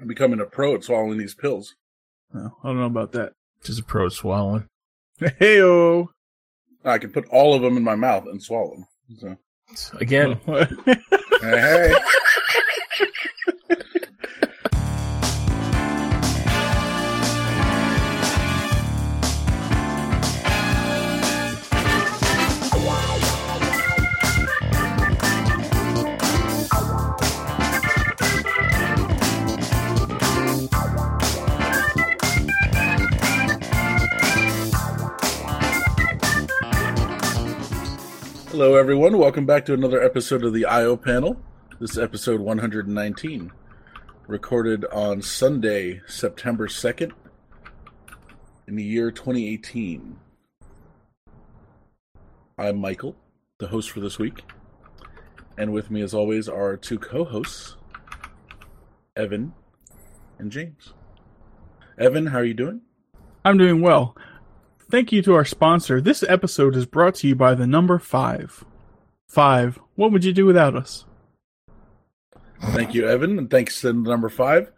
I'm becoming a pro at swallowing these pills. I don't know about that. Just a pro at swallowing. Heyo. I can put all of them in my mouth and swallow them. So, Again, hey, Hello, everyone. Welcome back to another episode of the IO panel. This is episode 119, recorded on Sunday, September 2nd, in the year 2018. I'm Michael, the host for this week. And with me, as always, are two co hosts, Evan and James. Evan, how are you doing? I'm doing well. Thank you to our sponsor. This episode is brought to you by the number five. Five. What would you do without us? Thank you, Evan, and thanks to the number five.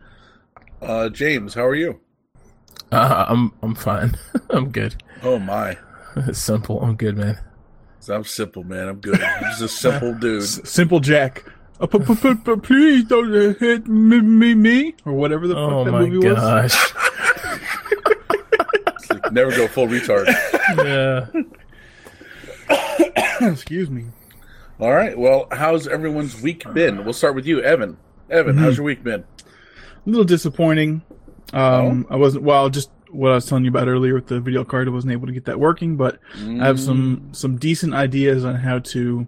Uh, James, how are you? uh, I'm I'm fine. I'm good. Oh, my. It's simple. I'm good, man. I'm simple, man. I'm good. I'm just a simple dude. S- Simple Jack. Uh, p- p- p- p- please don't uh, hit me, me, me, or whatever the Oh that my movie was. gosh. It's like never go full retard. yeah. Excuse me. All right. Well, how's everyone's week been? We'll start with you, Evan. Evan, how's your week been? A little disappointing. Um, I wasn't well. Just what I was telling you about earlier with the video card, I wasn't able to get that working. But I have some some decent ideas on how to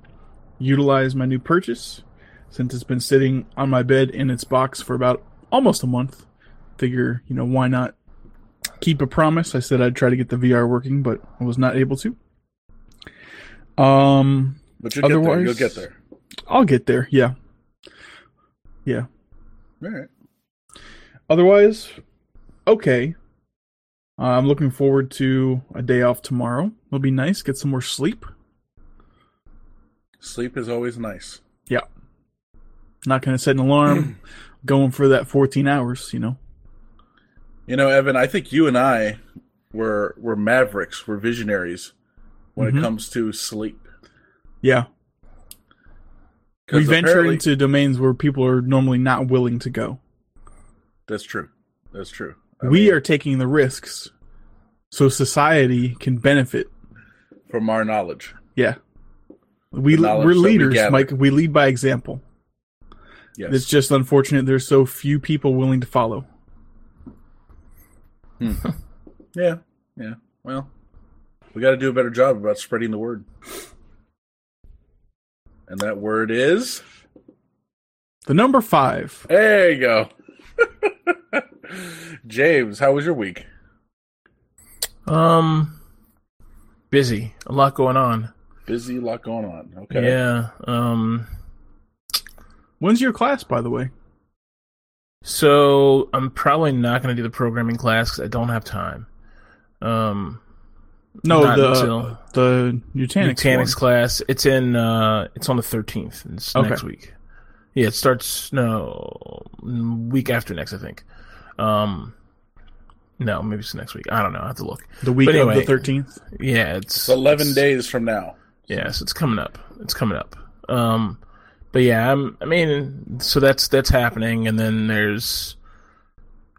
utilize my new purchase, since it's been sitting on my bed in its box for about almost a month. Figure, you know, why not keep a promise? I said I'd try to get the VR working, but I was not able to. Um, But you'll get there. Otherwise- You'll get there. I'll get there. Yeah, yeah. All right. Otherwise, okay. Uh, I'm looking forward to a day off tomorrow. It'll be nice. Get some more sleep. Sleep is always nice. Yeah. Not going to set an alarm. going for that 14 hours, you know. You know, Evan, I think you and I were were mavericks, we're visionaries when Mhm. it comes to sleep. Yeah. We venture into domains where people are normally not willing to go. That's true. That's true. I we mean, are taking the risks so society can benefit. from our knowledge. Yeah. We, knowledge we're that we leaders. Mike. We lead by example. Yes. It's just unfortunate there's so few people willing to follow. yeah. Yeah. Well, we got to do a better job about spreading the word. And that word is The number 5. There you go. James, how was your week? Um. Busy. A lot going on. Busy, a lot going on. Okay. Yeah. Um. When's your class, by the way? So I'm probably not going to do the programming class because I don't have time. Um. No, the until- the Nutanix, Nutanix one. class. It's in. uh It's on the 13th. It's Okay. next week. Yeah, it starts no week after next, I think. Um. No, maybe it's next week. I don't know. I have to look. The week But anyway. of the 13th. Yeah, it's It's 11 it's- days from now. Yes, it's coming up. It's coming up. Um, but yeah, I'm, I mean, so that's that's happening, and then there's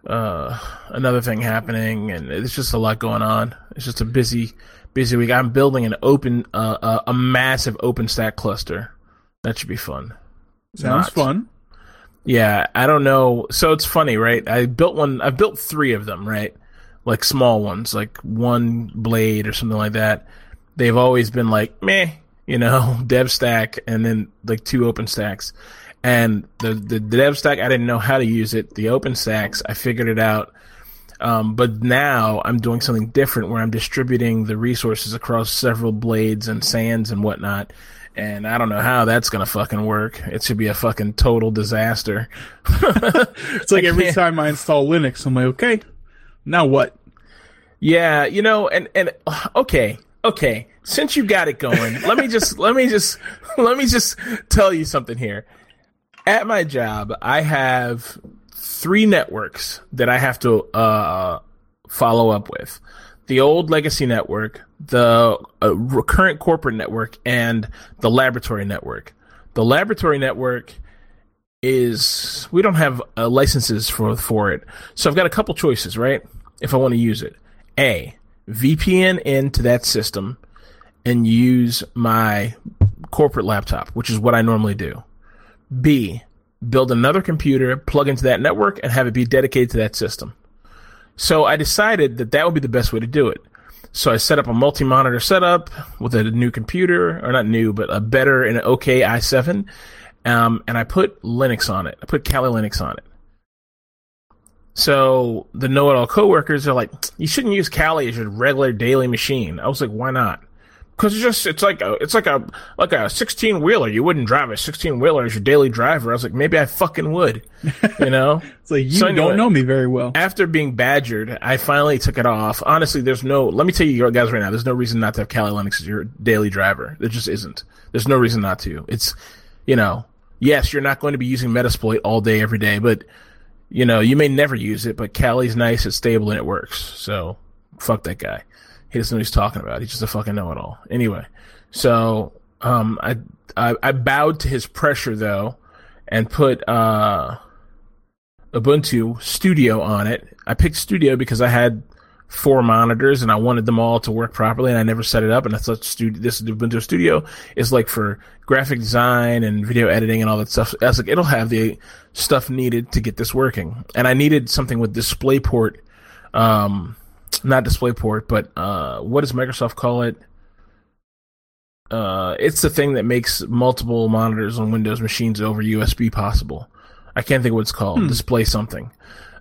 uh another thing happening, and it's just a lot going on. It's just a busy, busy week. I'm building an open, uh, uh, a massive OpenStack cluster. That should be fun. Sounds Not. fun. Yeah, I don't know. So it's funny, right? I built one. I've built three of them, right? Like small ones, like one blade or something like that. They've always been like meh, you know, dev stack, and then like two open stacks. And the the, the dev stack, I didn't know how to use it. The open stacks, I figured it out. Um, but now I'm doing something different where I'm distributing the resources across several blades and SANs and whatnot. And I don't know how that's gonna fucking work. It should be a fucking total disaster. It's like every time I install Linux, I'm like, okay, now what? Yeah, you know, and and okay, okay. Since you got it going, let me just let me just let me just tell you something here. At my job, I have three networks that I have to uh, follow up with the old legacy network, the uh, current corporate network, and the laboratory network. The laboratory network is we don't have uh, licenses for for it, so I've got a couple choices, right? If I want to use it, a VPN into that system and use my corporate laptop, which is what I normally do. B build another computer, plug into that network, and have it be dedicated to that system. So I decided that that would be the best way to do it. So I set up a multi-monitor setup with a new computer, or not new, but a better and okay i7, um, and I put Linux on it. I put Kali Linux on it. So the know-it-all coworkers are like, "You shouldn't use Kali as your regular daily machine." I was like, "Why not?" Because it's just it's like a it's like a like a sixteen wheeler. You wouldn't drive a sixteen wheeler as your daily driver. I was like, maybe I fucking would, you know. it's like you so anyway, don't know me very well. After being badgered, I finally took it off. Honestly, there's no. Let me tell you guys right now. There's no reason not to have Kali Linux as your daily driver. There just isn't. There's no reason not to. It's you know, yes, you're not going to be using Metasploit all day every day, but you know, you may never use it. But Kali's nice, it's stable, and it works. So fuck that guy. He doesn't know what he's talking about. He's just a fucking know it all. Anyway, so um, I, I, I bowed to his pressure though, and put uh, Ubuntu Studio on it. I picked Studio because I had four monitors and I wanted them all to work properly, and I never set it up. And I thought studio, this Ubuntu Studio is like for graphic design and video editing and all that stuff. I was like, it'll have the stuff needed to get this working, and I needed something with DisplayPort. Um, not DisplayPort, but uh, what does Microsoft call it? Uh, it's the thing that makes multiple monitors on Windows machines over USB possible. I can't think of what it's called. Hmm. Display something.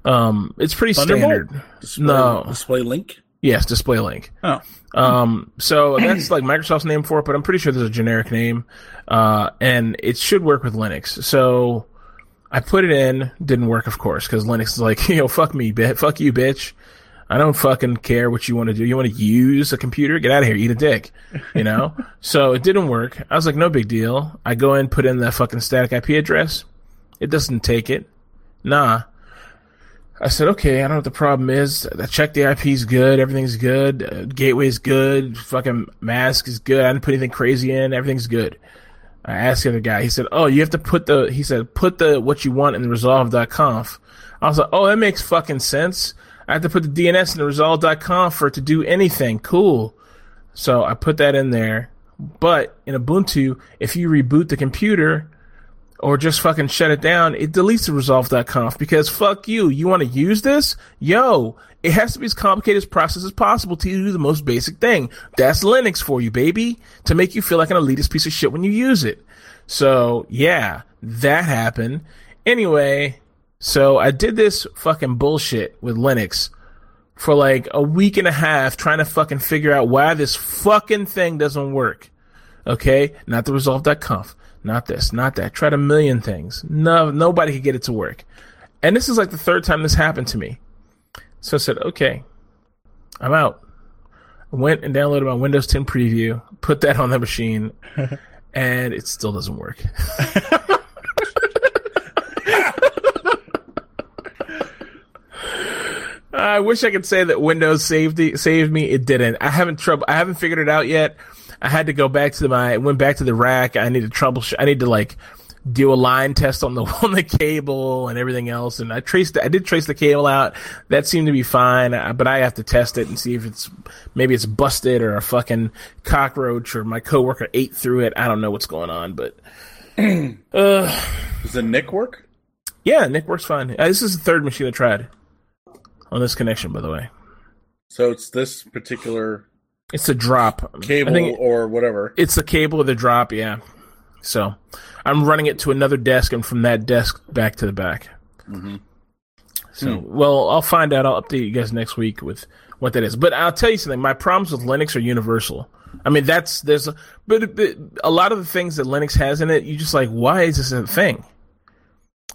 Um, it's pretty standard. Display, no, DisplayLink. Yes, DisplayLink. Oh. Um, so that's like Microsoft's name for it, but I'm pretty sure there's a generic name. Uh, and it should work with Linux. So I put it in, didn't work, of course, because Linux is like, you know, fuck me, bitch, fuck you, bitch. I don't fucking care what you want to do. You want to use a computer? Get out of here. Eat a dick. You know? so it didn't work. I was like, no big deal. I go in, put in the fucking static IP address. It doesn't take it. Nah. I said, okay, I don't know what the problem is. I checked the IP's good. Everything's good. Uh, gateway's good. Fucking mask is good. I didn't put anything crazy in. Everything's good. I asked the other guy. He said, oh, you have to put the, he said, put the, what you want in the resolv.conf. I was like, oh, that makes fucking sense. I have to put the DNS in the resolv.conf for it to do anything. Cool. So I put that in there. But in Ubuntu, if you reboot the computer or just fucking shut it down, it deletes the resolv.conf because fuck you. You want to use this? Yo, it has to be as complicated as process as possible to do the most basic thing. That's Linux for you, baby. To make you feel like an elitist piece of shit when you use it. So yeah, that happened. Anyway, so I did this fucking bullshit with Linux for like a week and a half trying to fucking figure out why this fucking thing doesn't work. Okay? Not the resolv.conf. Not this, not that. Tried a million things. No, nobody could get it to work. And this is like the third time this happened to me. So I said, okay, I'm out. I went and downloaded my Windows 10 preview, put that on the machine, and it still doesn't work. I wish I could say that Windows saved the, saved me. It didn't. I haven't trouble. I haven't figured it out yet. I had to go back to my went back to the rack. I need to troubleshoot. I need to like do a line test on the on the cable and everything else. And I traced. I did trace the cable out. That seemed to be fine. But I have to test it and see if it's maybe it's busted or a fucking cockroach or my coworker ate through it. I don't know what's going on, but. uh, Does the NIC work? Yeah, NIC works fine. Uh, this is the third machine I tried on this connection, by the way. So it's this particular. It's a drop cable or whatever. It's the cable of the drop, yeah. So I'm running it to another desk and from that desk back to the back. Mm-hmm. So, hmm. well, I'll find out. I'll update you guys next week with what that is. But I'll tell you something. My problems with Linux are universal. I mean, that's there's, a, but, but a lot of the things that Linux has in it, you just like, why is this a thing?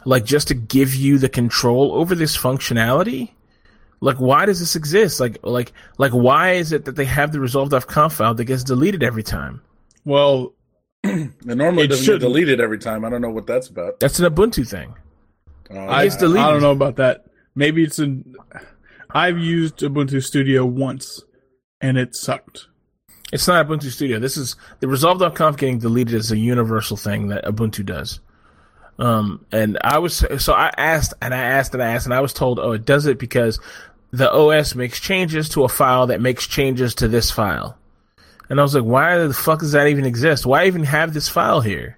Like just to give you the control over this functionality like, why does this exist? Like, like, like, why is it that they have the resolv.conf file that gets deleted every time? Well, it normally it doesn't should. get deleted every time. I don't know what that's about. That's an Ubuntu thing. Oh, I, I don't know about that. Maybe it's an. I've used Ubuntu Studio once, and it sucked. It's not Ubuntu Studio. This is the Resolv.conf getting deleted is a universal thing that Ubuntu does. Um, and I was so I asked and I asked and I asked and I was told, oh, it does it because the OS makes changes to a file that makes changes to this file. And I was like, why the fuck does that even exist? Why even have this file here?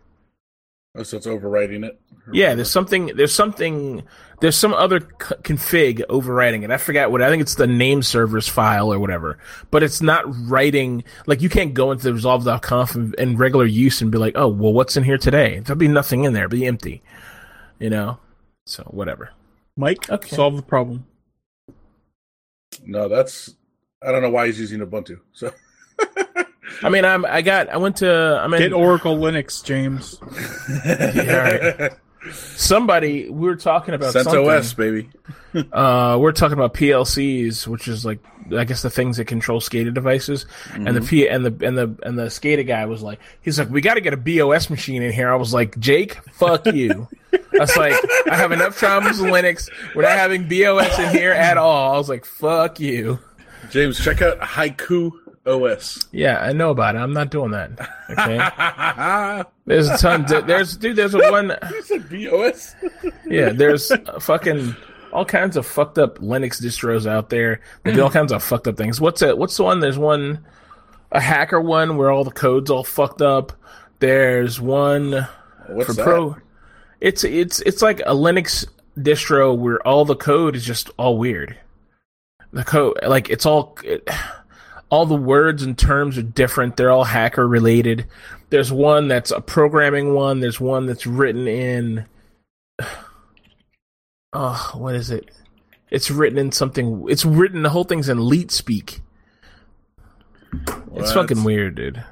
Oh, so it's overwriting it. Yeah, there's something. There's something. There's some other c- config overwriting it. I forgot what. I think it's the name servers file or whatever. But it's not writing. Like you can't go into the resolv.conf in, in regular use and be like, oh, well, what's in here today? There'll be nothing in there. It'll be empty. You know. So whatever. Mike, Okay. solve the problem. No, that's. I don't know why he's using Ubuntu. So I mean, I'm. I got. I went to. I mean, Get Oracle Linux, James. somebody. We were talking about something. CentOS, baby. uh, we're talking about PLCs, which is like I guess the things that control SCADA devices, and the mm-hmm. P and the and the and the SCADA guy was like, he's like, we got to get a BeOS machine in here. I was like, Jake, fuck you. I was like, I have enough problems with Linux. We're not having BeOS in here at all. I was like, fuck you. James, check out Haiku OS. Yeah, I know about it. I'm not doing that. Okay. There's a ton. There's dude. There's a one. You said BeOS? Yeah, there's fucking all kinds of fucked up Linux distros out there. They do hmm. all kinds of fucked up things. What's it? What's the one? There's one, a hacker one where all the code's all fucked up. There's one What's for that? pro. It's it's it's like a Linux distro where all the code is just all weird. The code, like it's all, it, all the words and terms are different. They're all hacker related. There's one that's a programming one. There's one that's written in. Oh, what is it? It's written in something. It's written. The whole thing's in leet speak. It's fucking weird, dude.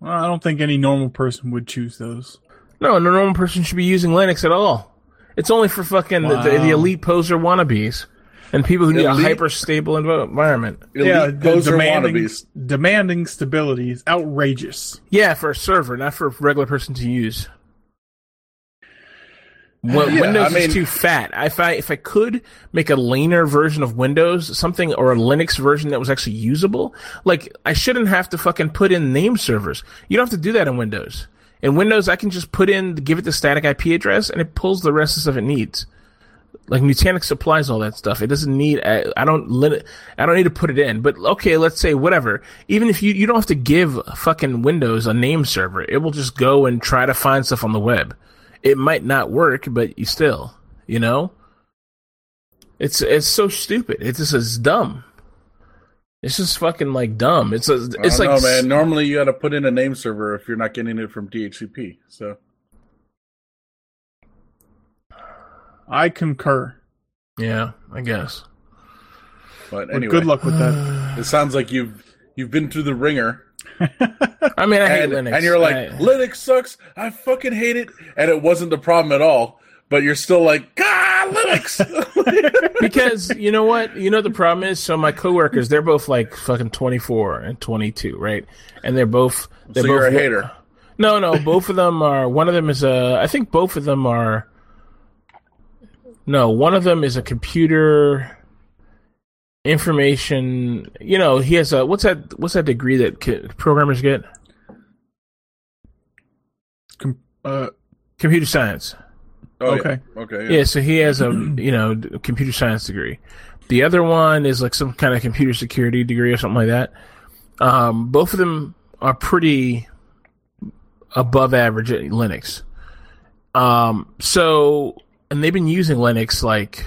Well, I don't think any normal person would choose those. No, no normal person should be using Linux at all. It's only for fucking the, the, the elite poser wannabes and people who need a hyper stable environment. Elite yeah, the poser demanding, wannabes. demanding stability is outrageous. Yeah, for a server, not for a regular person to use. Well, Yeah, Windows I mean- is too fat. If I if I could make a leaner version of Windows, something or a Linux version that was actually usable, like I shouldn't have to fucking put in name servers. You don't have to do that in Windows. In Windows, I can just put in give it the static IP address and it pulls the rest of stuff it needs. Like Nutanix supplies all that stuff. It doesn't need. I, I don't. I don't need to put it in. But okay, let's say whatever. Even if you you don't have to give fucking Windows a name server, it will just go and try to find stuff on the web. It might not work, but you still, you know. It's it's so stupid. It's just it's dumb. It's just fucking like dumb. It's a, it's don't like know, man. Normally, you got to put in a name server if you're not getting it from DHCP. So I concur. yeah, I guess. But But anyway, good luck with that. It sounds like you've you've been through the ringer, I mean, I hate Linux. and you're like, I- Linux sucks. I fucking hate it, and it wasn't the problem at all. But you're still like, God, Linux. because you know what you know the problem is so my coworkers they're both like fucking 24 and 22 right and they're both they're so both you're a hater. no no both of them are one of them is a i think both of them are no one of them is a computer information you know he has a what's that what's that degree that ki- programmers get Com- uh, computer science Oh, yeah. Okay. Okay. Yeah. Yeah, so he has a you know computer science degree. The other one is like some kind of computer security degree or something like that. Um, both of them are pretty above average at Linux. Um, so and they've been using Linux like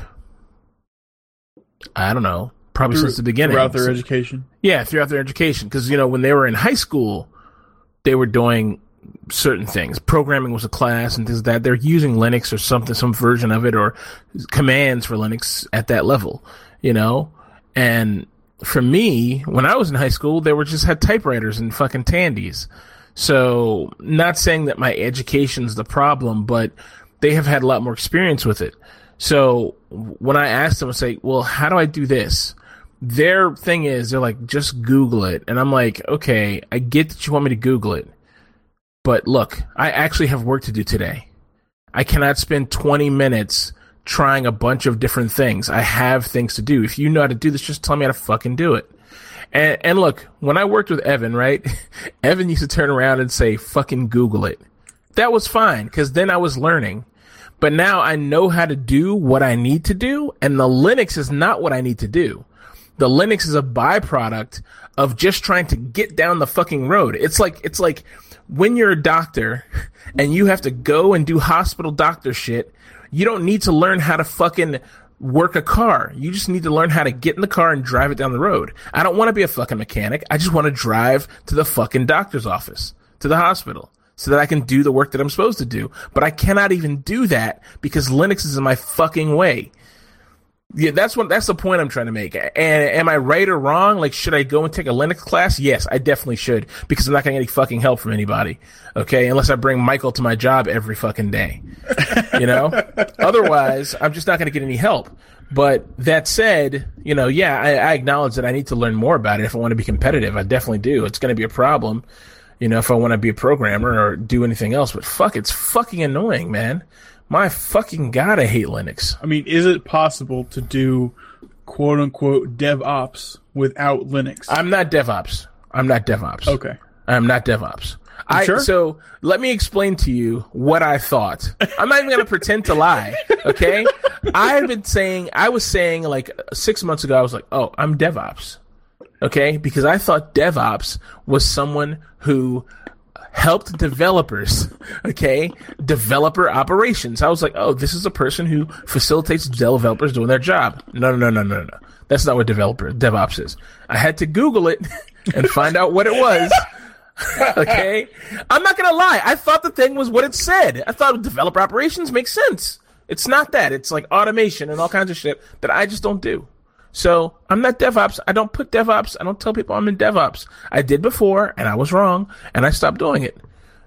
I don't know, probably since the beginning. throughout their So- education. yeah, throughout their education. Because, you know, when they were in high school, they were doing certain things. Programming was a class and things like that. They're using Linux or something, some version of it or commands for Linux at that level, you know? And for me, when I was in high school, they were just had typewriters and fucking tandies. So, not saying that my education's the problem, but they have had a lot more experience with it. So, when I asked them, I say, well, how do I do this? Their thing is they're like just google it and i'm like okay i get that you want me to google it but look i actually have work to do today I cannot spend 20 minutes trying a bunch of different things. I have things to do. If you know how to do this, just tell me how to fucking do it. And, and look, when I worked with Evan, right? Evan used to turn around and say, fucking Google it. That was fine because then I was learning. But now I know how to do what I need to do, and the Linux is not what I need to do. The Linux is a byproduct of just trying to get down the fucking road. It's like it's like when you're a doctor and you have to go and do hospital doctor shit, you don't need to learn how to fucking work a car. You just need to learn how to get in the car and drive it down the road. I don't want to be a fucking mechanic. I just want to drive to the fucking doctor's office, to the hospital so that I can do the work that I'm supposed to do. But I cannot even do that because Linux is in my fucking way. Yeah, that's what that's the point I'm trying to make. And am I right or wrong? Like, should I go and take a Linux class? Yes, I definitely should because I'm not going getting any fucking help from anybody. Okay, unless I bring Michael to my job every fucking day. You know, otherwise I'm just not going to get any help. But that said, you know, yeah, I, I acknowledge that I need to learn more about it if I want to be competitive. I definitely do. It's going to be a problem you know, if I want to be a programmer or do anything else. But fuck, it's fucking annoying, man. My fucking god, I hate Linux. I mean, is it possible to do quote unquote DevOps without Linux? I'm not DevOps. I'm not DevOps. Okay. I'm not DevOps. I, sure? So let me explain to you what I thought. I'm not even going to pretend to lie. Okay. I've been saying, I was saying like six months ago, I was like, oh, I'm DevOps. Okay. Because I thought DevOps was someone who helped developers, okay, developer operations. I was like, oh, this is a person who facilitates developers doing their job. No, no, no, no, no, no. That's not what developer DevOps is. I had to Google it and find out what it was. okay, I'm not gonna lie. I thought the thing was what it said. I thought developer operations makes sense. It's not that. It's like automation and all kinds of shit that I just don't do. So I'm not DevOps. I don't put DevOps. I don't tell people I'm in DevOps. I did before and I was wrong and I stopped doing it.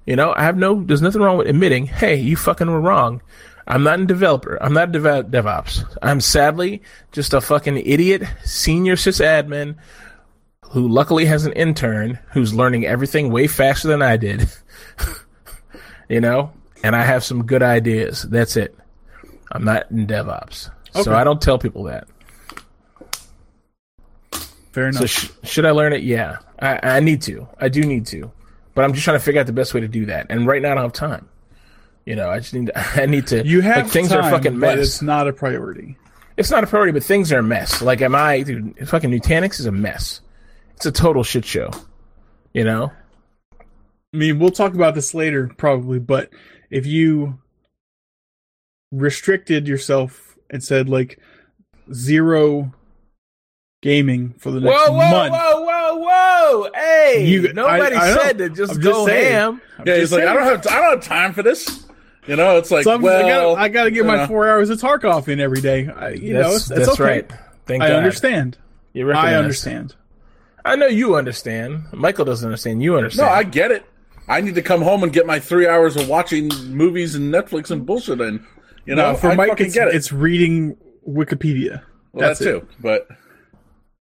You know, I have no, there's nothing wrong with admitting, hey, you fucking were wrong. I'm not a developer. I'm not a dev- DevOps. I'm sadly just a fucking idiot senior sysadmin who luckily has an intern who's learning everything way faster than I did. you know, and I have some good ideas. That's it. I'm not in DevOps. Okay. So I don't tell people that. Fair enough. So sh- should I learn it? Yeah, I, I need to. I do need to, but I'm just trying to figure out the best way to do that. And right now, I don't have time. You know, I just need. To, I need to. You have like, things time, are fucking mess. But it's not a priority. It's not a priority, but things are a mess. Like, am I? Dude, fucking Nutanix is a mess. It's a total shit show. You know. I mean, we'll talk about this later, probably. But if you restricted yourself and said like zero gaming for the next whoa, whoa, month. Whoa, whoa, whoa! Hey, You- nobody I- I said know. to just I'm go just saying. ham. I'm Yeah, just he's like, I don't have, I don't have time for this. You know, it's like, Some- well, I gotta, get you my know. four hours of Tarkov in every day. I, you know, That's, it's, that's it's okay. right. Thank I God. understand. You. I understand. I know you understand. Michael doesn't understand. You understand. No. I get it. I need to come home and get my three hours of watching movies and Netflix and bullshit in. You know, No, for I Mike, it's, get it. it's reading Wikipedia. well, that's that it. too. But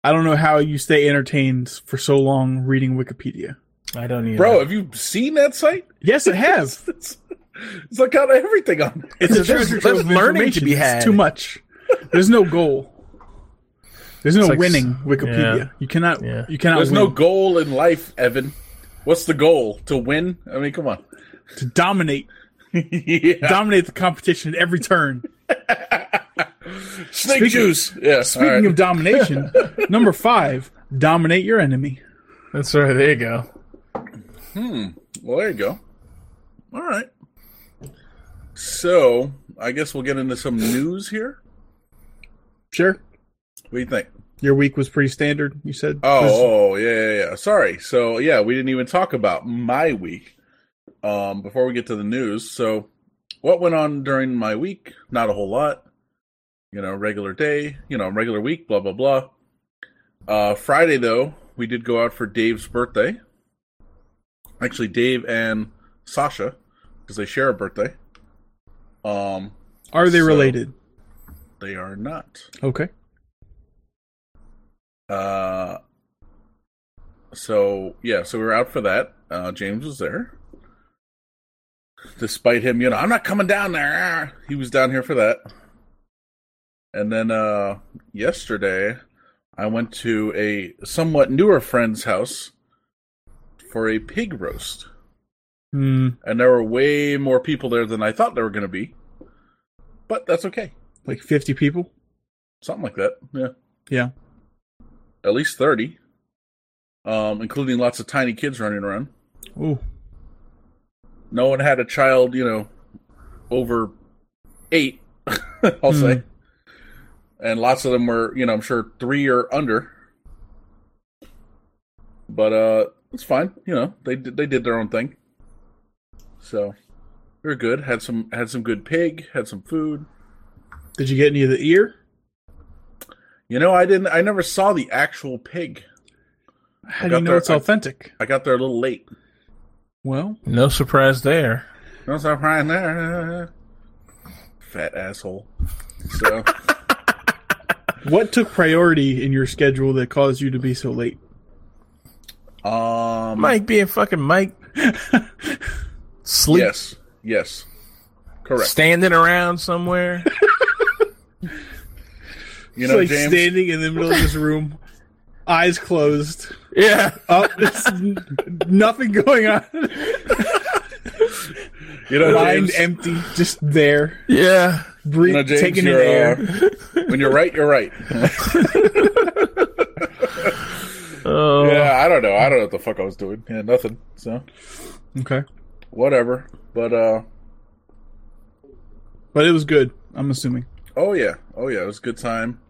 I don't know how you stay entertained for so long reading Wikipedia. I don't either. bro, have you seen that site? Yes, it has. It's, it's like got everything on. it. It's a There's- treasure there's trove of learning to information. be It's had. too much. There's no goal. There's no like- winning Wikipedia. yeah. You cannot. Yeah. You cannot. There's win. no goal in life, Evan. What's the goal? To win? I mean, come on. to dominate. yeah. Dominate the competition at every turn. Snake Speaking- juice. Yeah. Speaking all right. of domination, number five, dominate your enemy. That's right. There you go. Hmm. Well, there you go. All right. So, I guess we'll get into some news here. Sure. What do you think? Your week was pretty standard. You said. Oh, Was- oh, yeah, yeah, yeah. Sorry. So, yeah, we didn't even talk about my week um, before we get to the news. So, what went on during my week? Not a whole lot. You know, regular day, you know, regular week, blah, blah, blah. Uh, Friday, though, we did go out for Dave's birthday. Actually, Dave and Sasha, because they share a birthday. Um, Are they so- related? they are not. Okay. Uh, so yeah, so we were out for that. Uh, James was there. despite him, you know, I'm not coming down there. He was down here for that. And then uh yesterday I went to a somewhat newer friend's house for a pig roast. Hmm. And there were way more people there than I thought there were going to be. But that's okay. Like 50 people? Something like that. Yeah. Yeah. At least 30. Um including lots of tiny kids running around. Ooh. No one had a child, you know, over 8, I'll say. And lots of them were, you know, I'm sure three or under. But uh, it's fine. You know, they did they did their own thing. So we were good. Had some had some good pig. Had some food. Did you get any of the ear? You know, I didn't. I never saw the actual pig. How do got you know there- it's I- authentic? I got there a little late. Well, No surprise there. No surprise there. Fat asshole. So what took priority in your schedule that caused you to be so late? um, Mike being fucking Mike. Sleep. Yes, yes, correct. Standing around somewhere. You know, like James. standing in the middle of this room, eyes closed, yeah. up, n- nothing going on, You know, mind James. empty, just there, Yeah. Breathe, You know, taking in air. uh, when you're right, you're right. Oh. Yeah, I don't know. I don't know what the fuck I was doing. Yeah, nothing. So Okay, whatever. But uh, but it was good. I'm assuming. oh yeah, oh yeah, it was a good time,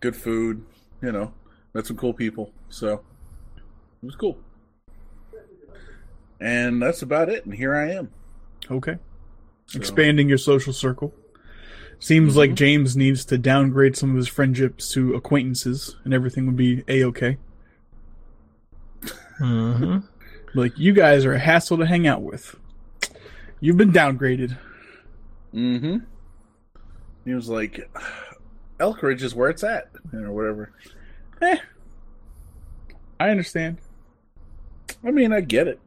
good food. You know, met some cool people. So it was cool. And that's about it. And here I am. Okay, So- expanding your social circle. Seems like James needs to downgrade some of his friendships to acquaintances, and everything would be a okay. hmm Like you guys are a hassle to hang out with. You've been downgraded. Mm-hmm. He was like, Elk Ridge is where it's at, or whatever. Eh, I understand. I mean, I get it.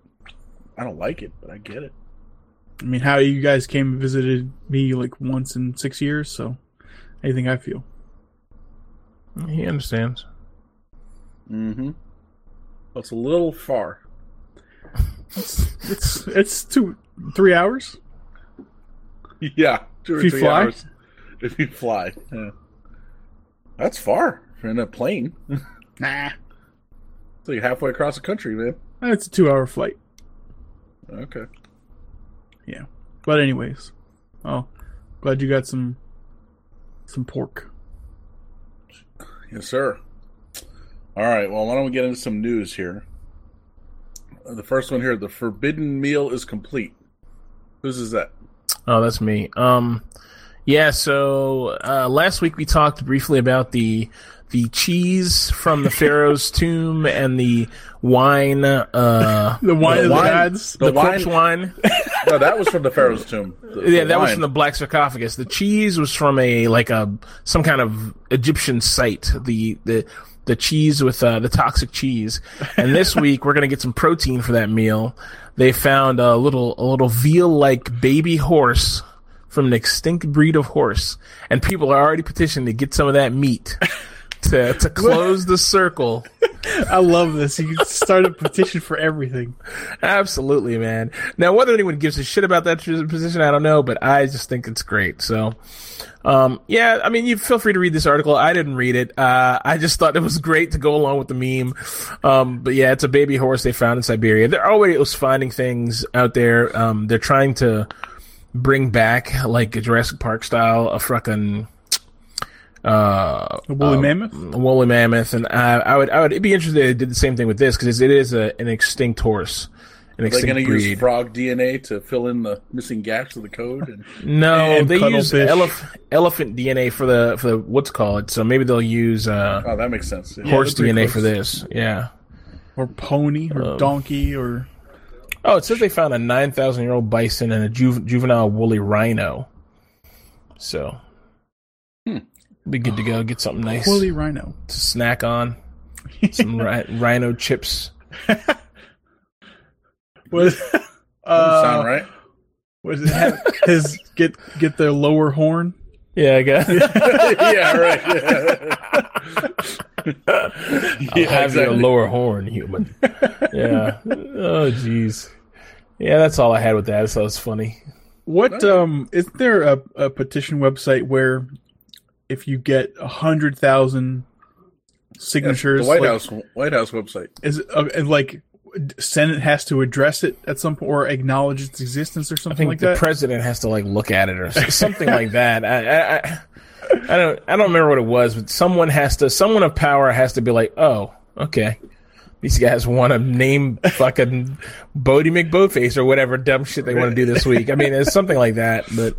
I don't like it, but I get it. I mean, how you guys came and visited me like once in six years, so anything I feel. He understands. Mm-hmm. It's a little far. It's it's two three hours. Yeah, two or If you three fly? hours. If you fly, yeah. That's far in a plane. Nah, It's like halfway across the country, man. it's a two hour flight. Okay. Yeah, but anyways, oh, glad you got some some pork. Yes, sir. All right. Well, why don't we get into some news here? Uh, The first one here: the forbidden meal is complete. Whose is that? Oh, that's me. Um, yeah. So uh, last week we talked briefly about the the cheese from the Pharaoh's tomb and the wine. Uh, The wine The of the wine- gods. The the corpse wine. wine. No, that was from the Pharaoh's tomb. The- yeah, the that was from the black sarcophagus. The cheese was from a like a some kind of Egyptian site. The the the cheese with uh, the toxic cheese. And this week we're gonna get some protein for that meal. They found a little a little veal like baby horse from an extinct breed of horse, and people are already petitioning to get some of that meat to to close the circle. I love this. You can start a petition for everything. Absolutely, man. Now, whether anyone gives a shit about that position, I don't know, but I just think it's great. So, um, yeah, I mean, you feel free to read this article. I didn't read it. Uh, I just thought it was great to go along with the meme. Um, but yeah, it's a baby horse they found in Siberia. They're already was finding things out there. Um, they're trying to bring back like a Jurassic Park style, a fucking, uh, A woolly uh, mammoth. a woolly mammoth, and I, I would, I would be interested. If they did the same thing with this because it is a, an extinct horse, an Are they extinct going to breed. use frog DNA to fill in the missing gaps of the code? And no, and they use elef- elephant DNA for the for the what's called. So maybe they'll use uh, oh, that makes sense. Yeah. horse they're DNA for this. Yeah. Or pony, or Um, donkey, or Oh, it says they found a nine thousand year old bison and a ju- juvenile woolly rhino. So. Be good to go. Get something nice woolly rhino. to snack on. Some ri- rhino chips. What? Doesn't uh, sound right. what is it? Have his get get their lower horn. Yeah, I guess. yeah, right. Yeah, I'll have your lower horn, human. yeah. Oh, jeez. Yeah, that's all I had with that. So it's funny. What um is there a, a petition website where if you get a hundred thousand Yes, signatures, the White like, House White House website. is uh, like Senate has to address it at some point or acknowledge its existence or I something think like the that? president has to like look at it or something like that. I, I, I, I don't, I don't remember what it was, but someone has to, someone of power has to be like, oh, okay, these guys want to name fucking Boaty McBoatface or whatever dumb shit they want to do this week. I mean, it's something like that, but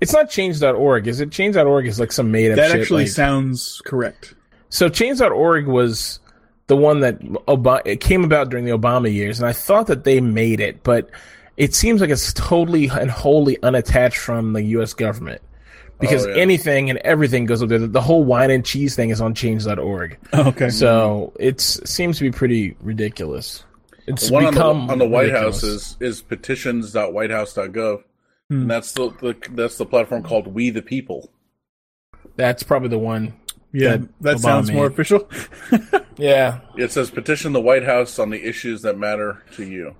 it's not change.org, is it? Change.org is like some made up that shit. actually like- sounds correct. So Change.org was the one that Obama, it came about during the Obama years, and I thought that they made it, but it seems like it's totally and wholly unattached from the U.S. government because Oh, yeah. anything and everything goes up there. The whole wine and cheese thing is on Change.org, oh, Okay. so it seems to be pretty ridiculous. It's The one on the, become on the White ridiculous. House is is petitions.whitehouse.gov. Hmm. And that's the, the that's the platform called We the People. That's probably the one. yeah, that that Obama sounds more official. Yeah, It says petition the White House on the issues that matter to you.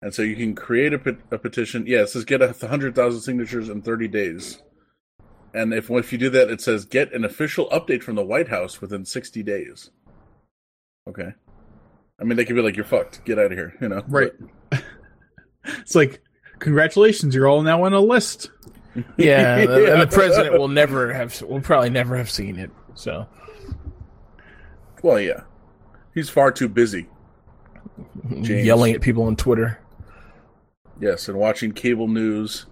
And so you can create a, pet- a petition. Yeah, it says get a hundred thousand signatures in thirty days. And if if you do that, it says get an official update from the White House within sixty days. Okay. I mean, they could be like, "You're fucked. Get out of here," you know. Right. it's like, congratulations, you're all now on a list. yeah, and the- and Yeah. the president will never have, will probably never have seen it. So Well, yeah. He's far too busy. James. yelling at people on Twitter. Yes, and watching cable news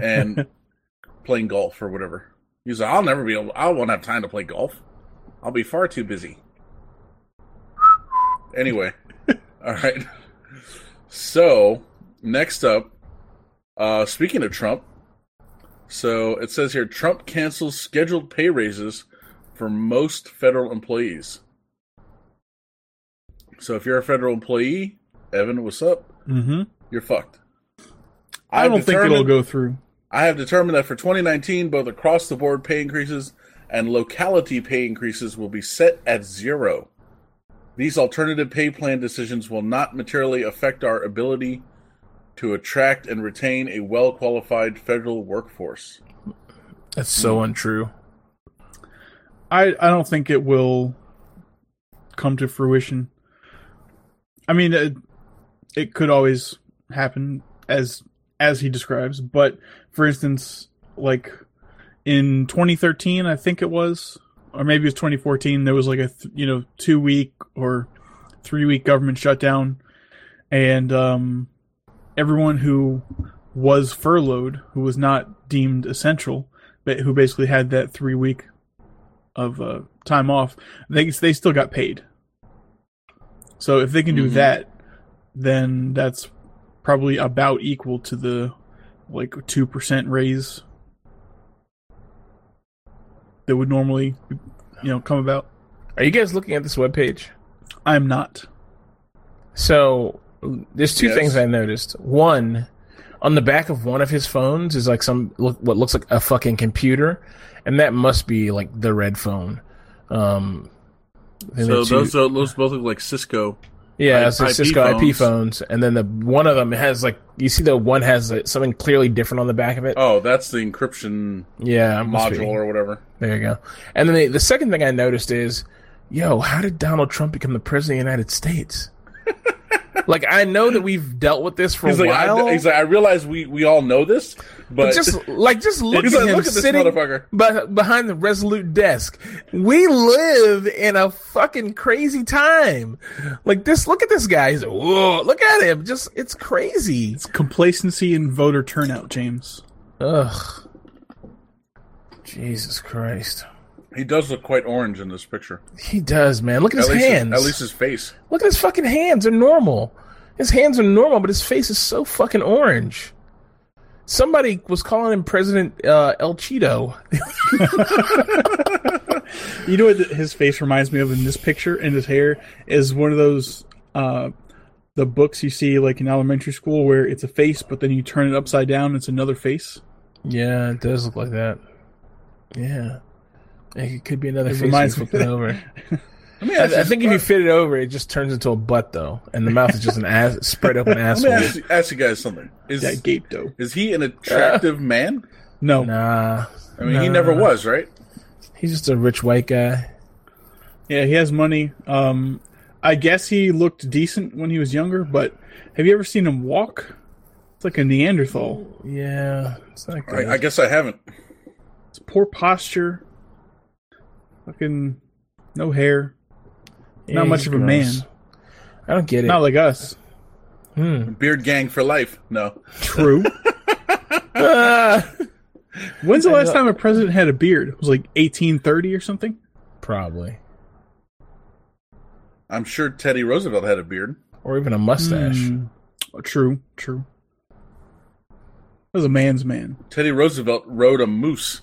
and playing golf or whatever. He's like, I'll never be able. I won't have time to play golf. I'll be far too busy. Anyway, all right. So next up, uh, speaking of Trump, so it says here Trump cancels scheduled pay raises for most federal employees. So if you're a federal employee, Evan, what's up? Mm-hmm. You're fucked. I I've don't think it'll go through. I have determined that for 2019, both across the board pay increases and locality pay increases will be set at zero. These alternative pay plan decisions will not materially affect our ability to attract and retain a well qualified federal workforce. That's so untrue. I I don't think it will come to fruition. I mean, it, it could always happen as as he describes, but for instance, like in 2013, I think it was, or maybe it was 2014, there was like a th- you know two week or three week government shutdown, and um, everyone who was furloughed, who was not deemed essential, but who basically had that three week of uh, time off, they they still got paid. So if they can do Mhm. that, then that's probably about equal to the like two percent raise that would normally, you know, come about. Are you guys looking at this webpage? I'm not. So there's two Yes. things I noticed. One, on the back of one of his phones is like some look, what looks like a fucking computer, and that must be like the red phone. Um, So the two- those, those both look like Cisco. yeah, I- like IP Cisco IP phones. phones, and then the one of them has like you see the one has like, something clearly different on the back of it. Oh, that's the encryption yeah, be. module or whatever. There you go. And then the, the second thing I noticed is, yo, how did Donald Trump become the president of the United States? Like I know that we've dealt with this for He's a like, while. I, he's like, I realize we, we all know this, but, but just like just look at like, him look at this sitting motherfucker. be- behind the resolute desk. We live in a fucking crazy time. Like this, look at this guy. He's like, whoa, look at him. Just it's crazy. It's complacency in voter turnout, James. Ugh. Jesus Christ. He does look quite orange in this picture. He does, man. Look at, At his least, hands. at least his face. Look at his fucking hands. They're normal. His hands are normal, but his face is so fucking orange. Somebody was calling him President uh, El Cheeto. You know what his face reminds me of in this picture and his hair is one of those uh the books you see like in elementary school where it's a face, but then you turn it upside down, it's another face. Yeah, it does look like that. Yeah. It could be another It face reminds you me- flip it over. Let me I, ask I think if you fit it over, it just turns into a butt though, and the mouth is just an ass spread open let me asshole. ask, you- ask you guys something. Is That gape though. is he an attractive man? No, Nah, I mean, he never was, right? he's just a rich white guy. yeah, he has money. Um, I guess he looked decent when he was younger, but have you ever seen him walk? It's like a Neanderthal. Yeah, it's not good. I, I guess I haven't. It's poor posture. Fucking no hair. Yeah, not much he's of a man. I don't get it. Not like us. Hmm. Beard gang for life. No. True. Ah! When's the last time a president had a beard? It was like 1830 or something. Probably, I'm sure Teddy Roosevelt had a beard. or even a mustache. Hmm. Oh, True, true. That was a man's man. Teddy Roosevelt rode a moose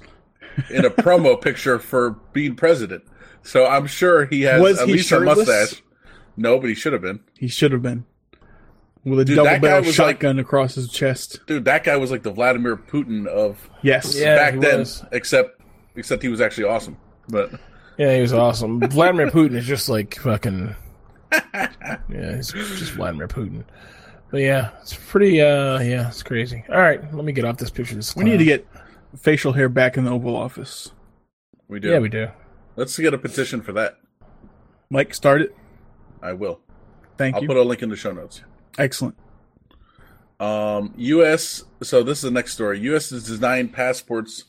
in a promo picture for being president. So I'm sure he has Was at he least shirtless? a mustache. No, but he should have been. He should have been. With a Dude, double that barrel was shotgun across his chest. Dude, that guy was like the Vladimir Putin of Yes. Yeah. back he then, was. except except he was actually awesome. But Yeah, he was awesome. Vladimir Putin is just like fucking. Yeah, he's just Vladimir Putin. But yeah, it's pretty. uh Yeah, it's crazy. All right, let me get off this picture. This We need to get facial hair back in the Oval Office. we do. Yeah, we do. Let's get a petition for that. Mike, start it. I will. Thank you. I'll put a link in the show notes. Excellent. Um, U.S. So this is the next story. U.S. has designed passports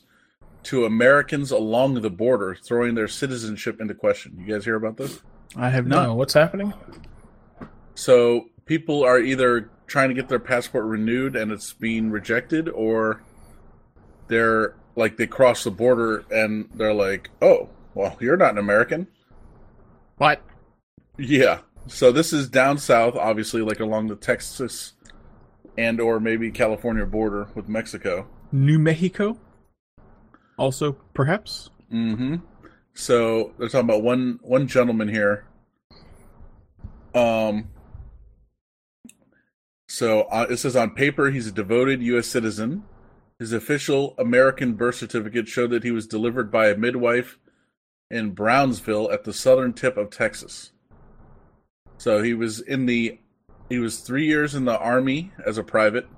to Americans along the border, throwing their citizenship into question. You guys hear about this? I have No, not. what's happening? So people are either trying to get their passport renewed and it's being rejected, or they're like they cross the border and they're like, "Oh, well, you're not an American." What? Yeah. So this is down south, obviously, like along the Texas and or maybe California border with Mexico. New Mexico? Also, perhaps? Mm-hmm. So they're talking about one one gentleman here. Um. So uh, it says on paper he's a devoted U.S. citizen. His official American birth certificate showed that he was delivered by a midwife in Brownsville at the southern tip of Texas. So he was in the he was three years in the army as a private.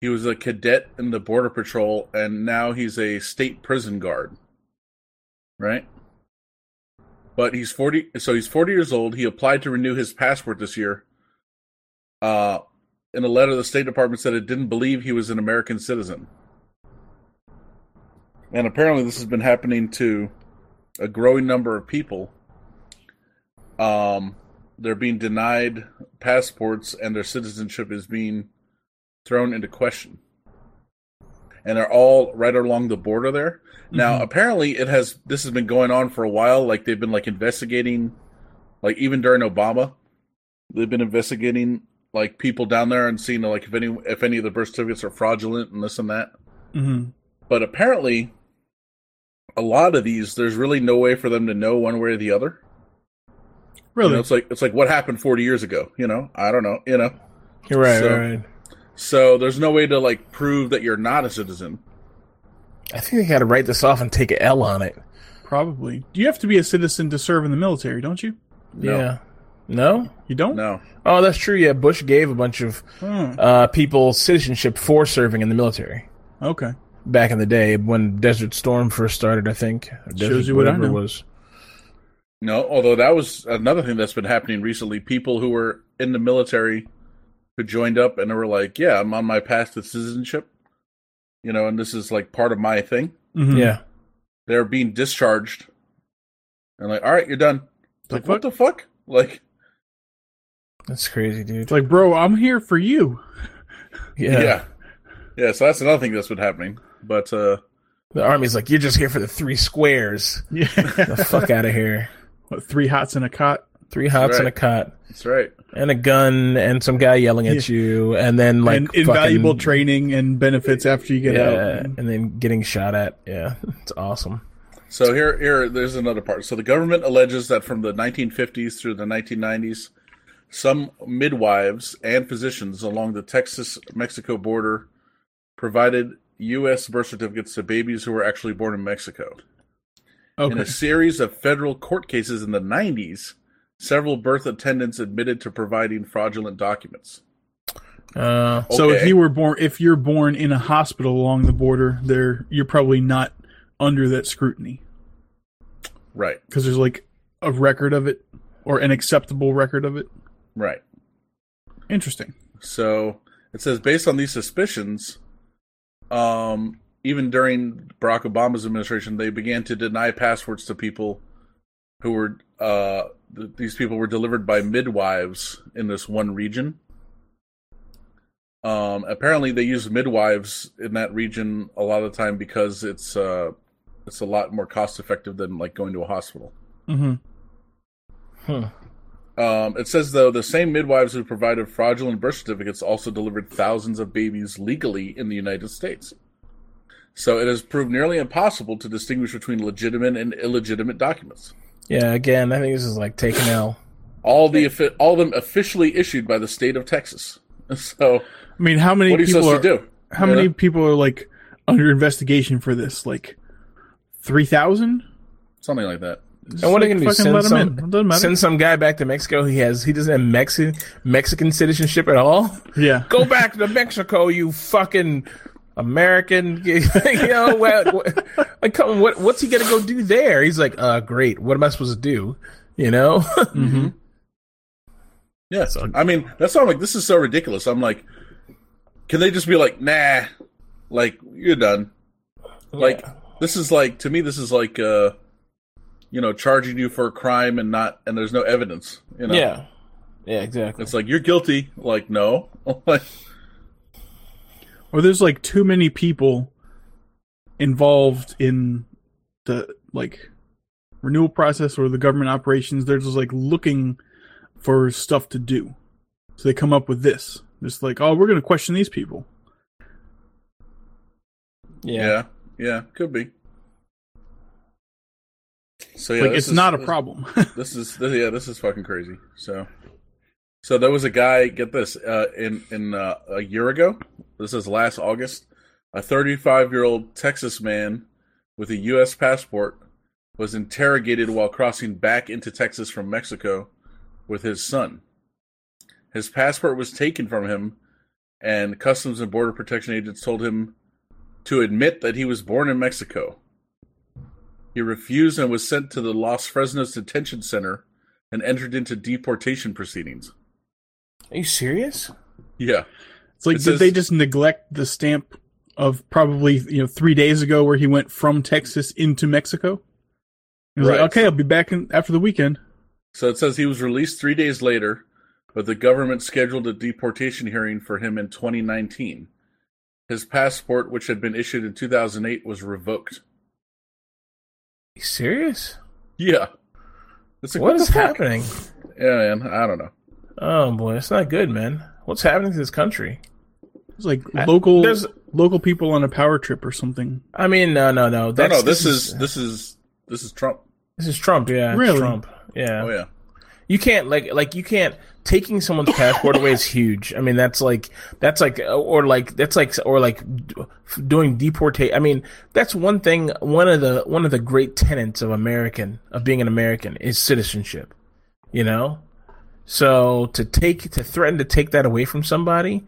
He was a cadet in the border patrol, and now he's a state prison guard. Right? But he's forty so he's forty years old. He applied to renew his passport this year. Uh in a letter the State Department said it didn't believe he was an American citizen. And apparently this has been happening to a growing number of people. Um they're being denied passports and their citizenship is being thrown into question. And they're all right along the border there. Now, Mhm. apparently it has this has been going on for a while like they've been like investigating like even during Obama they've been investigating like people down there and seeing like if any if any of the birth certificates are fraudulent and this and that. Mm-hmm. But apparently a lot of these there's really no way for them to know one way or the other. You Really? know, it's like it's like what happened 40 years ago, you know? I don't know, you know. You're right. So- right, right. So there's no way to like prove that you're not a citizen. I think they got to write this off and take a L on it. Probably. You have to be a citizen to serve in the military, don't you? No. Yeah. No. You don't? No. Oh, that's true. Yeah, Bush gave a bunch of Oh, uh, people citizenship for serving in the military okay. back in the day when Desert Storm first started. I think Or Desert, Shows you what I whatever it know. was. No, although that was another thing that's been happening recently. People who were in the military who joined up and they were like, "Yeah, I'm on my path to citizenship," you know, and this is like part of my thing. Mhm. Yeah. They're being discharged, and like, "All right, you're done." The Like, what the fuck? Like, That's crazy, dude. It's like, bro, I'm here for you. yeah. yeah. yeah, So that's another thing that's been happening. But uh The army's like, you're just here for the three squares. Yeah. The fuck out of here. What, three hots in a cot? Three hots and a cot. that's right. And a gun and some guy yelling at you and then like and invaluable training and benefits after you get yeah, out. and then getting shot at. Yeah. It's awesome. So here, here, there's another part. So the government alleges that from the 1950s through the 1990s, some midwives and physicians along the Texas Mexico border provided U.S. birth certificates to babies who were actually born in Mexico. Okay. In a series of federal court cases in the 90s, several birth attendants admitted to providing fraudulent documents. Uh, So if you were born, if you're born in a hospital along the border, there you're probably not under that scrutiny Right, because there's like a record of it or an acceptable record of it. Right. Interesting. So it says based on these suspicions, um, even during Barack Obama's administration, they began to deny passwords to people who were uh, th- these people were delivered by midwives in this one region. Um, apparently, they use midwives in that region a lot of the time because it's uh, it's a lot more cost effective than like going to a hospital. hmm hmm. Um, it says though the same midwives who provided fraudulent birth certificates also delivered thousands of babies legally in the United States. So it has proved nearly impossible to distinguish between legitimate and illegitimate documents. Yeah, again, I think this is like taking L. All the all of them officially issued by the state of Texas. So I mean, how many what are people supposed are to do? how You many know? people are like under investigation for this? Like three thousand? Something like that. And what are they gonna do? Send some, in. It doesn't matter. send some guy back to Mexico. He has he doesn't have Mexican Mexican citizenship at all. Yeah. Go back to Mexico, you fucking American. you know what? what like, come, on, what what's he gonna go do there? He's like, uh, great. What am I supposed to do? You know? hmm Yeah. So- I mean, that's why I'm like, this is so ridiculous. I'm like, can they just be like, nah, like you're done. Like this is like to me, this is like uh, you know, charging you for a crime and not and there's no evidence. You know, yeah, yeah, exactly. it's like you're guilty. Like no, Or there's like too many people involved in the like renewal process or the government operations. They're just like looking for stuff to do. So they come up with this. Just like, oh, we're going to question these people. Yeah. yeah, yeah, could be. So yeah, like, it's is- not a this- problem. This is this, yeah, this is fucking crazy. So, so there was a guy. Get this, uh, in in uh, a year ago. This is last August. A 35 year old Texas man with a U.S. passport was interrogated while crossing back into Texas from Mexico with his son. His passport was taken from him, and Customs and Border Protection agents told him to admit that he was born in Mexico. He refused and was sent to the Los Fresnos Detention Center and entered into deportation proceedings. Are you serious? Yeah. It's like, It did says- they just neglect the stamp of probably, you know, three days ago where he went from Texas into Mexico? He was Right. like, okay, I'll be back in, after the weekend. So it says he was released three days later, but the government scheduled a deportation hearing for him in 2019. His passport, which had been issued in 2008, was revoked. You serious? Yeah. It's like, what the is fuck? happening? Yeah, man. I don't know. Oh boy, it's not good, man. What's happening to this country? It's like I- local there's- local people on a power trip or something. I mean, no, no, no. No, That's, no. This, is, this is this is Trump. this is Trump. Yeah, it's Really? Trump. Yeah. Oh yeah. You can't like like you can't taking someone's passport away is huge. I mean that's like that's like or like that's like or like doing deportation. I mean that's one thing. One of the one of the great tenets of American of being an American is citizenship. You know, so to take to threaten to take that away from somebody,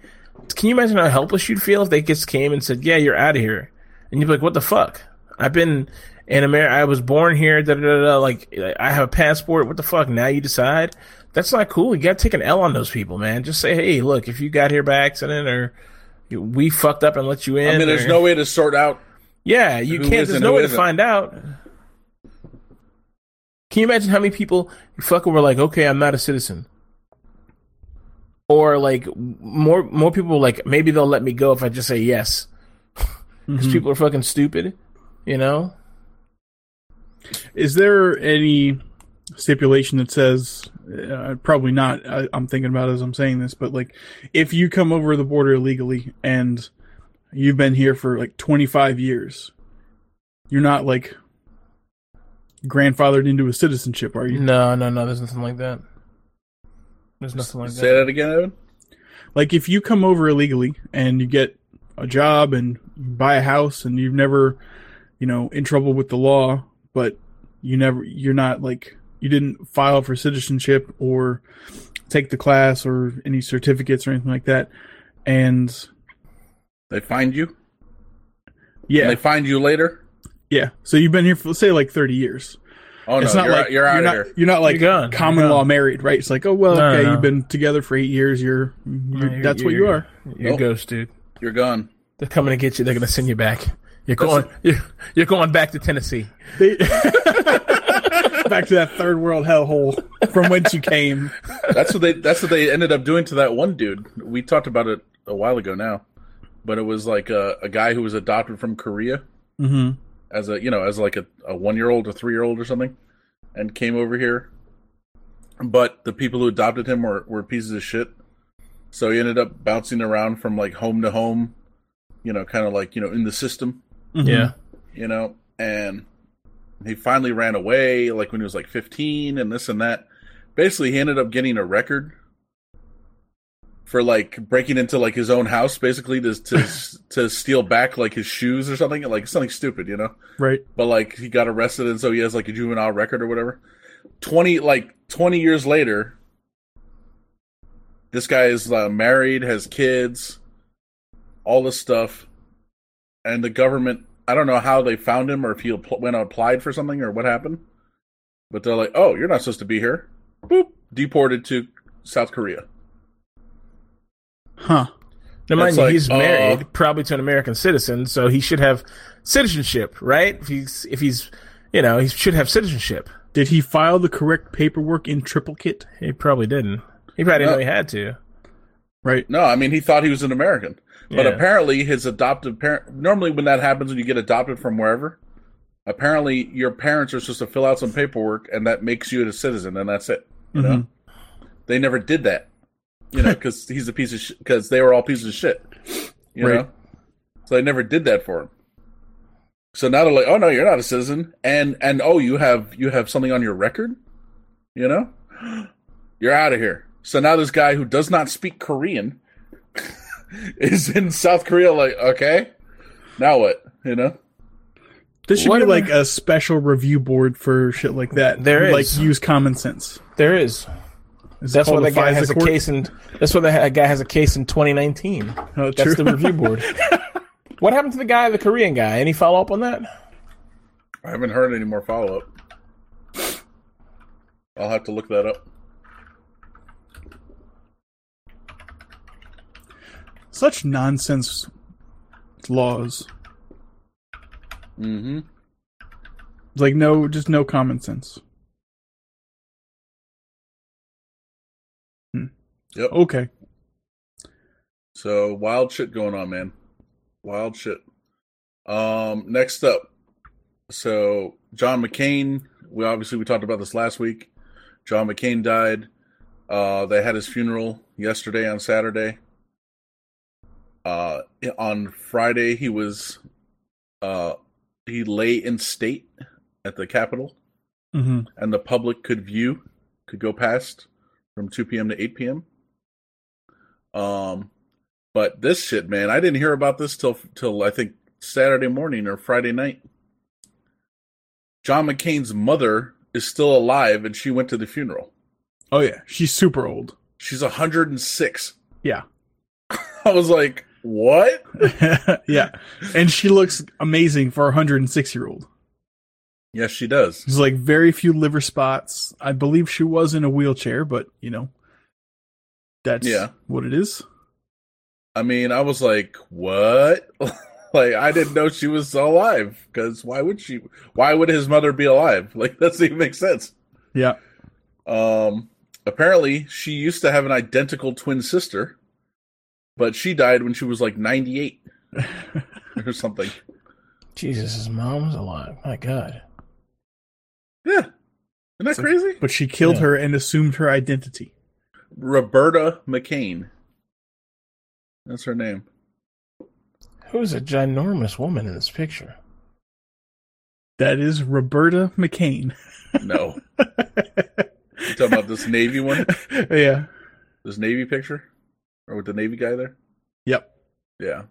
can you imagine how helpless you'd feel if they just came and said, "Yeah, you're out of here," and you'd be like, "What the fuck? I've been." in America, I was born here. Da, da, da, da, like I have a passport. What the fuck? Now you decide that's not cool. You got to take an L on those people, man. Just say, hey, look, if you got here by accident or we fucked up and let you in. I mean, there's or- no way to sort out. yeah, you who can't. There's no way to isn't. find out. Can you imagine how many people fucking were like, okay, I'm not a citizen, or like more more people were like maybe they'll let me go if I just say yes because Mhm. people are fucking stupid, you know. Is there any stipulation that says, uh, probably not, I, I'm thinking about as I'm saying this, but like, if you come over the border illegally and you've been here for like 25 years, you're not like grandfathered into a citizenship, are you? No, no, no. There's nothing like that. There's nothing like Say that. Say that again, Evan. Like if you come over illegally and you get a job and buy a house and you've never, you know, in trouble with the law, but you never, you're not like, you didn't file for citizenship or take the class or any certificates or anything like that. And They find you. yeah, And they find you later. yeah. So you've been here for, say, like 30 years. Oh no, it's not you're, like out, you're out of not, here. You're not like You're common You're law married, right? It's like, oh well, No, okay, no. you've been together for eight years. You're, you're You're- that's what you you're- are. You're Nope. a ghost, dude. You're gone. They're coming to get you. They're going to send you back. You're going. You're, you're going back to Tennessee. They- Back to that third world hellhole from whence you came. That's what they. That's what they ended up doing to that one dude. We talked about it a while ago now, but it was like a, a guy who was adopted from Korea Mm-hmm. as a you know as like a, a one year old, a three year old or something, and came over here. But the people who adopted him were were pieces of shit. So he ended up bouncing around from like home to home, you know, kind of like you know in the system. Yeah. you know, and he finally ran away like when he was like 15 and this and that. Basically, he ended up getting a record for like breaking into like his own house basically to to to steal back like his shoes or something, like something stupid, you know. Right. But like he got arrested and so he has like a juvenile record or whatever. 20 like 20 years later this guy is uh, married, has kids, all this stuff and the government I don't know how they found him or if he apl- went and applied for something or what happened. But they're like, "Oh, you're not supposed to be here." Boop, deported to South Korea. Huh. Now, mind you, like, he's uh, married, probably to an American citizen, so he should have citizenship, right? If he's, if he's, you know, he should have citizenship. Did he file the correct paperwork in triplicate? He probably didn't. He probably didn't know he had to. Right. No, I mean he thought he was an American, but Yeah. apparently his adoptive parent. Normally, when that happens, when you get adopted from wherever, apparently your parents are supposed to fill out some paperwork, and that makes you a citizen, and that's it. You know, mm-hmm. they never did that. You know, because he's a piece of shit. Because they were all pieces of shit. You Right. know, so they never did that for him. So now they're like, "Oh no, you're not a citizen," and and oh, you have you have something on your record. You know, you're out of here. So now this guy who does not speak Korean is in South Korea. Like, okay, now what? You know, This should What be am I- like a special review board for shit like that. There Like is. use common sense. There is. Is That's why called that guy FISA has a case in. That's why that guy has a case in 2019. Oh, That's true. the review board. what happened to the guy, the Korean guy? Any follow up on that? I haven't heard any more follow up. I'll have to look that up. Such nonsense laws. Mm-hmm. Like no, just no common sense. Hmm. Yep. Okay. So wild shit going on, man. Wild shit. Um, next up, so John McCain. We obviously we talked about this last week. John McCain died. Uh, they had his funeral yesterday on Saturday. Uh, on Friday he was, uh, he lay in state at the Capitol, hmm and the public could view, could go past from 2 p.m. to 8 p.m. Um, but this shit, man, I didn't hear about this till till I think Saturday morning or Friday night. John McCain's mother is still alive, and she went to the funeral. Oh yeah, she's super old. She's 106. Yeah. I was like, what? yeah, and she looks amazing for a 106 year old. Yes, she does. There's like very few liver spots. I believe she was in a wheelchair, but you know, that's Yeah. what it is. I mean, I was like, what? like, I didn't know she was alive. Because why would she? Why would his mother be alive? Like, that doesn't even make sense. Yeah. Um, apparently, she used to have an identical twin sister, but she died when she was like 98 or something. Jesus, his mom's alive. My God. Yeah. Isn't that So- crazy? But she killed Yeah. her and assumed her identity. Roberta McCain. That's her name. Who's a ginormous woman in this picture? That is Roberta McCain. No. You talking about this Navy one? yeah. This Navy picture, or with the Navy guy there. Yep. Yeah,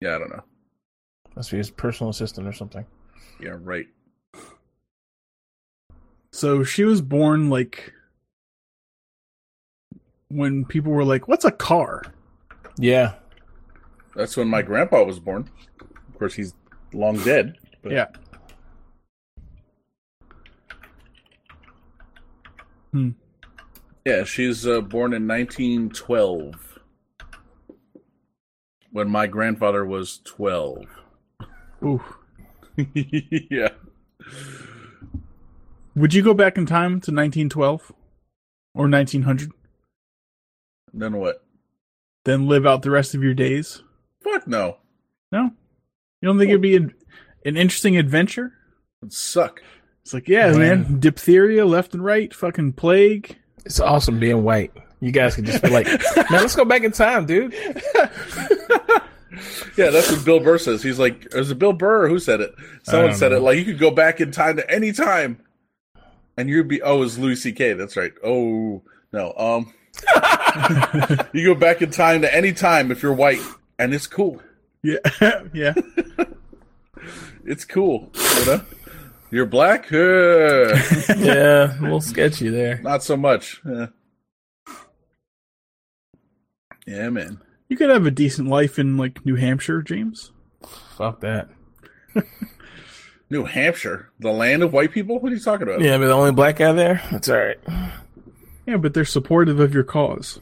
yeah. I don't know. Must be his personal assistant or something. Yeah, right. So she was born like when people were like, "What's a car?" Yeah. That's when my grandpa was born. Of course, he's long dead. But Yeah. Hmm. Yeah, she's uh, born in 1912. When my grandfather was 12. Ooh. yeah. Would you go back in time to 1912 or 1900, Then what? then live out the rest of your days? Fuck no. No, you don't think it'd be an, an interesting adventure? It'd suck. It's like, yeah, Yeah. man, diphtheria left and right, fucking plague. It's awesome being white. You guys can just be like, man, let's go back in time, dude. Yeah, that's what Bill Burr says. He's like, is it Bill Burr or who said it? Someone don't said it. Like, you could go back in time to any time. And you'd be, oh, it's Louis C.K. That's right. Oh, no. Um, you go back in time to any time if you're white, and it's cool. Yeah, yeah. It's cool. You know? You're black? Uh, Yeah, a little sketchy there. not so much. Yeah. yeah, man. You could have a decent life in like New Hampshire, James. Fuck that. New Hampshire, the land of white people? What are you talking about? Yeah, but the only black guy there? That's all right. Yeah, but they're supportive of your cause.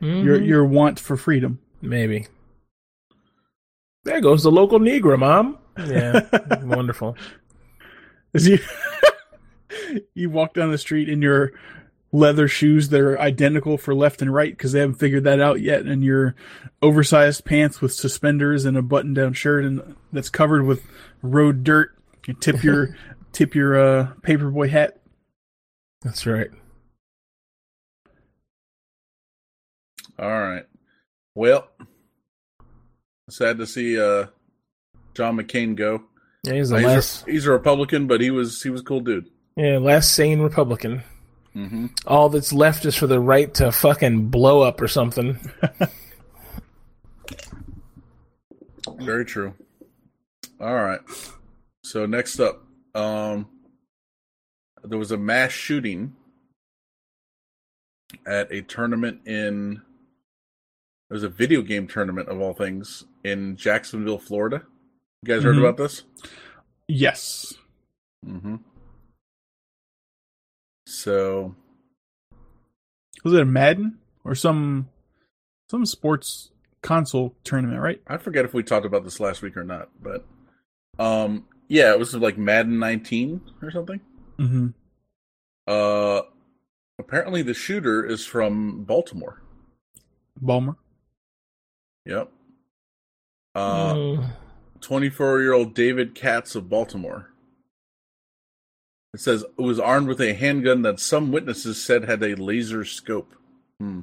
Your Mhm. your want for freedom. Maybe. There goes the local Negro, mom. Yeah, wonderful. As you you walk down the street in your leather shoes that are identical for left and right because they haven't figured that out yet, and your oversized pants with suspenders and a button-down shirt and that's covered with road dirt. You tip your tip your uh, paperboy hat. That's right. All right. Well, sad to see uh, John McCain go. Yeah, he's the Uh, he's, last. a, he's a Republican, but he was he was a cool dude. Yeah, last sane Republican. Hmm All that's left is for the right to fucking blow up or something. Very true. All right. So next up, um, there was a mass shooting at a tournament in. It was a video game tournament of all things in Jacksonville, Florida. You guys heard Mhm. about this? Yes. Mm-hmm. So Was it a Madden or some some sports console tournament, right? I forget if we talked about this last week or not, but um, yeah, it was like Madden 19 or something. Mm-hmm. Uh, apparently the shooter is from Baltimore. Balmer. Yep. Uh, Mm. 24 year old David Katz of Baltimore. It says it was armed with a handgun that some witnesses said had a laser scope. Hmm.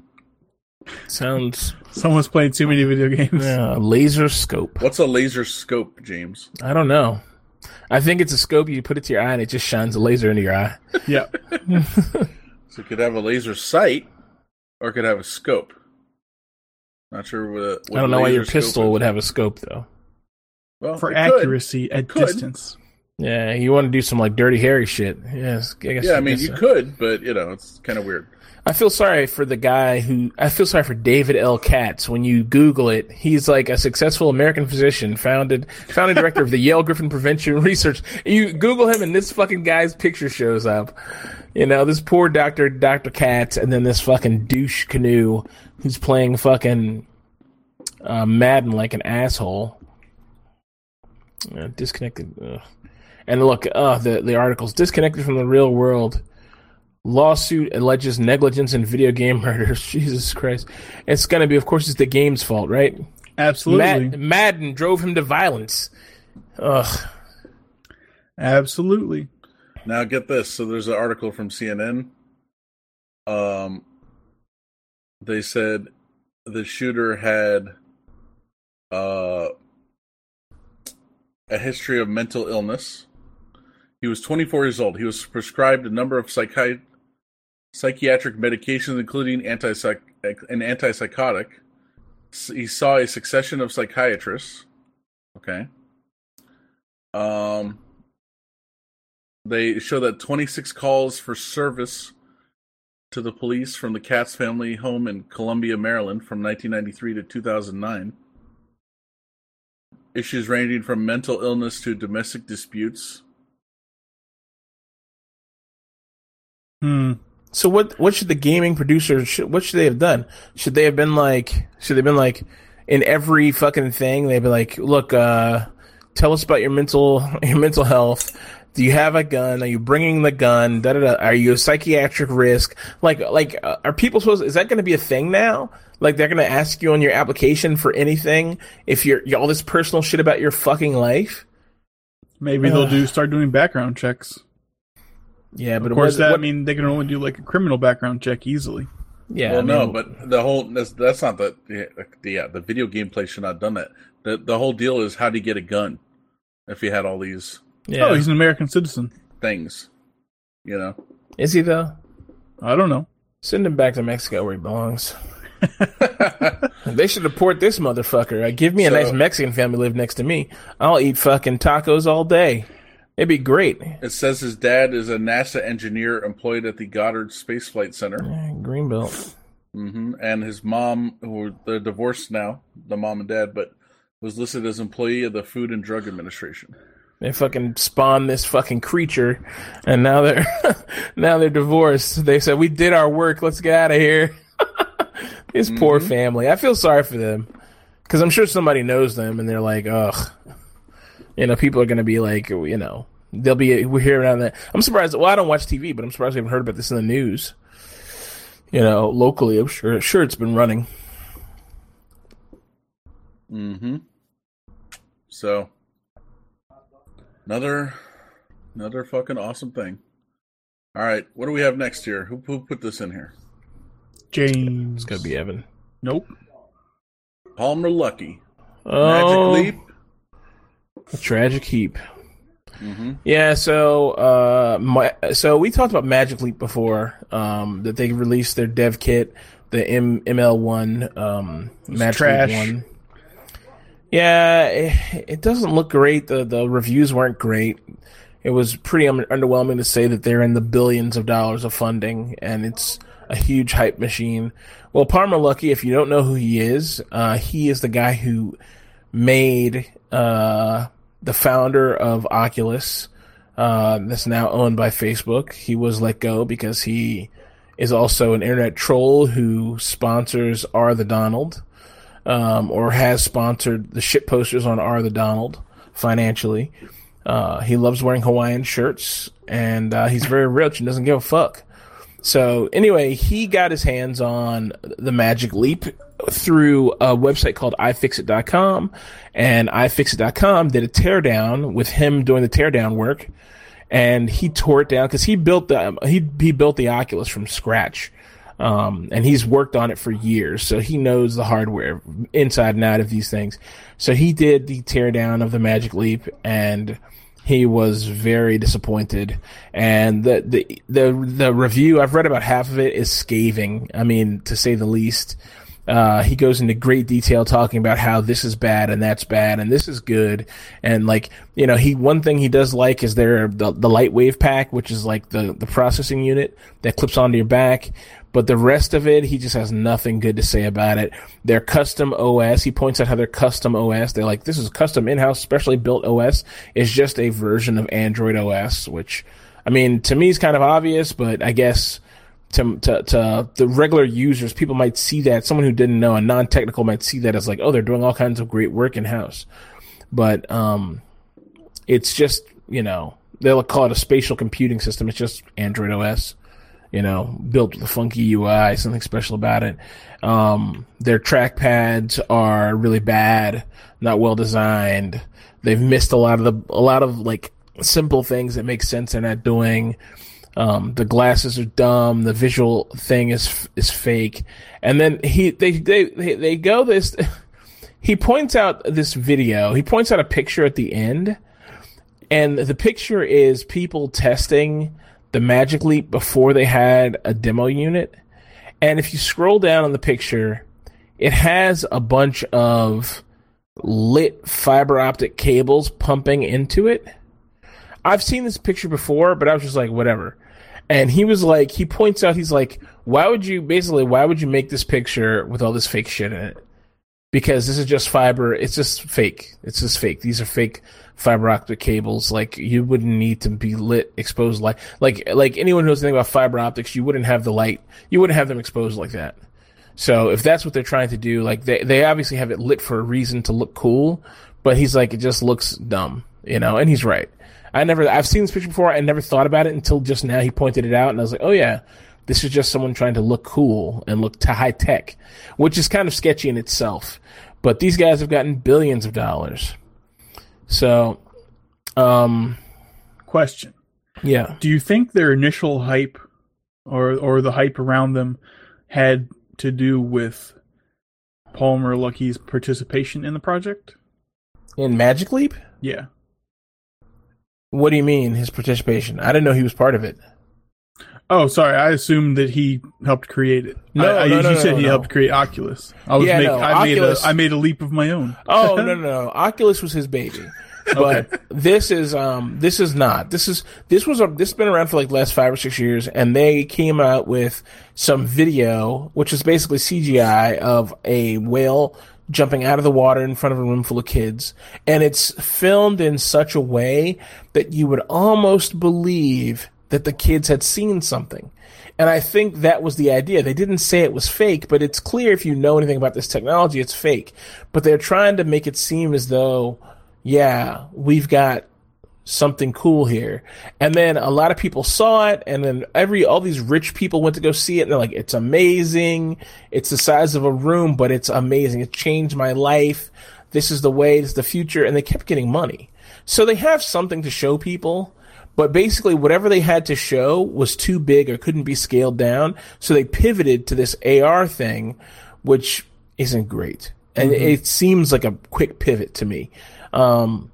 Sounds Someone's playing too many video games. yeah, laser scope. What's a laser scope, James? I don't know. I think it's a scope you put it to your eye and it just shines a laser into your eye. Yeah. So it could have a laser sight, or it could have a scope. Not sure what. what I don't know why your pistol would have a scope though. well, For it could. accuracy at distance. Yeah, you want to do some like Dirty Harry shit. Yes, I guess. Yeah, I mean you so. could, but you know it's kind of weird. I feel sorry for the guy who. I feel sorry for David L. Katz. When you Google it, he's like a successful American physician, founded, founding director of the Yale Griffin Prevention Research. You Google him, and this fucking guy's picture shows up. You know, this poor doctor, Doctor Katz, and then this fucking douche canoe who's playing fucking uh, Madden like an asshole. Uh, disconnected. Ugh. And look, uh, the the articles disconnected from the real world. Lawsuit alleges negligence in video game murders. Jesus Christ! It's gonna be, of course, it's the game's fault, right? Absolutely. Mad- Madden drove him to violence. Ugh. Absolutely. Now get this. So there's an article from CNN. Um, they said the shooter had uh a history of mental illness. He was 24 years old. He was prescribed a number of psychi- psychiatric medications, including antipsych- an antipsychotic. He saw a succession of psychiatrists. Okay. Um, they show that 26 calls for service to the police from the Katz family home in Columbia, Maryland from 1993 to 2009. Issues ranging from mental illness to domestic disputes. Hmm. So what what should the gaming producer should, what should they have done? Should they have been like should they have been like in every fucking thing they'd be like, "Look, uh tell us about your mental your mental health. Do you have a gun? Are you bringing the gun? Da, da, da. Are you a psychiatric risk? Like like uh, are people supposed is that going to be a thing now? Like they're going to ask you on your application for anything if you're, you're all this personal shit about your fucking life? Maybe they'll do start doing background checks. Yeah, but Of course, what, that what- I mean they can only do like a criminal background check easily. yeah, well, I no, but the whole that's, that's not the yeah, the yeah, the video gameplay should not have done that. The the whole deal is how do you get a gun if you had all these yeah. Oh, he's an American citizen. things, you know. is he though? I don't know. Send him back to Mexico where he belongs. They should deport this motherfucker. Give me a So- nice Mexican family live next to me. I'll eat fucking tacos all day. It'd be great. It says his dad is a NASA engineer employed at the Goddard Space Flight Center, Yeah, Greenbelt. hmm and his mom, who they're divorced now, the mom and dad, but was listed as employee of the Food and Drug Administration. They fucking spawned this fucking creature, and now they're now they're divorced. They said we did our work. Let's get out of here. His poor family. I feel sorry for them because I'm sure somebody knows them, and they're like, ugh. You know, people are gonna be like, you know, they'll be we're hearing on that. I'm surprised. Well, I don't watch TV, but I'm surprised we haven't heard about this in the news. You know, locally, I'm sure sure it's been running. Mm-hmm. So another another fucking awesome thing. All right, what do we have next here? Who who put this in here? James. It's gonna be Evan. Nope. Palmer Luckey. Oh, Magic Leap. Tragic heap. Mm-hmm. Yeah, so uh, my, so we talked about Magic Leap before. Um, that they released their dev kit, the M, ML1 um, Magic trash. Leap one. Yeah, it, it doesn't look great. The the reviews weren't great. It was pretty un- underwhelming to say that they're in the billions of dollars of funding, and it's a huge hype machine. Well, Palmer Luckey, if you don't know who he is, uh, he is the guy who made uh, the founder of Oculus, uh, that's now owned by Facebook. He was let go because he is also an internet troll who sponsors R the Donald, um, or has sponsored the shit posters on R the Donald financially. Uh, he loves wearing Hawaiian shirts, and uh, he's very rich and doesn't give a fuck. So anyway, he got his hands on the Magic Leap through a website called iFixit.com, and iFixit.com did a teardown with him doing the teardown work, and he tore it down because he built the he he built the Oculus from scratch. Um, and he's worked on it for years, so he knows the hardware inside and out of these things. So he did the teardown of the Magic Leap, and he was very disappointed. And the the the the review I've read about half of it is scathing. I mean, to say the least. Uh, he goes into great detail talking about how this is bad and that's bad and this is good. And like you know he one thing he does like is their the, the light wave pack which is like the the processing unit that clips onto your back. But the rest of it he just has nothing good to say about it. Their custom os he points out how their custom os they're like this is custom in-house specially built os is just a version of android os which i mean to me is kind of obvious but i guess to, to to the regular users, people might see that someone who didn't know, a non-technical might see that as like, oh, they're doing all kinds of great work in house, but um, it's just you know they'll call it a spatial computing system. It's just Android OS, you know, built with a funky UI, something special about it. Um, their trackpads are really bad, not well designed. They've missed a lot of the a lot of like simple things that make sense they're not doing. Um, the glasses are dumb. The visual thing is is fake. And then he they they they, they go this. He points out this video. He points out a picture at the end, and the picture is people testing the Magic Leap before they had a demo unit. And if you scroll down on the picture, it has a bunch of lit fiber optic cables pumping into it. I've seen this picture before, but I was just like, whatever. And he was like, he points out, he's like, why would you, basically, why would you make this picture with all this fake shit in it? Because this is just fiber, it's just fake. It's just fake. These are fake fiber optic cables. Like, you wouldn't need to be lit, exposed light. Like, like anyone who knows anything about fiber optics, you wouldn't have the light, you wouldn't have them exposed like that. So if that's what they're trying to do, like, they, they obviously have it lit for a reason to look cool, but he's like, it just looks dumb, you know, and he's right. I never, I've seen this picture before. I never thought about it until just now. He pointed it out, and I was like, oh yeah, this is just someone trying to look cool and look to high tech, which is kind of sketchy in itself. But these guys have gotten billions of dollars. So, um, Question: yeah, Do you think their initial hype, or or the hype around them, had to do with Palmer Luckey's participation in the project? in Magic Leap. Yeah. What do you mean his participation? I didn't know he was part of it. Oh, sorry. I assumed that he helped create it. No, I, I, no, you no, said no, he no. helped create Oculus. I was Yeah, make, no, I Oculus- made a I made a leap of my own. Oh no, no, no! Oculus was his baby, but this is um this is not. This is this was a this has been around for like the last five or six years, and they came out with some video, which is basically CGI of a whale jumping out of the water in front of a room full of kids, and it's filmed in such a way that you would almost believe that the kids had seen something. And I think that was the idea. They didn't say it was fake, but it's clear if you know anything about this technology, it's fake. But they're trying to make it seem as though, yeah, we've got something cool here. And then a lot of people saw it, and then every all these rich people went to go see it, and they're like, "It's amazing. It's the size of a room, but it's amazing. It changed my life. This is the way. It's the future." And they kept getting money, so they have something to show people. But basically, whatever they had to show was too big or couldn't be scaled down. So they pivoted to this AR thing, which isn't great. And it seems like a quick pivot to me. Um,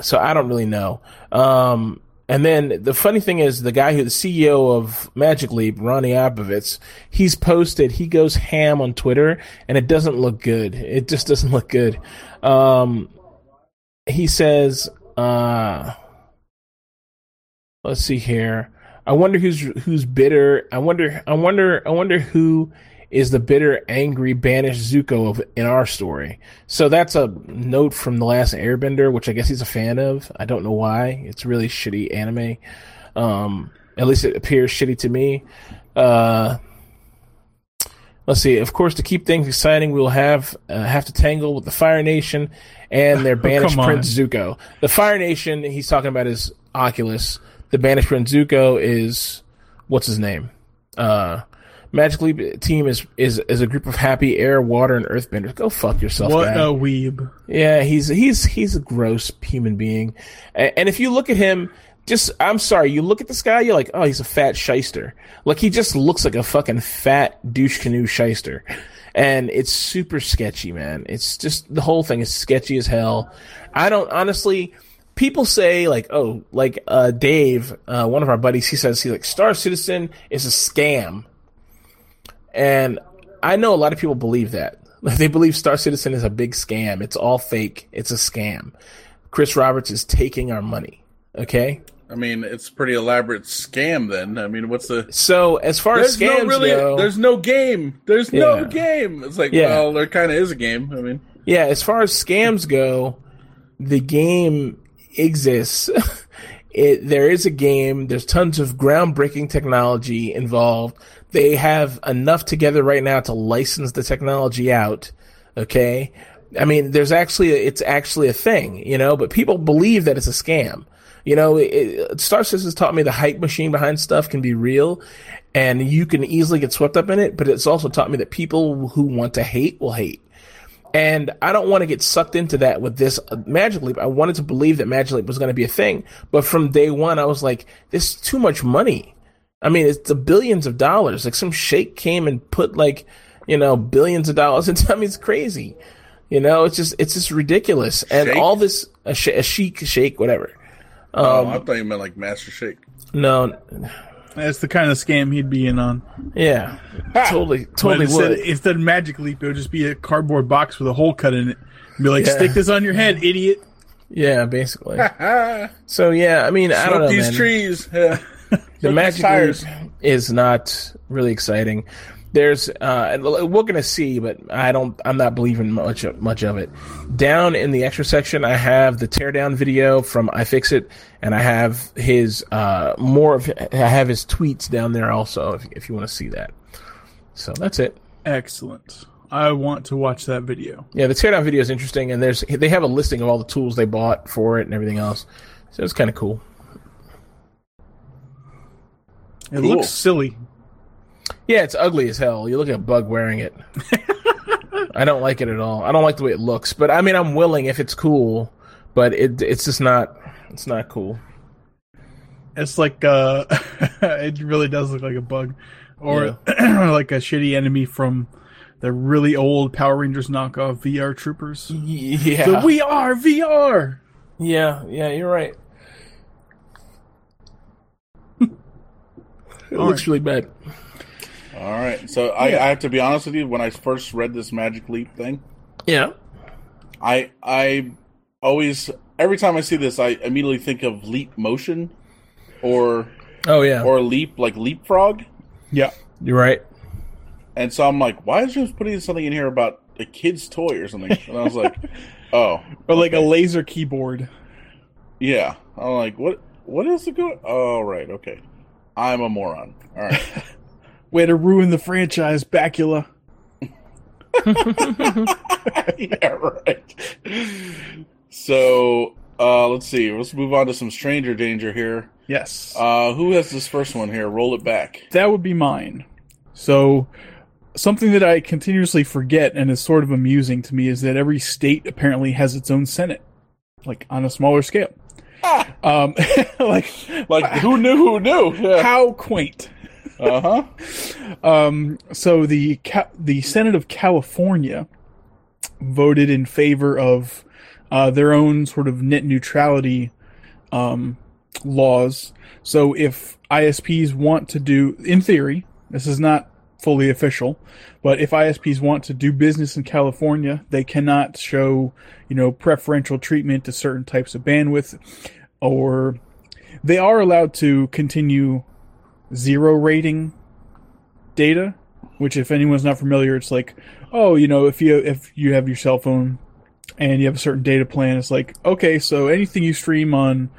so I don't really know. Um, and then the funny thing is, the guy who the CEO of Magic Leap, Rony Abovitz, he's posted. He goes ham on Twitter, and it doesn't look good. It just doesn't look good. Um, he says, uh, let's see here. I wonder who's who's bitter. I wonder. I wonder. I wonder who is the bitter, angry, banished Zuko of in our story. So that's a note from the last Airbender, which I guess he's a fan of. I don't know why. It's really shitty anime. Um, at least it appears shitty to me. Uh, let's see. Of course, to keep things exciting, we'll have uh, have to tangle with the Fire Nation and their banished on. Prince Zuko. The Fire Nation he's talking about is Oculus. The banished Prince Zuko is what's his name? Uh, Magic Leap team is is is a group of happy air, water, and earthbenders. Go fuck yourself, What guy. a weeb. Yeah, he's he's he's a gross human being, and, and if you look at him, just I'm sorry, you look at this guy, you're like, oh, he's a fat shyster. Like he just looks like a fucking fat douche canoe shyster, and it's super sketchy, man. It's just the whole thing is sketchy as hell. I don't honestly. People say like, oh, like uh, Dave, uh, one of our buddies, he says he like Star Citizen is a scam, and I know a lot of people believe that. They believe Star Citizen is a big scam. It's all fake. It's a scam. Chris Roberts is taking our money. Okay. I mean, it's a pretty elaborate scam. Then I mean, what's the? So as far There's as scams no really. go, There's no game. There's no game. It's like, Yeah. well, there kind of is a game. I mean, yeah, as far as scams go, the game exists. it there is a game. There's tons of groundbreaking technology involved. They have enough together right now to license the technology out. Okay. I mean, there's actually it's actually a thing, you know, but people believe that it's a scam. You know, it, it, Star Citizen taught me the hype machine behind stuff can be real, and you can easily get swept up in it. But it's also taught me that people who want to hate will hate. And I don't want to get sucked into that with this uh, Magic Leap. I wanted to believe that Magic Leap was going to be a thing, but from day one, I was like, "This is too much money." I mean, it's the billions of dollars. Like some sheikh came and put like, you know, billions of dollars into. I mean, it's crazy. You know, it's just it's just ridiculous. And Sheikh? all this a, sh- a sheik, sheikh, whatever. oh, I um, thought you meant like Master Shake. No, That's the kind of scam he'd be in on. Yeah, totally, totally instead, would. instead of Magic Leap, it would just be a cardboard box with a hole cut in it. And be like, Yeah. stick this on your head, idiot. Yeah, basically. so yeah, I mean, I don't Smoke know, these man. trees. Yeah. The Magic tires. Is not really exciting. There's uh, we're gonna see, but I don't. I'm not believing much of, much of it. Down in the extra section, I have the teardown video from iFixit, and I have his uh, more of. I have his tweets down there also, if, if you want to see that. So that's it. Excellent. I want to watch that video. Yeah, the teardown video is interesting, and there's they have a listing of all the tools they bought for it and everything else. So it's kind of cool. It Cool. looks silly. Yeah, it's ugly as hell. You look at a bug wearing it. I don't like it at all. I don't like the way it looks, but I mean, I'm willing if it's cool, but it it's just not. It's not cool. It's like uh it really does look like a bug. Or like a shitty enemy from the really old Power Rangers knockoff VR Troopers. Yeah, The We Are VR. yeah, yeah. You're right. It All looks right. really bad. All right. So I, I have to be honest with you. When I first read this Magic Leap thing, Yeah, I I always every time I see this, I immediately think of Leap Motion, or Oh yeah, or Leap like Leapfrog, Yeah. you're right. and so I'm like, why is James putting something in here about a kid's toy or something? And I was like, oh, Or like a laser keyboard. yeah. I'm like, what what is it going? Oh, right, okay. I'm a moron. All right. Way to ruin the franchise, Bacula. yeah, right. So uh, let's see. Let's move on to some stranger danger here. Yes. Uh, who has this first one here? Roll it back. that would be mine. So, something that I continuously forget and is sort of amusing to me is that every state apparently has its own senate, like on a smaller scale. Um, like, Like who knew? Who knew? Yeah. how quaint. Uh huh. Um, so the Ca- the Senate of California voted in favor of uh, their own sort of net neutrality um, laws. So if ISPs want to do, in theory, this is not fully official, but if ISPs want to do business in California, they cannot show, you know, preferential treatment to certain types of bandwidth, or they are allowed to continue zero rating data, which if anyone's not familiar, it's like, oh, you know, if you if you have your cell phone and you have a certain data plan, it's like, okay, so anything you stream on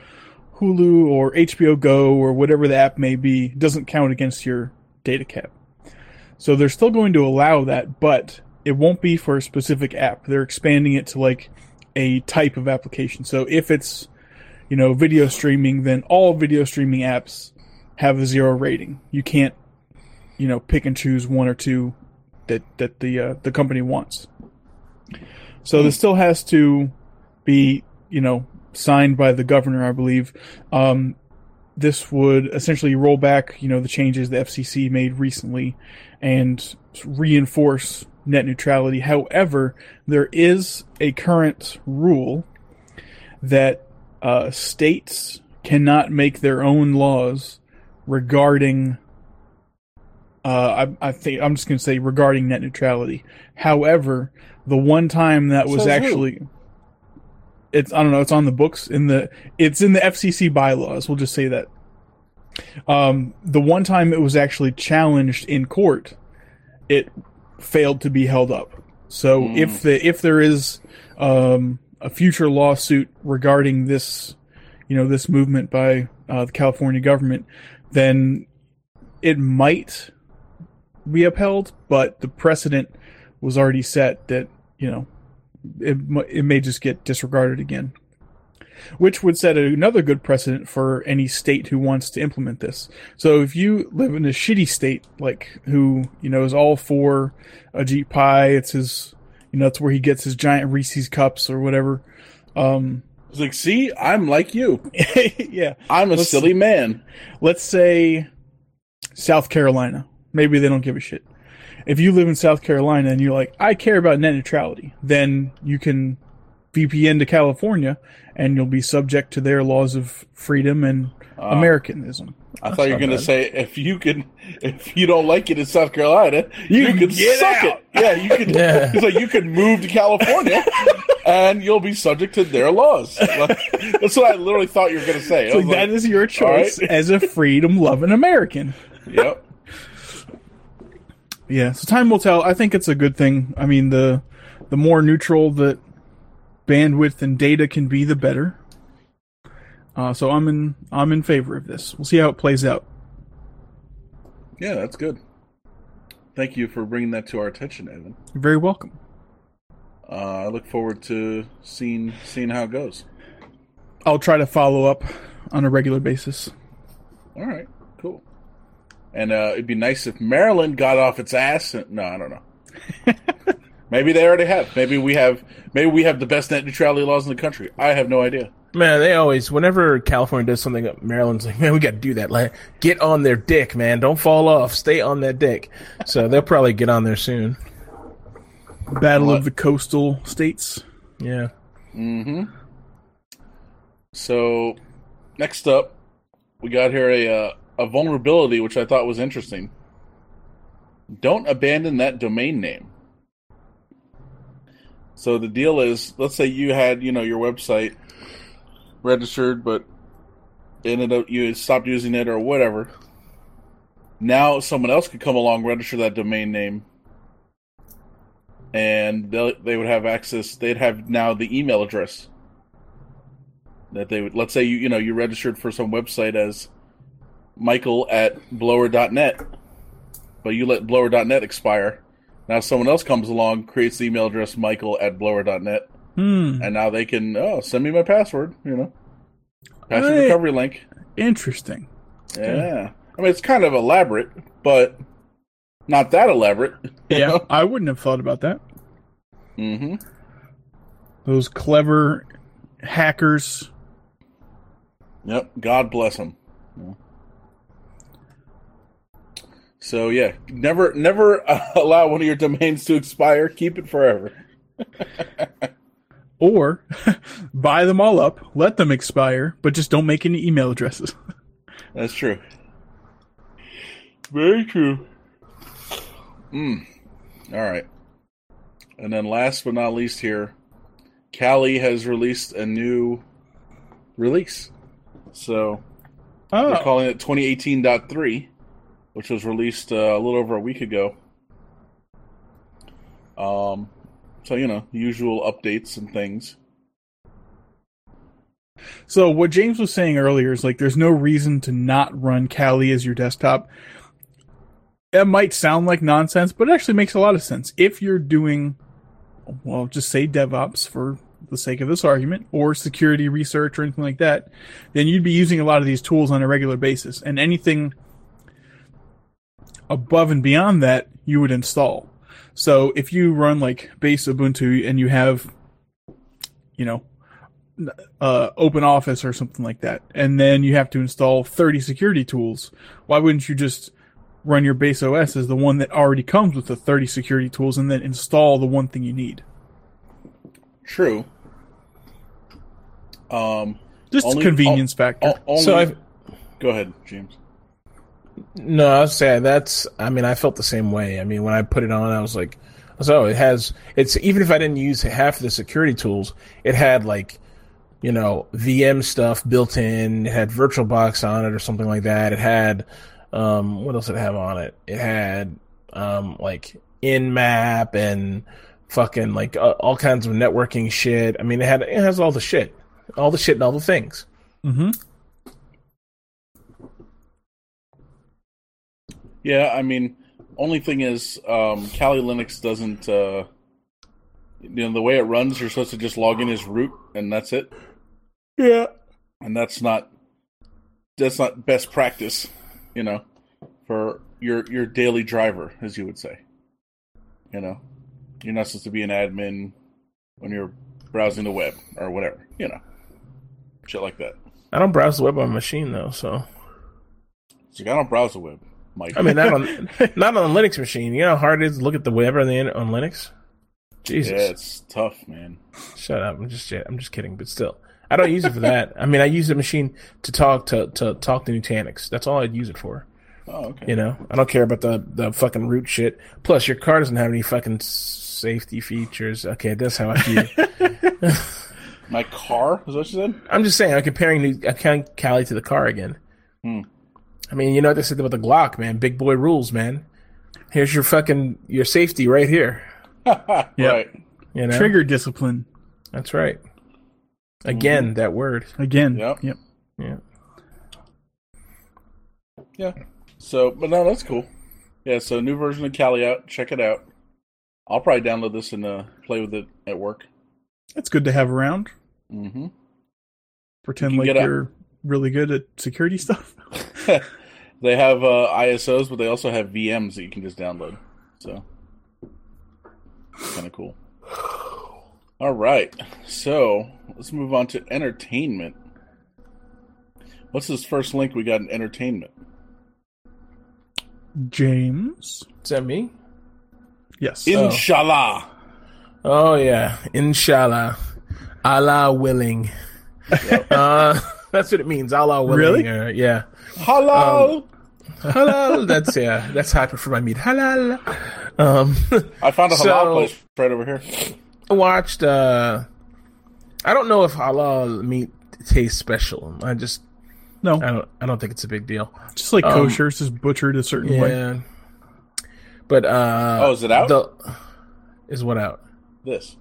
Hulu or HBO Go or whatever the app may be doesn't count against your data cap. So they're still going to allow that, but it won't be for a specific app. They're expanding it to like a type of application. So if it's, you know, video streaming, then all video streaming apps have a zero rating. You can't, you know, pick and choose one or two that that the uh, the company wants. So this still has to be, you know, signed by the governor, I believe. Um, this would essentially roll back, you know, the changes the FCC made recently and reinforce net neutrality. However, there is a current rule that uh, states cannot make their own laws regarding. Uh, I, I think I'm just going to say regarding net neutrality. However, the one time that was Says who? It's I don't know, it's on the books in the it's in the FCC bylaws. We'll just say that. Um, the one time it was actually challenged in court, it failed to be held up. So Hmm. if the if there is um, a future lawsuit regarding this, you know, this movement by uh, the California government, then it might be upheld. But the precedent was already set that you know it it may just get disregarded again, which would set another good precedent for any state who wants to implement this. So if you live in a shitty state, like who you know is all for Ajit Pai, it's his you know that's where he gets his giant Reese's cups or whatever. Um, It's like, see, I'm like you. yeah, I'm a Let's- silly man. let's say South Carolina. Maybe they don't give a shit. If you live in South Carolina and you're like, I care about net neutrality, then you can VPN to California and you'll be subject to their laws of freedom and Uh, Americanism. I thought you were going to say if you can, if you don't like it in South Carolina, you, you can suck out. it. Yeah, you can. yeah. He's like you can move to California, and you'll be subject to their laws. That's what I literally thought you were going to say. So like, that is your choice right. as a freedom-loving American. Yep. Yeah. So time will tell. I think it's a good thing. I mean the the more neutral that bandwidth and data can be, the better. Uh, so I'm in I'm in favor of this. We'll see how it plays out. Yeah, that's good. Thank you for bringing that to our attention, Evan. You're very welcome. Uh, I look forward to seeing seeing how it goes. I'll try to follow up on a regular basis. All right, cool. And uh, it'd be nice if Maryland got off its ass. And, no, I don't know. maybe they already have. Maybe we have. Maybe we have the best net neutrality laws in the country. I have no idea. Man, they always, whenever California does something, Maryland's like, man, we got to do that. Like, get on their dick, man. Don't fall off. Stay on that dick. So they'll probably get on there soon. Battle what? of the coastal states. Yeah. Mm-hmm. So, next up, we got here a uh, a vulnerability which I thought was interesting. Don't abandon that domain name. So the deal is, let's say you had, you know, your website registered, but ended up you stopped using it or whatever. Now someone else could come along, register that domain name, and they would have access. They'd have now the email address that they would. Let's say you you know you registered for some website as Michael at blower.net, but you let blower.net expire. Now someone else comes along, creates the email address Michael at blower.net, Hmm. And now they can oh send me my password, you know. Password hey, recovery link. Interesting. Yeah. I mean it's kind of elaborate, but not that elaborate. Yeah. Know? I wouldn't have thought about that. Mm-hmm. Those clever hackers. Yep. God bless them. Yeah. So yeah, never never uh, allow one of your domains to expire. Keep it forever. Or buy them all up, let them expire, but just don't make any email addresses. That's true. Very true. Mm. All right. And then last but not least here, Kali has released a new release. So oh. they're calling it 2018.3, which was released uh, a little over a week ago. Um, so you know, usual updates and things. So what James was saying earlier is like there's no reason to not run Kali as your desktop. It might sound like nonsense, but it actually makes a lot of sense. If you're doing well, just say DevOps for the sake of this argument, or security research or anything like that, then you'd be using a lot of these tools on a regular basis. And anything above and beyond that, you would install. So if you run like base Ubuntu and you have, you know, uh, Open Office or something like that, and then you have to install 30 security tools, why wouldn't you just run your base OS as the one that already comes with the 30 security tools and then install the one thing you need? True. Um, just only, convenience factor. Only, so I've, go ahead, James. No, I was saying that's. I mean, I felt the same way. I mean, when I put it on, I was like, "So it has." It's even if I didn't use half the security tools, it had like, you know, VM stuff built in. It had VirtualBox on it or something like that. It had, um, what else did it have on it? It had, um, like Nmap and fucking like uh, all kinds of networking shit. I mean, it had it has all the shit, all the shit and all the things. Mm-hmm. Yeah, I mean, only thing is, um, Kali Linux doesn't. Uh, you know, the way it runs, you're supposed to just log in as root, and that's it. Yeah, and that's not that's not best practice. You know, for your your daily driver, as you would say. You know, you're not supposed to be an admin when you're browsing the web or whatever. You know, shit like that. I don't browse the web on a machine though, so. So I don't browse the web. Mike. I mean, not on not on a Linux machine. You know how hard it is to look at the web on the on Linux. Jesus, yeah, it's tough, man. Shut up! I'm just I'm just kidding, but still, I don't use it for that. I mean, I use the machine to talk to to talk to Nutanix. That's all I'd use it for. Oh, okay. You know, I don't care about the the fucking root shit. Plus, your car doesn't have any fucking safety features. Okay, that's how I feel. My car is what you said. I'm just saying. I'm comparing new, I'm comparing Kali to the car again. Hmm. I mean, you know what they said about the Glock, man. Big boy rules, man. Here's your fucking your safety right here. Right. You know, Trigger discipline That's right. Again, that word. again. Yep. Yep. Yeah. Yeah. So, but no, that's cool. Yeah. So, new version of Kali out. Check it out. I'll probably download this and uh, play with it at work. It's good to have around. Mm-hmm. Pretend You like you're really good at security stuff. they have uh, ISOs, but they also have VMs that you can just download. So, kind of cool. All right. So, let's move on to entertainment. What's this first link we got in entertainment? James. Is that me? Yes. Inshallah. Oh yeah, inshallah, Allah willing. uh, that's what it means. Allah willing. Really? Uh, yeah. Halal. Halal. That's yeah. That's how I prefer my meat. Halal. Um, I found a halal place right over here. I watched. uh I don't know if halal meat tastes special. I just. no, I don't. I don't think it's a big deal. just like um, kosher, it's just butchered a certain way. Yeah. But uh Oh, is it out? The, is what out? This.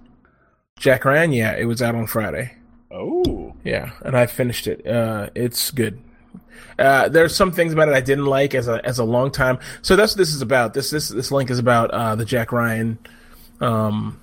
Jack Ryan. Yeah, it was out on Friday. Oh. Yeah, and I finished it. Uh, it's good. Uh, there's some things about it I didn't like as a as a long time. So that's what this is about. This this this link is about uh, the Jack Ryan um,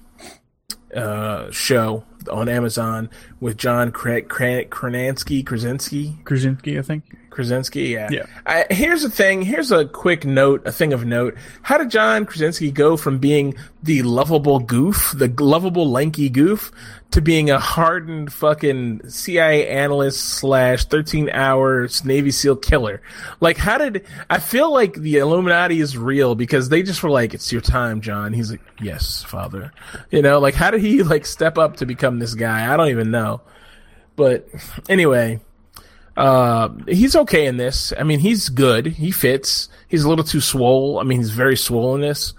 uh, show on Amazon with John Kra- Kra- Krasinski Krasinski Krasinski, I think. Krasinski. Yeah. Yeah. I, here's the thing. Here's a quick note. A thing of note. How did John Krasinski go from being the lovable goof, the lovable lanky goof, to being a hardened fucking CIA analyst slash 13 hours Navy SEAL killer? Like, how did I feel like the Illuminati is real because they just were like, "It's your time, John." He's like, "Yes, father." You know, like how did he like step up to become this guy? I don't even know. But anyway, uh, he's okay in this. I mean, he's good. He fits. He's a little too swole. I mean, he's very this.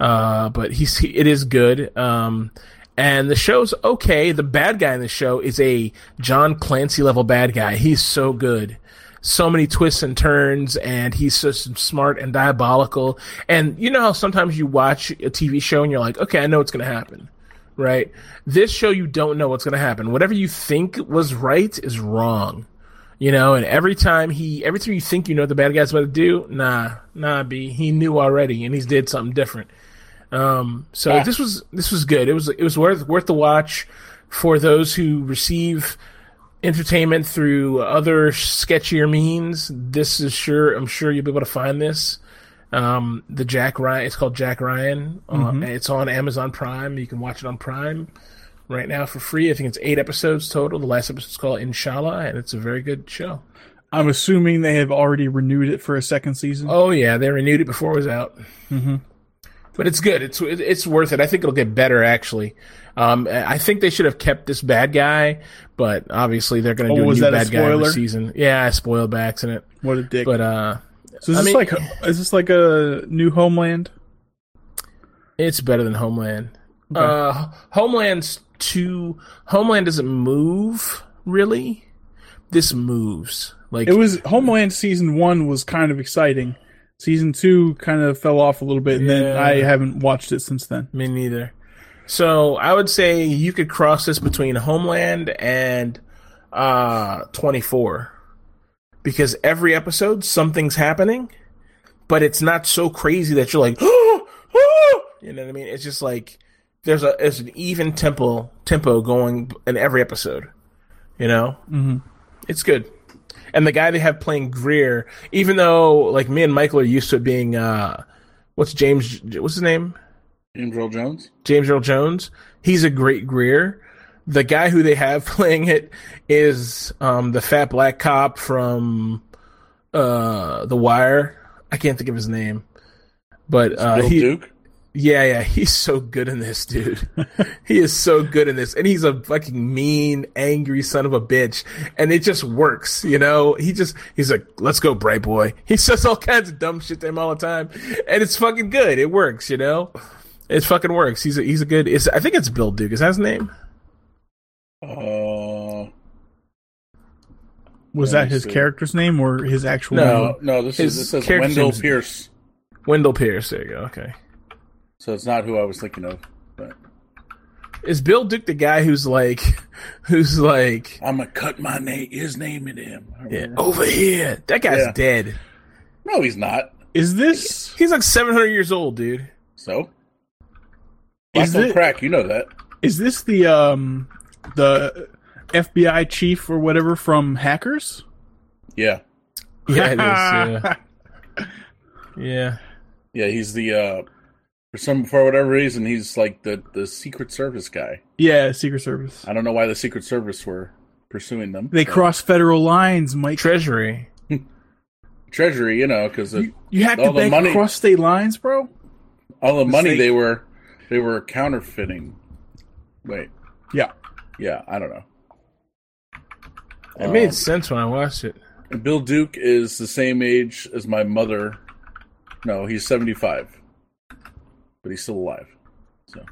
Uh, but he's he, it is good. Um, and the show's okay. The bad guy in the show is a John Clancy level bad guy. He's so good. So many twists and turns, and he's so smart and diabolical. And you know how sometimes you watch a TV show and you're like, okay, I know what's going to happen right? This show, you don't know what's going to happen. Whatever you think was right is wrong, you know. And every time he, every time you think you know what the bad guy's about to do, nah, nah, b, he knew already, and he's did something different. Um, so Ah. this was this was good. It was it was worth worth the watch for those who receive entertainment through other sketchier means. This is sure I'm sure you'll be able to find this. Um, the Jack Ryan. It's called Jack Ryan. Uh, it's on Amazon Prime. You can watch it on Prime right now for free. I think it's eight episodes total. The last episode's called Inshallah, and it's a very good show. I'm assuming they have already renewed it for a second season. Oh yeah, they renewed it before it was out. Mm-hmm. But it's good. It's it's worth it. I think it'll get better actually. Um, I think they should have kept this bad guy, but obviously they're going to Oh, do a new that a bad guy spoiler? season. Yeah, I spoiled by accident. What a dick. But uh, so is I this mean- like is this like a new Homeland? It's better than Homeland. Okay. Uh, Homeland's too. Homeland doesn't move really. This moves like It was Homeland season one was kind of exciting. Season two kind of fell off a little bit, and then I haven't watched it since then. me neither. So I would say you could cross this between Homeland and uh 24 because every episode something's happening, but it's not so crazy that you're like, oh, oh! you know what I mean? It's just like there's a there's an even tempo tempo going in every episode. You know, Mhm. it's good. And the guy they have playing Greer, even though like me and Michael are used to it being uh, what's James? What's his name? James Earl Jones. James Earl Jones. He's a great Greer. The guy who they have playing it is um, the fat black cop from uh, The Wire. I can't think of his name, but uh, he, Duke. Yeah, yeah, he's so good in this, dude. he is so good in this, and he's a fucking mean, angry son of a bitch, and it just works, you know. He just he's like, "Let's go, bright boy." He says all kinds of dumb shit to him all the time, and it's fucking good. It works, you know. It fucking works. He's a, he's a good. It's, I think it's Bill Duke. Is that his name? Uh, Was that his see. character's name or his actual No. name? no, no, this His is this says character Wendell Pierce, Wendell Pierce. There you go. Okay. So it's not who I was thinking of. But Is Bill Duke the guy who's like, who's like, I'm gonna cut my name, his name in him. yeah, over here? That guy's Yeah. dead. No, he's not. Is this He's like 700 years old, dude. So, black Is don't crack. You know that. is this the um the FBI chief or whatever from Hackers? Yeah, Yeah, it is. Yeah. yeah. yeah. He's the uh, for some for whatever reason he's like the the Secret Service guy. yeah, Secret Service. I don't know why the Secret Service were pursuing them. They cross federal lines, Mike. Treasury. Treasury, you know, because You, you have all to the bank money- across state lines, bro. all the money state- they were they were counterfeiting. Wait, Yeah. yeah, I don't know. It Um, made sense when I watched it. Bill Duke is the same age as my mother. No, he's 75. But he's still alive. So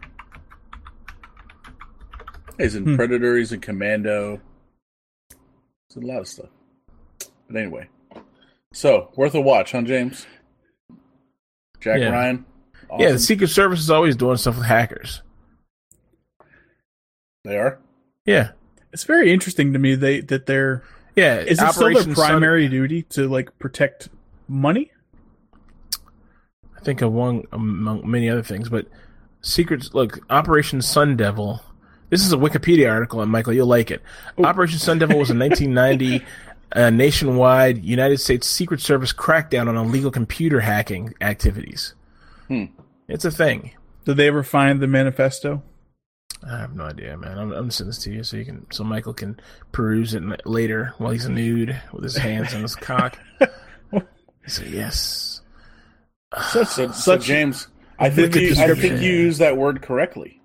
He's in Hmm. Predator, he's in Commando. He's in a lot of stuff. But anyway. So, worth a watch, huh, James? Jack Yeah. Ryan. Yeah, the Secret Service is always doing stuff with hackers. they are. Yeah. It's very interesting to me they that they're Yeah. is it still Operation their Sun- primary duty to like protect money? I of one among many other things, but secrets. Look, Operation Sun Devil. This is a Wikipedia article, and Michael, you'll like it. Operation Sun Devil was a 1990 uh, nationwide United States Secret Service crackdown on illegal computer hacking activities. Hmm. It's a thing. Did they ever find the manifesto? I have no idea, man. I'm, I'm sending this to you so you can, so Michael can peruse it later while he's nude with his hands on his cock. So yes, Such So, so James, I think, you, I think you used that word correctly.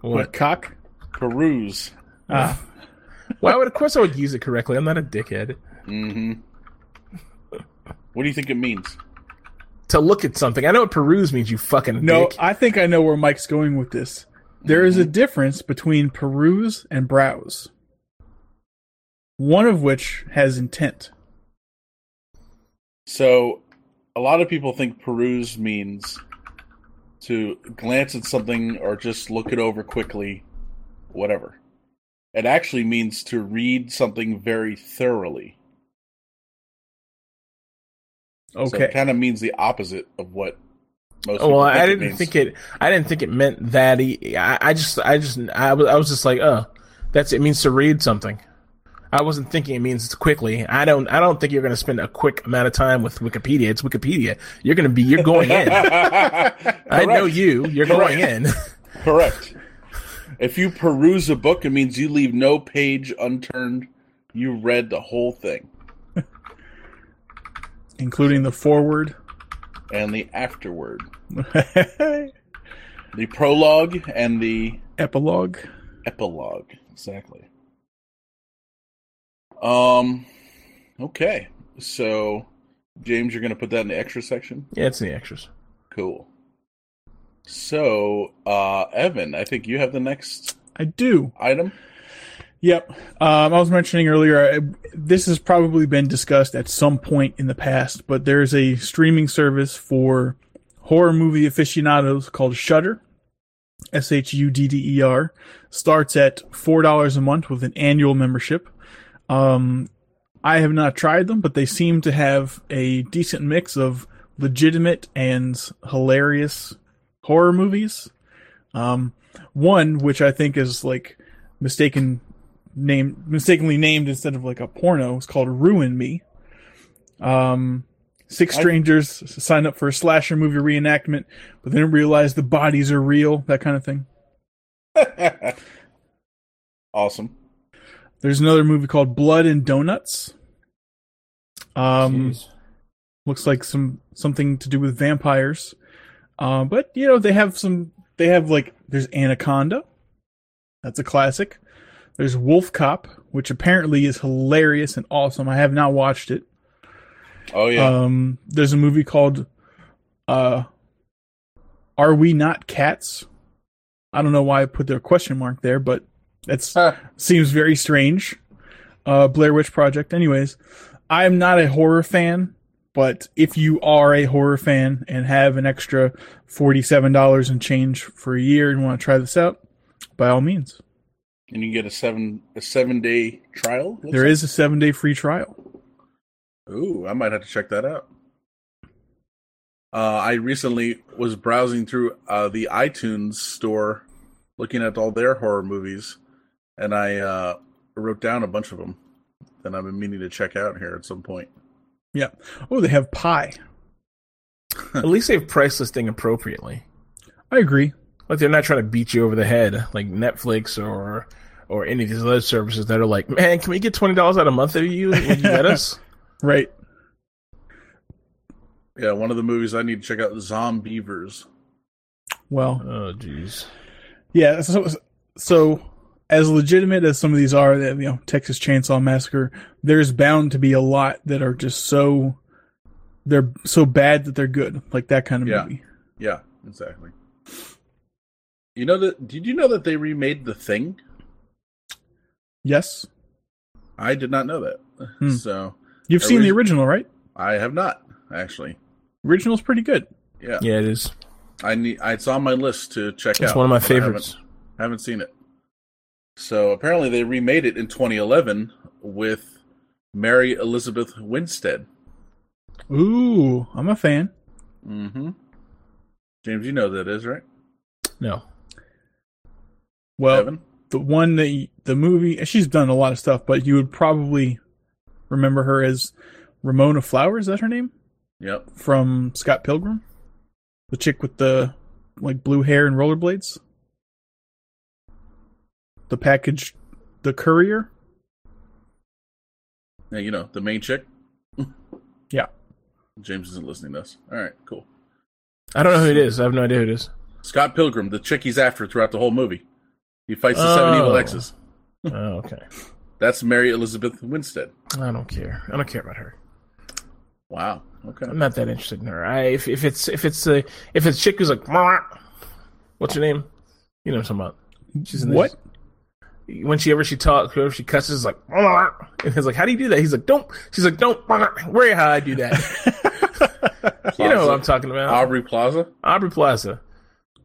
what what? cock? Peruse. Ah, Why would? Of course, I would use it correctly. I'm not a dickhead. hmm What do you think it means? To look at something, I know what peruse means. You fucking no, dick. I think I know where Mike's going with this. There is a difference between peruse and browse. One of which has intent. So, a lot of people think peruse means to glance at something or just look it over quickly, whatever. It actually means to read something very thoroughly. So Okay. it kind of means the opposite of what most Oh, people well, think I didn't means. think it. I didn't think it meant that. E- I, I just, I just, I was, I was just like, oh, that's it means to read something. I wasn't thinking it means quickly. I don't, I don't think you're going to spend a quick amount of time with Wikipedia. It's Wikipedia. You're going to be, you're going in. I know you. You're going in. Correct. If you peruse a book, it means you leave no page unturned. You read the whole thing Including the forward. and the afterword, the prologue and the Epilogue. epilogue. Exactly. Um. Okay. So, James, you're going to put that in the extra section. Yeah, it's in the extras. Cool. So, uh, Evan, I think you have the next I do. item. Yep. Um, I was mentioning earlier, I, this has probably been discussed at some point in the past, but there's a streaming service for horror movie aficionados called Shudder. S H U D D E R. Starts at $4 a month with an annual membership. Um, I have not tried them, but they seem to have a decent mix of legitimate and hilarious horror movies. Um, one which I think is like mistaken name mistakenly named instead of like a porno is called Ruin Me. Um, six I- strangers sign up for a slasher movie reenactment, but then realize the bodies are real. That kind of thing. awesome. There's another movie called Blood and Donuts. Um, Jeez. looks like some something to do with vampires. Uh, but you know they have some. They have like there's Anaconda. That's a classic. There's Wolf Cop, which apparently is hilarious and awesome. I have not watched it. Oh yeah. Um, there's a movie called uh, "Are We Not Cats?" I don't know why I put the question mark there, but that's Huh. seems very strange. Uh, Blair Witch Project. Anyways, I am not a horror fan, but if you are a horror fan and have an extra forty-seven dollars and change for a year and want to try this out, by all means, and you can get a seven a seven day trial. there like? is a seven-day free trial. Ooh, I might have to check that out. Uh, I recently was browsing through uh, the iTunes store, looking at all their horror movies, and I uh, wrote down a bunch of them that I've been meaning to check out here at some point. Yeah. Oh, they have Pie. At least they've price listing appropriately. I agree. Like they're not trying to beat you over the head like Netflix or or any of these other services that are like, man, can we get twenty dollars out of a month of you when you let us? Right. Yeah, one of the movies I need to check out is Zombeavers. Well, Oh, jeez. yeah. So, so as legitimate as some of these are, that you know, Texas Chainsaw Massacre, there's bound to be a lot that are just so they're so bad that they're good, like that kind of Yeah. movie. Yeah, exactly. You know that? Did you know that they remade The Thing? Yes, I did not know that. Hmm. So you've seen we- the original, right? I have not actually. Original's pretty good. Yeah, Yeah, it is. I need. It's on my list to check It's out. It's one of my but I haven't- favorites. Haven't seen it. So apparently they remade it in 2011 with Mary Elizabeth Winstead. Ooh, I'm a fan. Mm-hmm. James, you know who that is, right? No. Well, Evan? the one that y- the movie she's done a lot of stuff, but you would probably remember her as Ramona Flowers. Is that her name Yep. from Scott Pilgrim? The chick with the like blue hair and rollerblades. The package, the courier. Yeah, you know the main chick. Yeah. James isn't listening to us. All right, cool. I don't know who it is. I have no idea who it is. Scott Pilgrim, the chick he's after throughout the whole movie. He fights the seven evil Oh. exes. Oh, okay. That's Mary Elizabeth Winstead. I don't care. I don't care about her. Wow. Okay. I'm not that interested in her. I if, if it's if it's a if it's chick who's like what's her name? You know what I'm talking about. She's in What? This, whenever she talks, whenever she cusses, it's like and he's like, "How do you do that?" He's like, "Don't." She's like, "Don't." Where how I do that? you know what I'm talking about. Aubrey Plaza. Aubrey Plaza.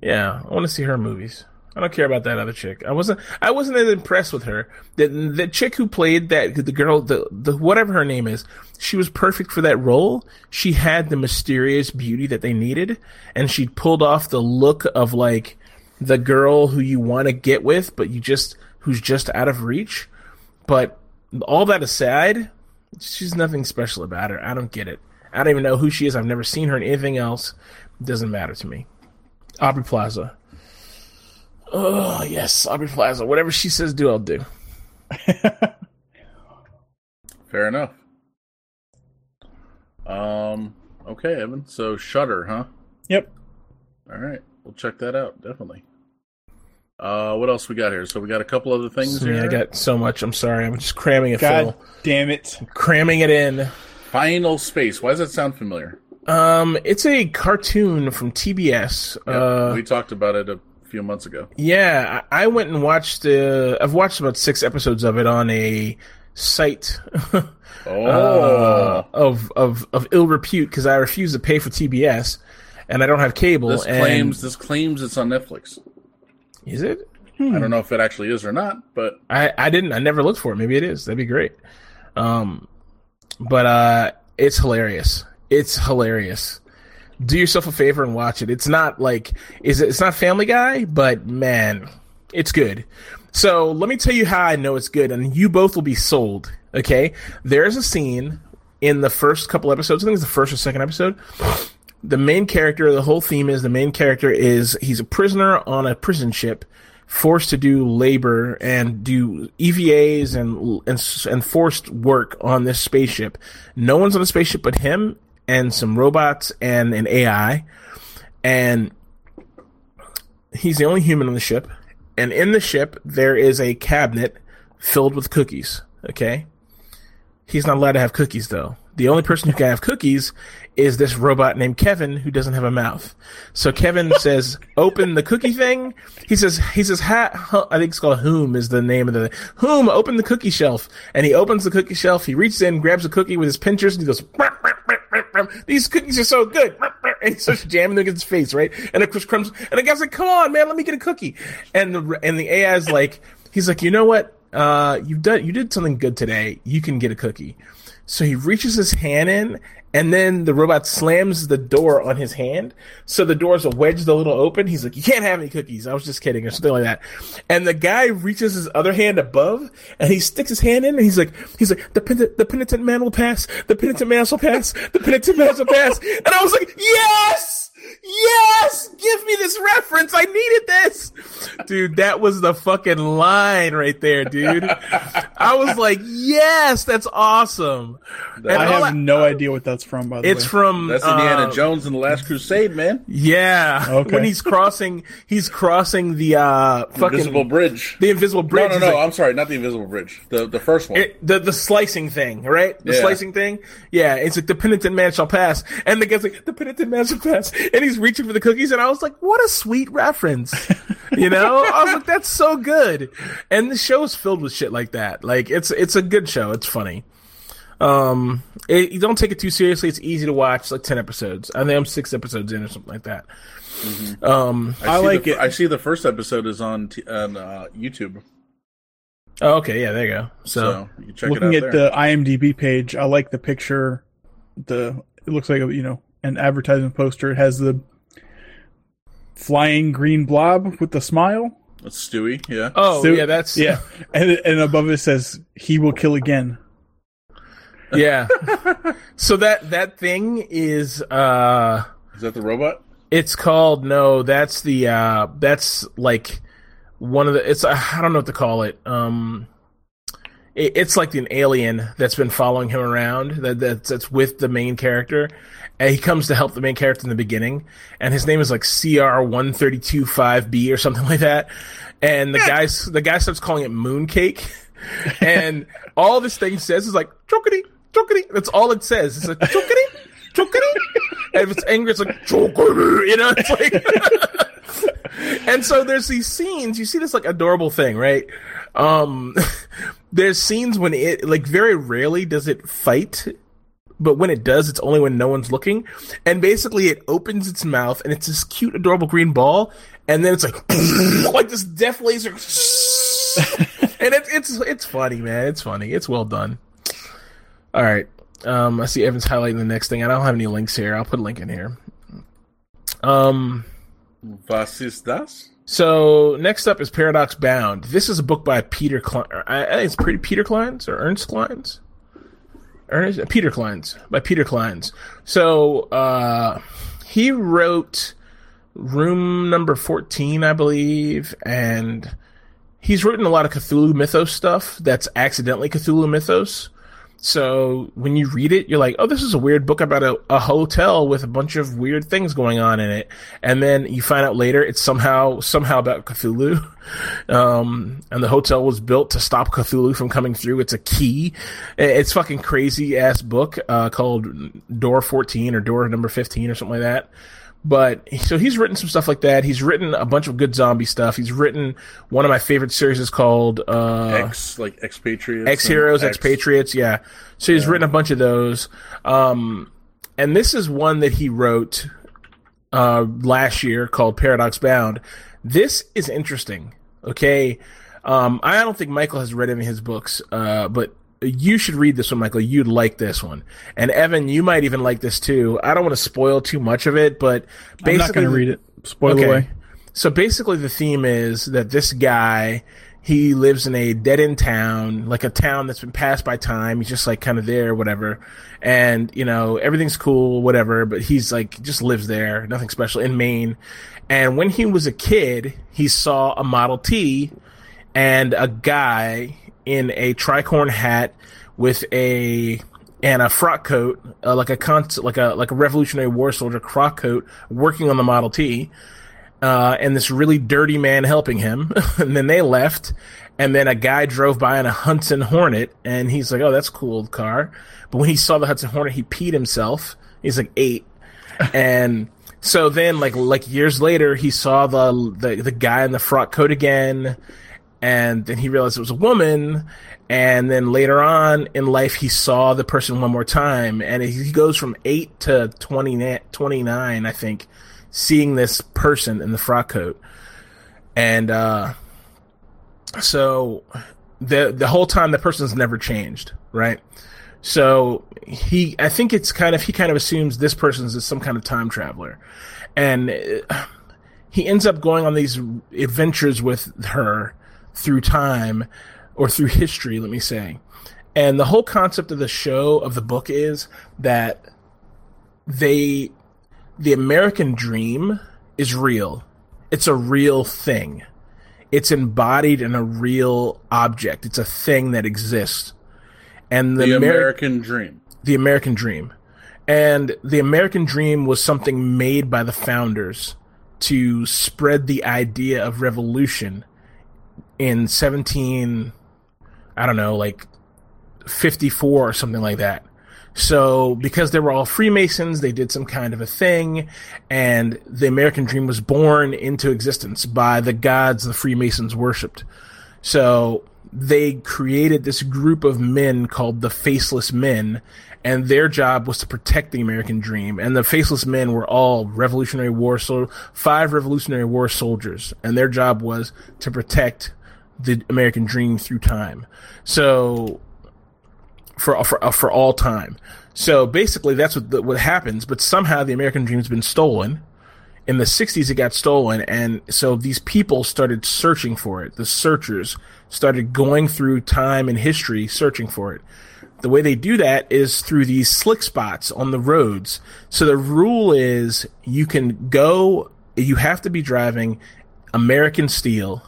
Yeah, I want to see her movies. I don't care about that other chick. I wasn't. I wasn't as impressed with her. The the chick who played that the girl the the whatever her name is. She was perfect for that role. She had the mysterious beauty that they needed, and she pulled off the look of like the girl who you want to get with, but you just who's just out of reach. But all that aside, she's nothing special about her. I don't get it. I don't even know who she is. I've never seen her in anything else. It doesn't matter to me. Aubrey Plaza. Oh yes, Aubrey Plaza. Whatever she says, do I'll do. Fair enough. Um. Okay, Evan. So Shudder, huh? Yep. All right, we'll check that out definitely. Uh, what else we got here? So we got a couple other things Man, here. I got so much. I'm sorry. I'm just cramming it, God Phil. damn it! Cramming it in. Final Space. Why does that sound familiar? Um, it's a cartoon from TBS. Yeah, Uh, we talked about it a few months ago. Yeah, I I went and watched. Uh, I've watched about six episodes of it on a site Oh, uh, of of of ill repute because I refuse to pay for TBS and I don't have cable. this and- claims this claims it's on Netflix. Is it? I don't know if it actually is or not, but I I didn't. I never looked for it. Maybe it is. That'd be great. Um, but uh, it's hilarious. It's hilarious. Do yourself a favor and watch it. It's not like is it, it's not Family Guy, but man, it's good. So let me tell you how I know it's good, and you both will be sold. Okay, there's a scene in the first couple episodes. I think it's the first or second episode. The main character, the whole theme is the main character is he's a prisoner on a prison ship, forced to do labor and do EVAs and and and forced work on this spaceship. No one's on the spaceship but him and some robots and an AI. and he's the only human on the ship. And in the ship, there is a cabinet filled with cookies. Okay, he's not allowed to have cookies though. The only person who can have cookies is this robot named Kevin who doesn't have a mouth. So Kevin says, "Open the cookie thing." He says, "He says, ha, I think it's called Whom is the name of the Whom. Open the cookie shelf." And he opens the cookie shelf. He reaches in, grabs a cookie with his pinchers, and he goes, "These cookies are so good." And he starts jamming them against his face, right? And of course, crumbs. And the guy's like, "Come on, man, let me get a cookie." And the and the AI is like, he's like, "You know what? Uh, you've done you did something good today. You can get a cookie." So he reaches his hand in, and then the robot slams the door on his hand. So the door's wedged a little open. He's like, You can't have any cookies. I was just kidding, or something like that. And the guy reaches his other hand above, and he sticks his hand in, and he's like, He's like, The, penitent, the penitent man will pass. The penitent man will pass. The penitent man will pass. And I was like, Yes! Yes! Give me this reference. I needed this. Dude, that was the fucking line right there, dude. I was like, yes, that's awesome. And I have that, no idea what that's from, by the it's way. from That's Indiana uh, Jones and the Last Crusade, man. Yeah. Okay. When he's crossing he's crossing the uh fucking invisible bridge. The invisible bridge. No, no, no, like, I'm sorry, not the invisible bridge. The the first one. It, the the slicing thing, right? The yeah. slicing thing. Yeah, it's like the penitent man shall pass. And the guy's like, the penitent man shall pass. And he's reaching for the cookies, and I was like, what a sweet reference. you know? I was like, that's so good. And the show is filled with shit like that. Like it's it's a good show. It's funny. Um, it, you don't take it too seriously. It's easy to watch. It's like ten episodes. I think I'm six episodes in or something like that. Mm-hmm. Um, I, I like the, it. I see the first episode is on t- on uh, YouTube. Oh, okay, yeah, there you go. So, so you looking at there. the IMDb page, I like the picture. The it looks like a, you know an advertisement poster. It has the flying green blob with the smile. That's Stewie, yeah. Oh, so, yeah, that's yeah. And and above it says he will kill again. Yeah. so that that thing is uh Is that the robot? It's called no, that's the uh that's like one of the it's uh, I don't know what to call it. Um it, it's like an alien that's been following him around that that's, that's with the main character and he comes to help the main character in the beginning, and his name is like CR one thirty two five B or something like that. And the guys, the guy starts calling it mooncake, and all this thing says is like chokity, chokity. That's all it says. It's like chokity, chokity. And if it's angry, it's like chokity. You know, it's like. and so there's these scenes. You see this like adorable thing, right? Um, there's scenes when it like very rarely does it fight but when it does, it's only when no one's looking. And basically, it opens its mouth, and it's this cute, adorable green ball, and then it's like like this death laser, and it's it's it's funny, man. It's funny. It's well done. All right. Um, I see Evan's highlighting the next thing. I don't have any links here. I'll put a link in here. Um, was ist das? So next up is Paradox Bound. This is a book by Peter Klein. I think it's pretty Peter Clines or Ernst Clines. Ernest Peter Clines by Peter Clines. So uh, he wrote Room Number Fourteen, I believe, and he's written a lot of Cthulhu Mythos stuff that's accidentally Cthulhu Mythos. So when you read it, you're like, oh, this is a weird book about a, a hotel with a bunch of weird things going on in it. And then you find out later it's somehow, somehow about Cthulhu. Um, and the hotel was built to stop Cthulhu from coming through. It's a key. It's fucking crazy ass book, uh, called Door 14 or Door number 15 or something like that. But so he's written some stuff like that. He's written a bunch of good zombie stuff. He's written one of my favorite series is called uh, X, like Ex-Patriots, X Heroes, Ex-Patriots. Yeah. So he's yeah. written a bunch of those. Um, and this is one that he wrote uh, last year called Paradox Bound. This is interesting. Okay. Um, I don't think Michael has read any of his books, uh, but you should read this one, Michael. You'd like this one, and Evan, you might even like this too. I don't want to spoil too much of it, but basically, I'm not going to read it. Spoil okay. away. So basically, the theme is that this guy he lives in a dead end town, like a town that's been passed by time. He's just like kind of there, whatever, and you know everything's cool, whatever. But he's like just lives there, nothing special in Maine. And when he was a kid, he saw a Model T and a guy in a tricorn hat with a and a frock coat, uh, like a con- like a like a Revolutionary War soldier frock coat, working on the Model T, uh, and this really dirty man helping him. and then they left, and then a guy drove by in a Hudson Hornet, and he's like, "Oh, that's a cool car." But when he saw the Hudson Hornet, he peed himself. He's like eight, and so then like like years later, he saw the the, the guy in the frock coat again, and then he realized it was a woman. And then later on in life, he saw the person one more time, and he goes from eight to 20, 29, I think, seeing this person in the frock coat. And uh, so the the whole time the person's never changed, right? So he, I think it's kind of he kind of assumes this person's is some kind of time traveler, and uh, he ends up going on these adventures with her through time or through history, let me say. And the whole concept of the show of the book is that they the American dream is real. It's a real thing it's embodied in a real object. It's a thing that exists. And the, the American dream. The American dream. And the American dream was something made by the founders to spread the idea of revolution in 17 I don't know, like 54 or something like that. So, because they were all Freemasons, they did some kind of a thing, and the American dream was born into existence by the gods the Freemasons worshipped. So, they created this group of men called the Faceless Men, and their job was to protect the American dream. And the Faceless Men were all Revolutionary War so five Revolutionary War soldiers, and their job was to protect the American dream through time. So for for for all time. So basically, that's what what happens. But somehow the American dream's been stolen. In the '60s, it got stolen, and so these people started searching for it. The searchers started going through time and history searching for it. The way they do that is through these slick spots on the roads. So the rule is you can go, you have to be driving American steel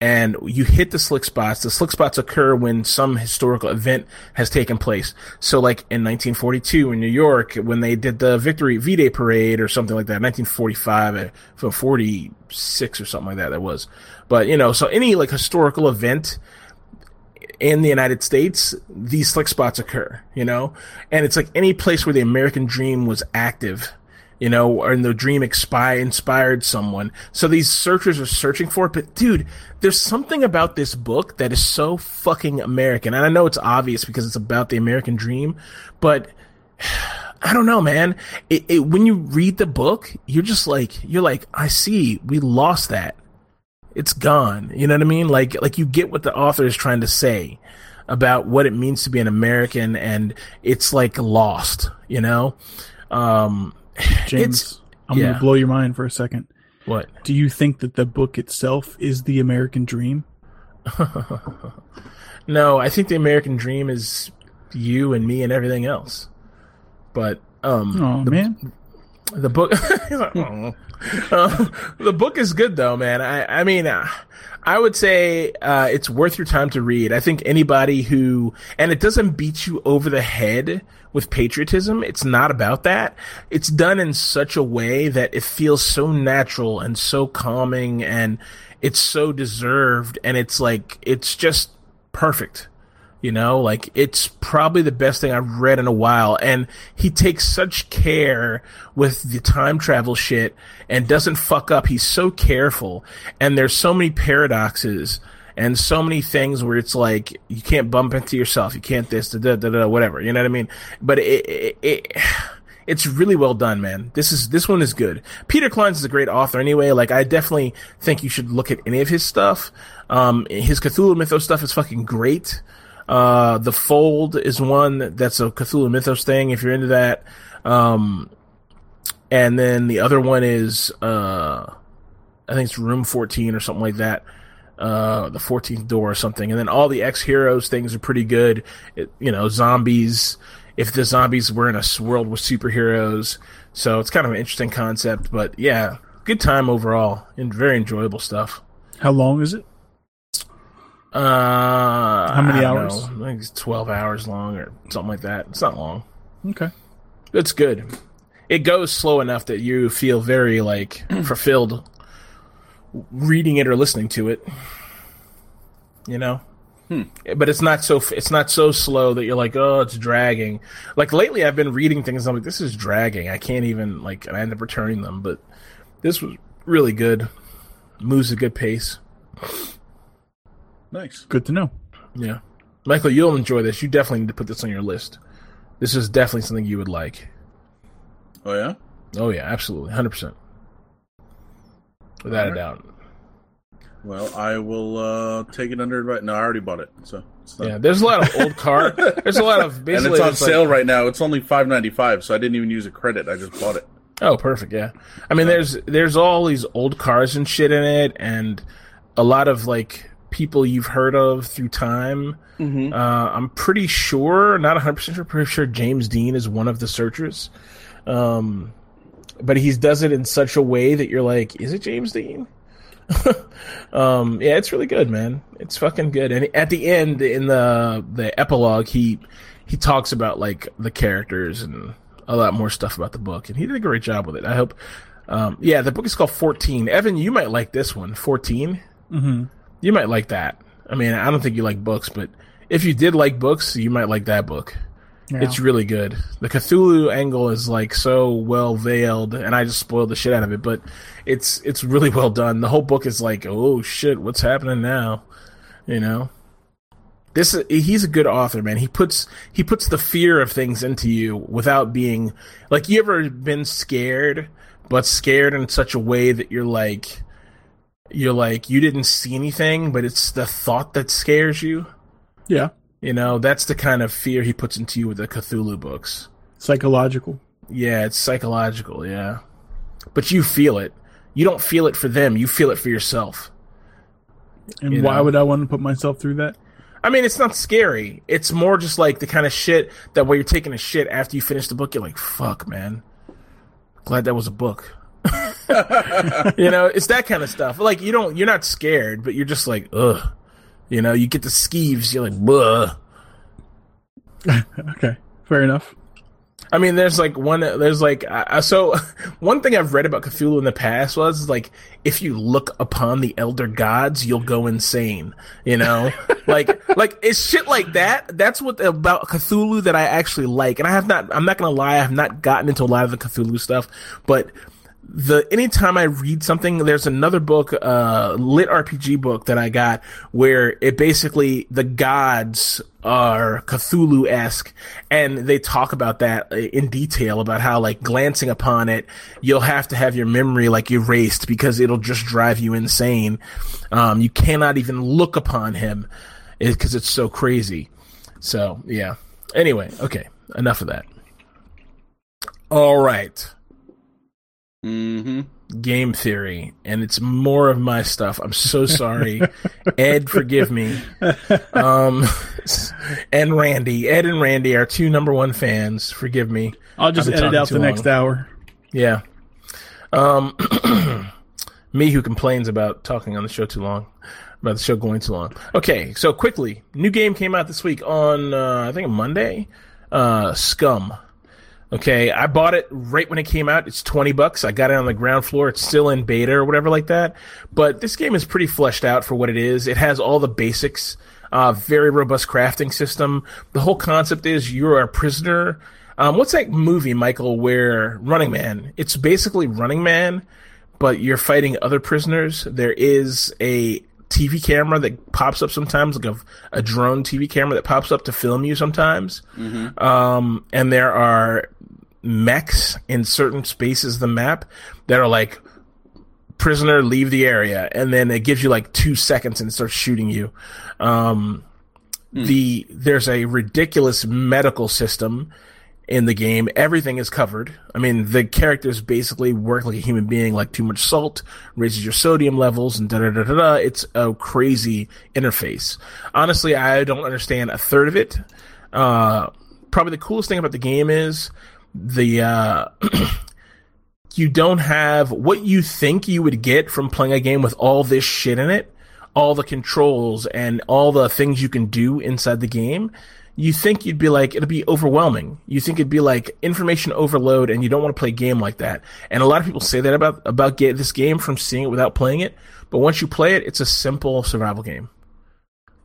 and you hit the slick spots. The slick spots occur when some historical event has taken place. So, like in 1942 in New York, when they did the Victory V Day parade or something like that, 1945, uh, 46 or something like that, that was. But, you know, so any like historical event in the United States, these slick spots occur, you know? And it's like any place where the American dream was active you know, and the dream expi- inspired someone. So these searchers are searching for it. But dude, there's something about this book that is so fucking American. And I know it's obvious because it's about the American dream, but I don't know, man. It, it, when you read the book, you're just like, you're like, I see, we lost that. It's gone. You know what I mean? Like, like you get what the author is trying to say about what it means to be an American and it's like lost, you know? Um, James, I'm yeah. going to blow your mind for a second. What? Do you think that the book itself is the American dream? no, I think the American dream is you and me and everything else. But um oh, the, man. The book uh, the book is good though, man. I I mean uh, I would say uh, it's worth your time to read. I think anybody who and it doesn't beat you over the head with patriotism. It's not about that. It's done in such a way that it feels so natural and so calming and it's so deserved and it's like it's just perfect. You know, like it's probably the best thing I've read in a while. And he takes such care with the time travel shit and doesn't fuck up. He's so careful. And there's so many paradoxes and so many things where it's like you can't bump into yourself. You can't this, da, da, da, da whatever. You know what I mean? But it, it, it it's really well done, man. This is this one is good. Peter Clines is a great author anyway. Like I definitely think you should look at any of his stuff. Um, his Cthulhu Mythos stuff is fucking great. Uh, the Fold is one that's a Cthulhu Mythos thing. If you're into that, um, and then the other one is uh, I think it's Room 14 or something like that. Uh, the 14th door or something. And then all the Ex-Heroes things are pretty good. It, you know, zombies. If the zombies were in a world with superheroes, so it's kind of an interesting concept. But yeah, good time overall and very enjoyable stuff. How long is it? Uh, How many hours? know. I think it's twelve hours long or something like that. It's not long. Okay. It's good. It goes slow enough that you feel very like fulfilled reading it or listening to it. You know, hmm. but it's not so it's not so slow that you're like, oh, it's dragging. Like lately, I've been reading things. I'm like, this is dragging. I can't even like. And I end up returning them. But this was really good. Moves a good pace. Nice. Good to know. Yeah, Michael, you'll enjoy this. You definitely need to put this on your list. This is definitely something you would like. Oh yeah. Oh yeah, absolutely, hundred percent, without a doubt. Well, I will uh take it under advice. No, I already bought it, so it's not. Yeah, there's a lot of old car. There's a lot of basically, and it's on like- sale right now. It's only five ninety five, so I didn't even use a credit. I just bought it. Oh, perfect. Yeah, I mean, there's there's all these old cars and shit in it, and a lot of like people you've heard of through time. Mm-hmm. Uh, I'm pretty sure, not 100 percent sure, pretty sure James Dean is one of the searchers. Um, but he does it in such a way that you're like, is it James Dean? um, yeah, it's really good, man. It's fucking good. And at the end, in the the epilogue, he he talks about like the characters and a lot more stuff about the book, and he did a great job with it. I hope. Um, yeah, the book is called 14. Evan, you might like this one. 14. Mm-hmm. You might like that. I mean, I don't think you like books, but if you did like books, you might like that book. Yeah. It's really good. The Cthulhu angle is like so well veiled, and I just spoiled the shit out of it. But it's it's really well done. The whole book is like, oh shit, what's happening now? You know, this he's a good author, man. He puts he puts the fear of things into you without being like you ever been scared, but scared in such a way that you're like you're like you didn't see anything, but it's the thought that scares you. yeah. You know, that's the kind of fear he puts into you with the Cthulhu books. Psychological. Yeah, it's psychological, yeah. But you feel it. You don't feel it for them, you feel it for yourself. And You why know. would I want to put myself through that? I mean, it's not scary. It's more just like the kind of shit that when you're taking a shit after you finish the book, you're like, fuck, man. Glad that was a book. you know, it's that kind of stuff. Like, you don't, you're not scared, but you're just like, ugh. You know, you get the skeeves, you're like, buh. Okay. Fair enough. I mean, there's like one, there's like, uh, so one thing I've read about Cthulhu in the past was like, if you look upon the elder gods, you'll go insane, you know? like, like, it's shit like that. That's what about Cthulhu that I actually like. And I have not, I'm not gonna lie, I have not gotten into a lot of the Cthulhu stuff, but the anytime I read something, there's another book, uh, lit RPG book that I got where it basically the gods are Cthulhu esque, and they talk about that in detail about how like glancing upon it, you'll have to have your memory like erased because it'll just drive you insane. Um, you cannot even look upon him because it's so crazy. So yeah. Anyway, okay, enough of that. All right Mm-hmm. game theory and it's more of my stuff. I'm so sorry. Ed forgive me. Um and randy. Ed and randy are two number one fans. Forgive me. I'll just edit out too the next hour. yeah. Um me who complains about talking on the show too long about the show going too long. Okay so quickly new game came out this week on uh, i think monday. Uh scum Okay, I bought it right when it came out. It's 20 bucks. I got it on the ground floor. It's still in beta or whatever like that. But this game is pretty fleshed out for what it is. It has all the basics, uh, very robust crafting system. The whole concept is you're a prisoner. Um, what's that movie, Michael, where Running Man? It's basically Running Man, but you're fighting other prisoners. There is a TV camera that pops up sometimes, like a, a drone TV camera that pops up to film you sometimes. Um, and there are mechs in certain spaces of the map that are like prisoner leave the area. And then it gives you like two seconds and starts shooting you. Um the there's a ridiculous medical system in the game everything is covered. I mean the characters basically work like a human being like too much salt raises your sodium levels and da da da da da. It's a crazy interface. Honestly i don't understand a third of it. Uh probably the coolest thing about the game is the uh you don't have what you think you would get from playing a game with all this shit in it all the controls and all the things you can do inside the game, you think you'd be like it'll be overwhelming. You think it'd be like information overload, and you don't want to play a game like that. And a lot of people say that about about get this game from seeing it without playing it. But once you play it, it's a simple survival game.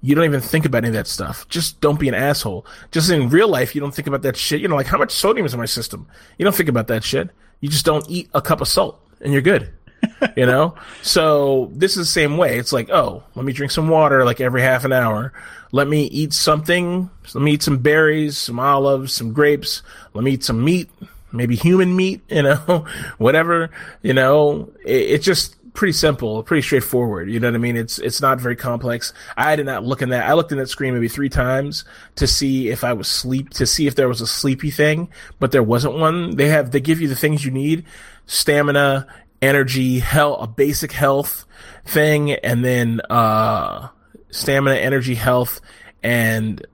You don't even think about any of that stuff. Just don't be an asshole. Just in real life, you don't think about that shit. You know, like how much sodium is in my system? You don't think about that shit. You just don't eat a cup of salt, and you're good. you know so this is the same way it's like oh let me drink some water like every half an hour let me eat something. Let me eat some berries some olives some grapes. Let me eat some meat maybe human meat you know whatever you know. It, it's just pretty simple pretty straightforward you know what i mean? It's it's not very complex. I did not look in that i looked in that screen maybe three times to see if i was sleep to see if there was a sleepy thing but there wasn't one. They have they give you the things you need stamina energy, hell, a basic health thing, and then uh, stamina, energy, health, and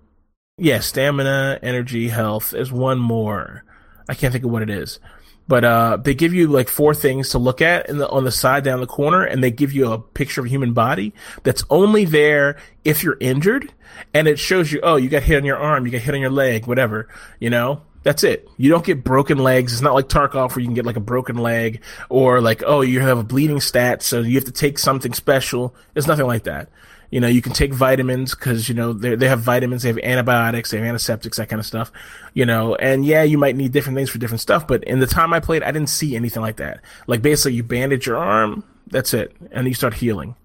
yeah, stamina, energy, health. There's one more. I can't think of what it is. But uh, they give you like four things to look at in the, on the side down the corner, and they give you a picture of a human body that's only there if you're injured, and it shows you, oh, you got hit on your arm, you got hit on your leg, whatever, you know. That's it. You don't get broken legs. It's not like Tarkov where you can get like a broken leg or like, oh, you have a bleeding stat, so you have to take something special. It's nothing like that. You know, you can take vitamins because, you know, they have vitamins, they have antibiotics, they have antiseptics, that kind of stuff. You know, and yeah, you might need different things for different stuff, but in the time I played, I didn't see anything like that. Like basically you bandage your arm, that's it, and you start healing.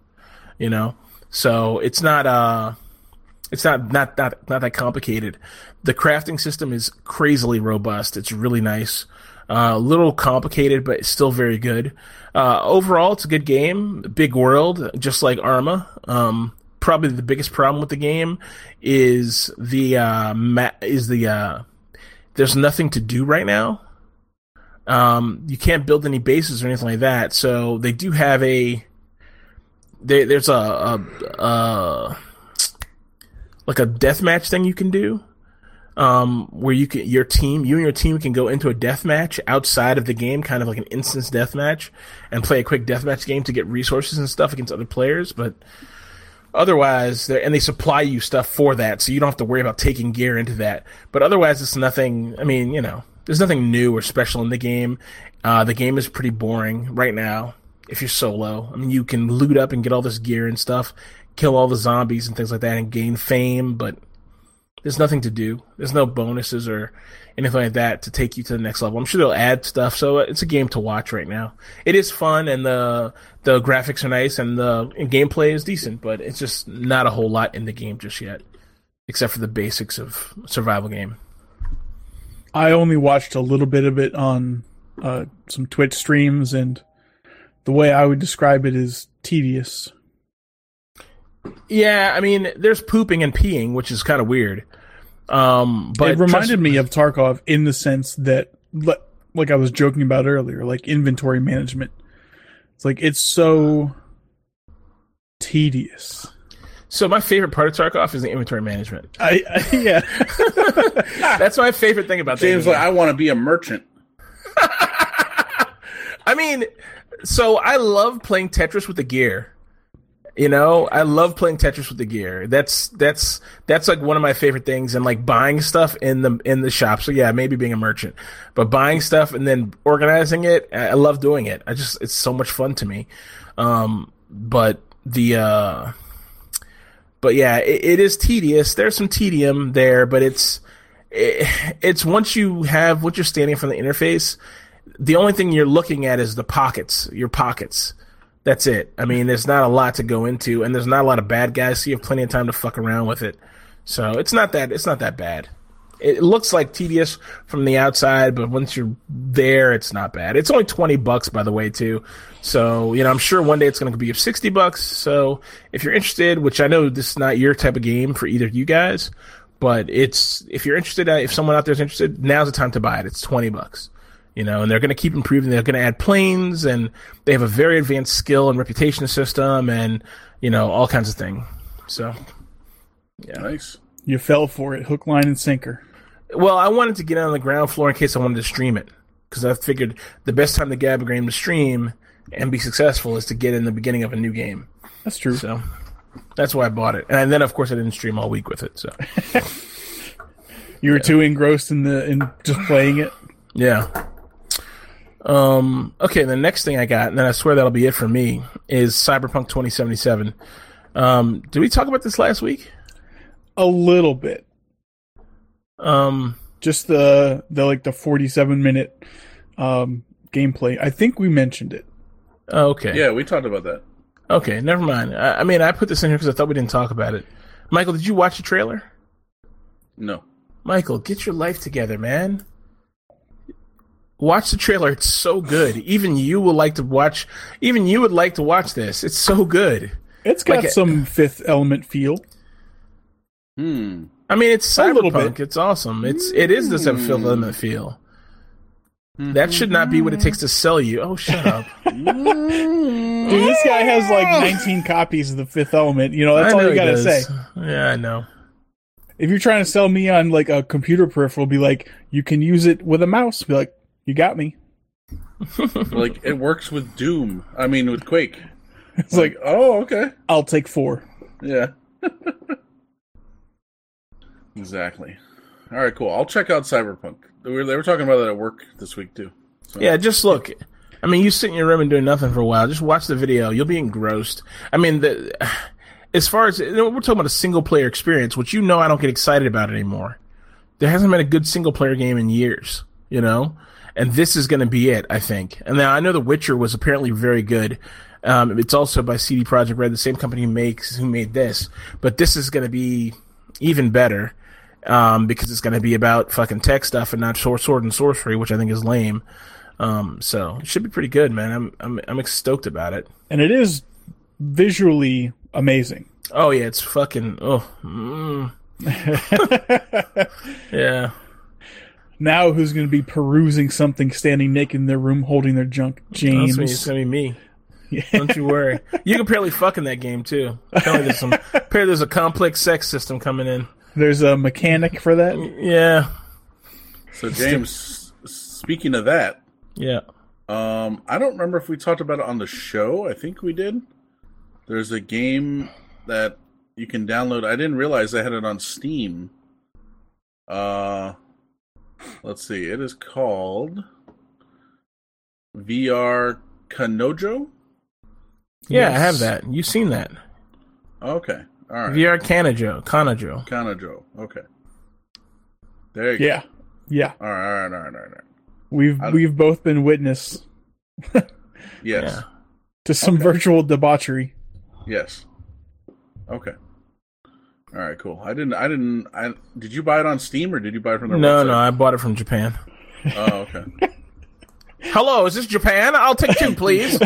You know? So it's not uh it's not not not not that complicated. The crafting system is crazily robust. It's really nice. A little complicated, but still very good. Uh, overall, it's a good game. Big world, just like Arma. Um, probably the biggest problem with the game is the uh, ma- is the uh, there's nothing to do right now. Um, you can't build any bases or anything like that. So they do have a they, there's a, a, a like a deathmatch thing you can do um, where you can your team, you and your team can go into a death match outside of the game, kind of like an instance death match, and play a quick death match game to get resources and stuff against other players. But otherwise, and they supply you stuff for that, so you don't have to worry about taking gear into that. But otherwise, it's nothing. I mean, you know, there's nothing new or special in the game. Uh, the game is pretty boring right now. If you're solo, I mean, you can loot up and get all this gear and stuff, kill all the zombies and things like that, and gain fame, but there's nothing to do. There's no bonuses or anything like that to take you to the next level. I'm sure they'll add stuff, so it's a game to watch right now. It is fun and the the graphics are nice and the and gameplay is decent, but it's just not a whole lot in the game just yet, except for the basics of survival game. I only watched a little bit of it on uh, some Twitch streams, and the way I would describe it is tedious. Yeah, I mean, there's pooping and peeing, which is kind of weird. Um, but it reminded me of Tarkov in the sense that, like I was joking about earlier, like inventory management. It's like it's so tedious. So my favorite part of Tarkov is the inventory management. I, I yeah, that's my favorite thing about James. Like, I want to be a merchant. I mean, so I love playing Tetris with the gear. You know, I love playing Tetris with the gear. That's that's that's like one of my favorite things, and like buying stuff in the in the shop. So yeah, maybe being a merchant, but buying stuff and then organizing it, I love doing it. I just it's so much fun to me. Um, but the uh, but yeah, it, it is tedious. There's some tedium there, but it's it, it's once you have what you're standing from the interface, the only thing you're looking at is the pockets, your pockets that's it. I mean, there's not a lot to go into, and there's not a lot of bad guys, so you have plenty of time to fuck around with it. So it's not that it's not that bad. It looks like tedious from the outside, but once you're there, it's not bad. It's only twenty bucks, by the way, too. So you know, I'm sure one day it's going to be sixty bucks. So if you're interested, which I know this is not your type of game for either of you guys, but it's if you're interested, uh, if someone out there is interested, now's the time to buy it. It's twenty bucks you know, and they're going to keep improving. They're going to add planes, and they have a very advanced skill and reputation system, and you know, all kinds of things. So, yeah, nice. You fell for it, hook, line, and sinker. Well, I wanted to get on the ground floor in case I wanted to stream it because I figured the best time to grab a game to stream and be successful is to get in the beginning of a new game. That's true. So, That's why I bought it, and then of course I didn't stream all week with it. So You were too engrossed in the in just playing it. yeah. Um. Okay. The next thing I got, and then I swear that'll be it for me, is Cyberpunk 2077. Um. Did we talk about this last week? A little bit. Um. Just the the like the 47 minute um gameplay. I think we mentioned it. oh, okay. Yeah, we talked about that. Okay. Never mind. I, I mean, I put this in here because I thought we didn't talk about it. Michael, did you watch the trailer? No. Michael, get your life together, man. Watch the trailer. It's so good. Even you will like to watch. Even you would like to watch this. It's so good. It's got Like a- some Fifth Element feel. Hmm. I mean, it's cyberpunk. It's awesome. It's it is the Fifth Element feel. That should not be what it takes to sell you. Oh, shut up. Dude, this guy has like 19 copies of the Fifth Element. You know, that's I all you gotta does. say. Yeah, I know. If you're trying to sell me on like a computer peripheral, be like, you can use it with a mouse. Be like, you got me. Like it works with Doom. I mean, with Quake. It's like, oh, okay. I'll take four. Yeah. exactly. All right, cool. I'll check out Cyberpunk. They were, they were talking about that at work this week too. So, Yeah, just look. I mean, you sit in your room and doing nothing for a while. Just watch the video. You'll be engrossed. I mean, the as far as you know, we're talking about a single player experience, which you know I don't get excited about anymore. There hasn't been a good single player game in years, you know, and this is going to be it, I think. And now I know The Witcher was apparently very good. Um, it's also by CD Projekt Red, the same company who makes who made this, but this is going to be even better um, because it's going to be about fucking tech stuff and not sword, sword and sorcery, which I think is lame. Um, so it should be pretty good, man. I'm I'm I'm stoked about it. And it is visually amazing. Oh yeah, it's fucking oh mm. yeah. Now who's going to be perusing something standing naked in their room holding their junk? That's James. me. It's gonna be me. Don't you worry. You can apparently fuck in that game too. Apparently there's some apparently there's a complex sex system coming in. There's a mechanic for that. Yeah. So James, s- speaking of that, Yeah. um, I don't remember if we talked about it on the show. I think we did. There's a game that you can download. I didn't realize I had it on Steam. Uh, let's see. It is called VR Kanojo. Yeah, I have that. You've seen that. Okay. All right. VR Kanajo. Kanajo. Kanojo. Okay. There you go. Yeah. Yeah. All right. All right. All right. All right. All right. We've we've both been witness Yes. Yeah. to some virtual debauchery. Yes. Okay. All right. Cool. I didn't. I didn't. I did you buy it on Steam or did you buy it from their No, website? no, I bought it from Japan. Oh, okay. Hello, is this Japan? I'll take two, please.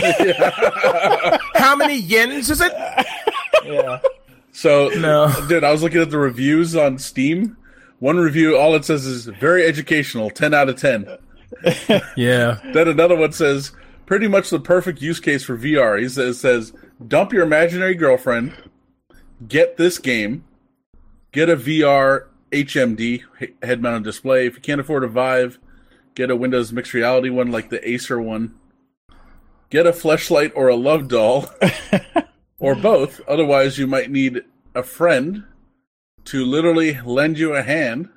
How many yens is it? Yeah. So, No. dude, I was looking at the reviews on Steam. One review, all it says is very educational, ten out of ten. Yeah. Then another one says pretty much the perfect use case for VR. He says says dump your imaginary girlfriend, get this game, get a VR HMD head mounted display. If you can't afford a Vive, get a Windows mixed reality one like the Acer one. Get a flashlight or a love doll, or both. Otherwise, you might need a friend to literally lend you a hand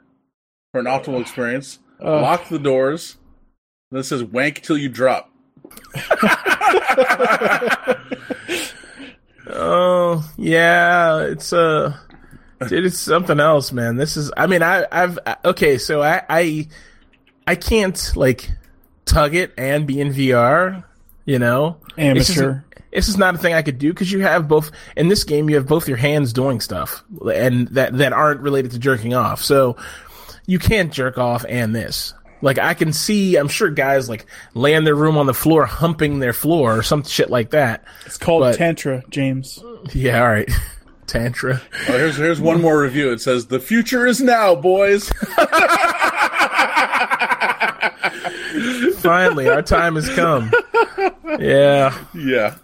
for an optimal experience. Ugh. Lock the doors. This it says wank till you drop. Oh, yeah. It's uh dude, it's something else, man. This is I mean, I I've okay, so I I I can't like tug it and be in VR, you know? Amateur. It's just not a thing I could do because you have both in this game. You have both your hands doing stuff, and that that aren't related to jerking off. So you can't jerk off and this. Like I can see, I'm sure guys like lay in their room on the floor, humping their floor or some shit like that. It's called But- Tantra, James. Yeah, all right, tantra. Oh, here's here's one more review. It says the future is now, boys. Finally, our time has come. Yeah, yeah.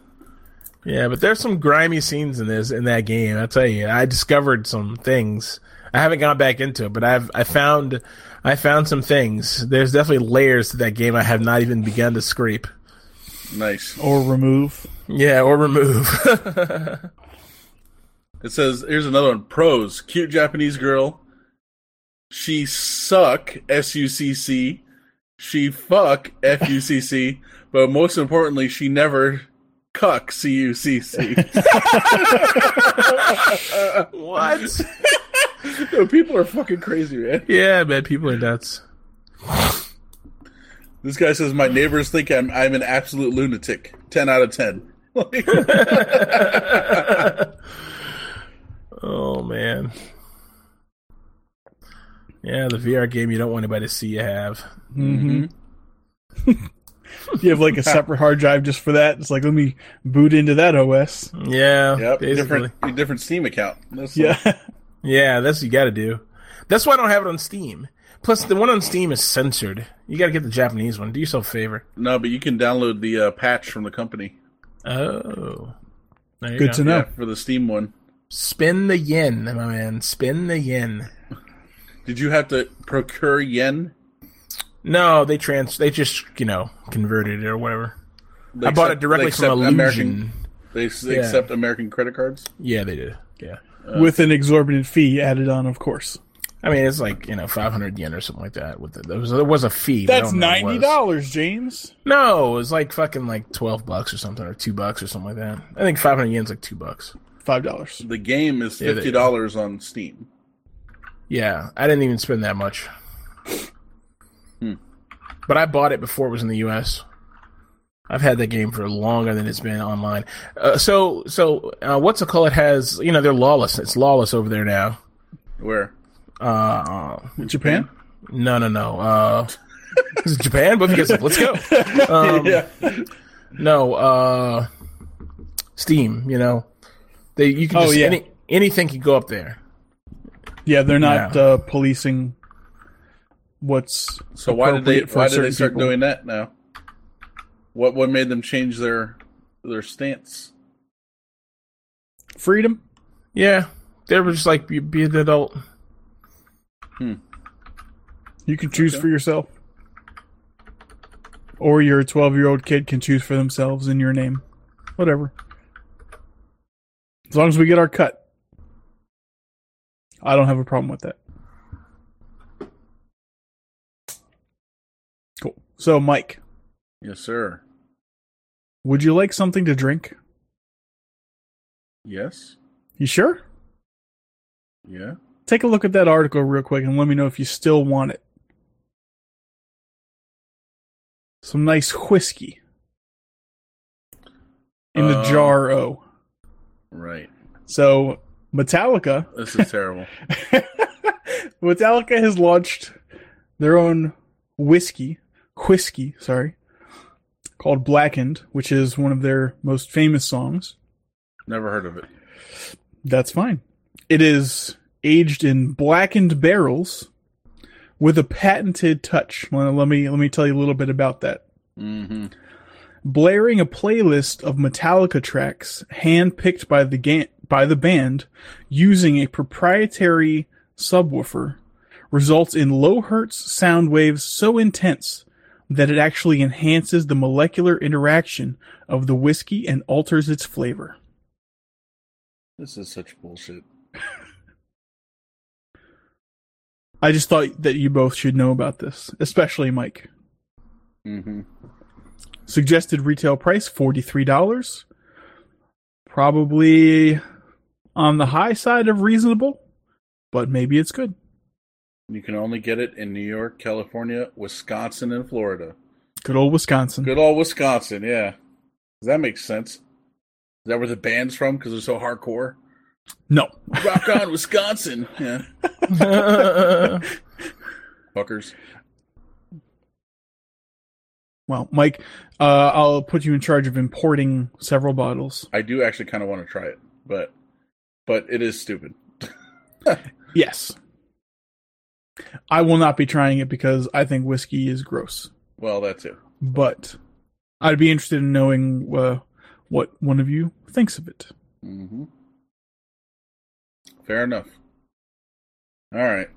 yeah, but there's some grimy scenes in this in that game. I tell you, I discovered some things. I haven't gone back into it, but I've I found I found some things. There's definitely layers to that game I have not even begun to scrape. Nice. Or remove. Yeah, or remove. It says here's another one. Pros: cute Japanese girl. She suck. S U C C. She fuck. F U C C. But most importantly, she never cuck. C U C C. What? People are fucking crazy, man. yeah, man, people are nuts. This guy says my neighbors think I'm I'm an absolute lunatic. Ten out of ten. Oh man. Yeah, the VR game you don't want anybody to see you have. Mm-hmm. you have like a separate hard drive just for that. It's like let me boot into that OS. Yeah, Yep, basically. different different Steam account. That's Yeah. Yeah, that's what you got to do. That's why I don't have it on Steam. Plus, the one on Steam is censored. You got to get the Japanese one. Do yourself a favor. No, but you can download the uh, patch from the company. Oh, there you Good go. to know. Yeah, for the Steam one. Spin the yen, my man. Spin the yen. Did you have to procure yen? No, they trans. They just you know converted it or whatever. They I bought it directly from accept Illusion. American. They, they Yeah. accept American credit cards. Yeah, they did. Yeah, uh, With an exorbitant fee added on, of course. I mean it's like you know five hundred yen or something like that. With it, there was there was a fee. That's don't know what it ninety was. dollars, James. No, it was like fucking like twelve bucks or something, or two bucks or something like that. I think five hundred yen's like two bucks. Five dollars. The game is fifty you go. dollars on Steam. Yeah, I didn't even spend that much. But I bought it before it was in the U.S. I've had that game for longer than it's been online. Uh, so, so uh, what's a call? It has you know they're lawless. It's lawless over there now. Where? Uh, uh, Japan? no, no, no. Uh, is it Japan? Both you guys, let's go. Um, yeah. No, uh, Steam. You know, they you can Oh, just yeah. any, anything can go up there. Yeah, they're not Yeah. uh, policing what's So why did they why did they start people. doing that now? What what made them change their their stance? freedom? Yeah, they were just like be, be an adult. You can choose Okay. for yourself. Or your 12 year old kid can choose for themselves in your name. Whatever. As long as we get our cut. I don't have a problem with that. Cool. So, Mike, Yes, sir. would you like something to drink? Yes. You sure? Yeah. Take a look at that article real quick and let me know if you still want it. Some nice whiskey. In the Um, jar O. Right. So, Metallica This is terrible. Metallica has launched their own whiskey, whiskey, sorry, called Blackened, which is one of their most famous songs. Never heard of it. That's fine. It is aged in blackened barrels with a patented touch. Well, let me let me tell you a little bit about that. Mm-hmm. Blaring a playlist of Metallica tracks handpicked by the ga- by the band using a proprietary subwoofer results in low hertz sound waves so intense that it actually enhances the molecular interaction of the whiskey and alters its flavor. This is such bullshit. I just thought that you both should know about this, especially Mike. Mm-hmm. Suggested retail price $43. Probably on the high side of reasonable, but maybe it's good. You can only get it in New York, California, Wisconsin, and Florida. Good old Wisconsin. Good old Wisconsin, yeah. Does that make sense? Is that where the band's from? Because they're so hardcore. No. Rock on, Wisconsin. Yeah, fuckers. Well, Mike, uh, I'll put you in charge of importing several bottles. I do actually kind of want to try it, but but it is stupid. Yes. I will not be trying it because I think whiskey is gross. Well, that's it. But I'd be interested in knowing uh, what one of you thinks of it. Mm-hmm. Fair enough. All right.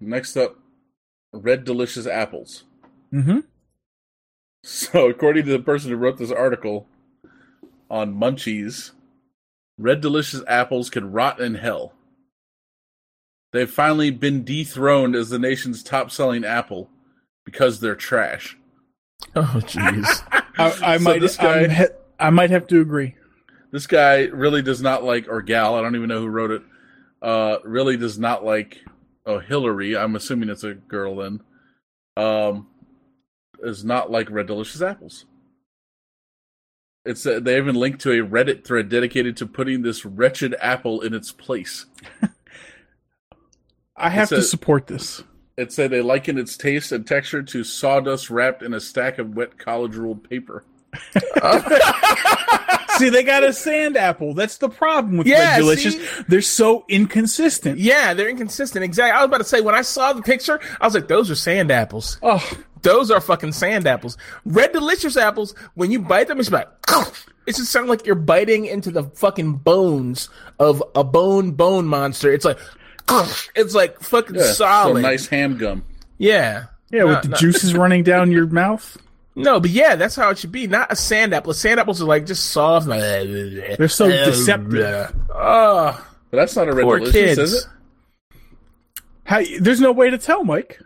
Next up, red delicious apples. Mm-hmm. So, according to the person who wrote this article on Munchies, Red Delicious apples can rot in hell. They've finally been dethroned as the nation's top selling apple because they're trash. Oh jeez. I, I So might, this guy- I'm I might have to agree. This guy really does not like, or gal, I don't even know who wrote it, uh, really does not like, oh, Hillary, I'm assuming it's a girl then, um, is not like Red Delicious apples. It's uh, they even linked to a Reddit thread dedicated to putting this wretched apple in its place. I have It's to a- support this. It said they liken its taste and texture to sawdust wrapped in a stack of wet college ruled paper. See, they got a sand apple. That's the problem with Yeah, Red Delicious. see? They're so inconsistent. yeah, they're inconsistent. Exactly. I was about to say when I saw the picture, I was like, "Those are sand apples. Oh, Those are fucking sand apples. Red delicious apples. When you bite them, it's like it just sounds like you're biting into the fucking bones of a bone bone monster. It's like it's like fucking Yeah, solid. Some nice ham gum. Yeah. yeah, No, with the no. juices running down your mouth. No, but yeah, that's how it should be. Not a sand apple. Sand apples are like just soft. They're They're so deceptive. Oh, But that's not a Red poor Delicious, kids. is it? How, there's no way to tell, Mike.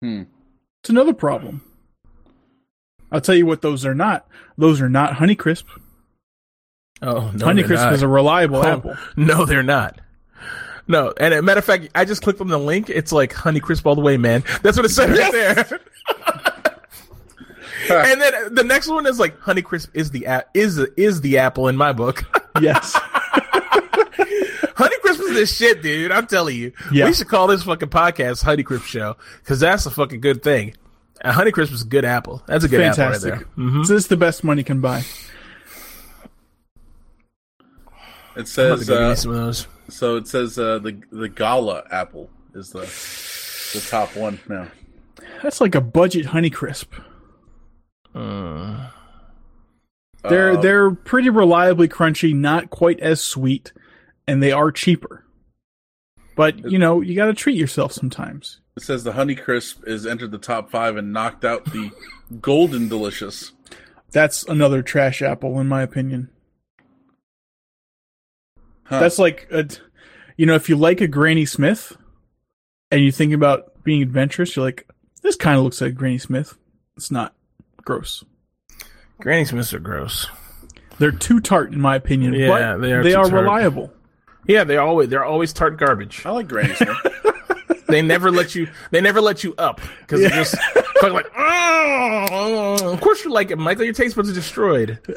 Hmm. It's another problem. I'll tell you what those are not. Those are not Honeycrisp. Oh, no, Honeycrisp is a reliable Oh, apple. No, they're not. No, and a matter of fact, I just clicked on the link. It's like Honeycrisp all the way, man. That's what it said right there. and then the next one is like Honeycrisp is the a- is is the apple in my book. Yes. Honeycrisp this shit, dude. I'm telling you. Yeah. We should call this fucking podcast Honeycrisp Show because that's a fucking good thing. A Honeycrisp is a good apple. That's a good Fantastic. apple right there. Mhm. So this is the best money can buy. It I'm about to says uh, some of those. so. It says uh, the the Gala apple is the the top one now. That's like a budget Honeycrisp. Mm. They're Uh, they're pretty reliably crunchy, not quite as sweet, and they are cheaper. But you know, you got to treat yourself sometimes. It says the Honeycrisp is entered the top five and knocked out the Golden Delicious. That's another trash apple, in my opinion. Huh. That's like a, you know, if you like a Granny Smith, and you think about being adventurous, you're like, this kind of looks like Granny Smith. It's not gross. Granny Smiths are gross. They're too tart, in my opinion. Yeah, but they are They too are tart. reliable. Yeah, they always they're always tart garbage. I like Granny Smith. They never let you. They never let you up because they're just fucking like. "Oh." Of course, you like it, Michael. Your taste buds are destroyed.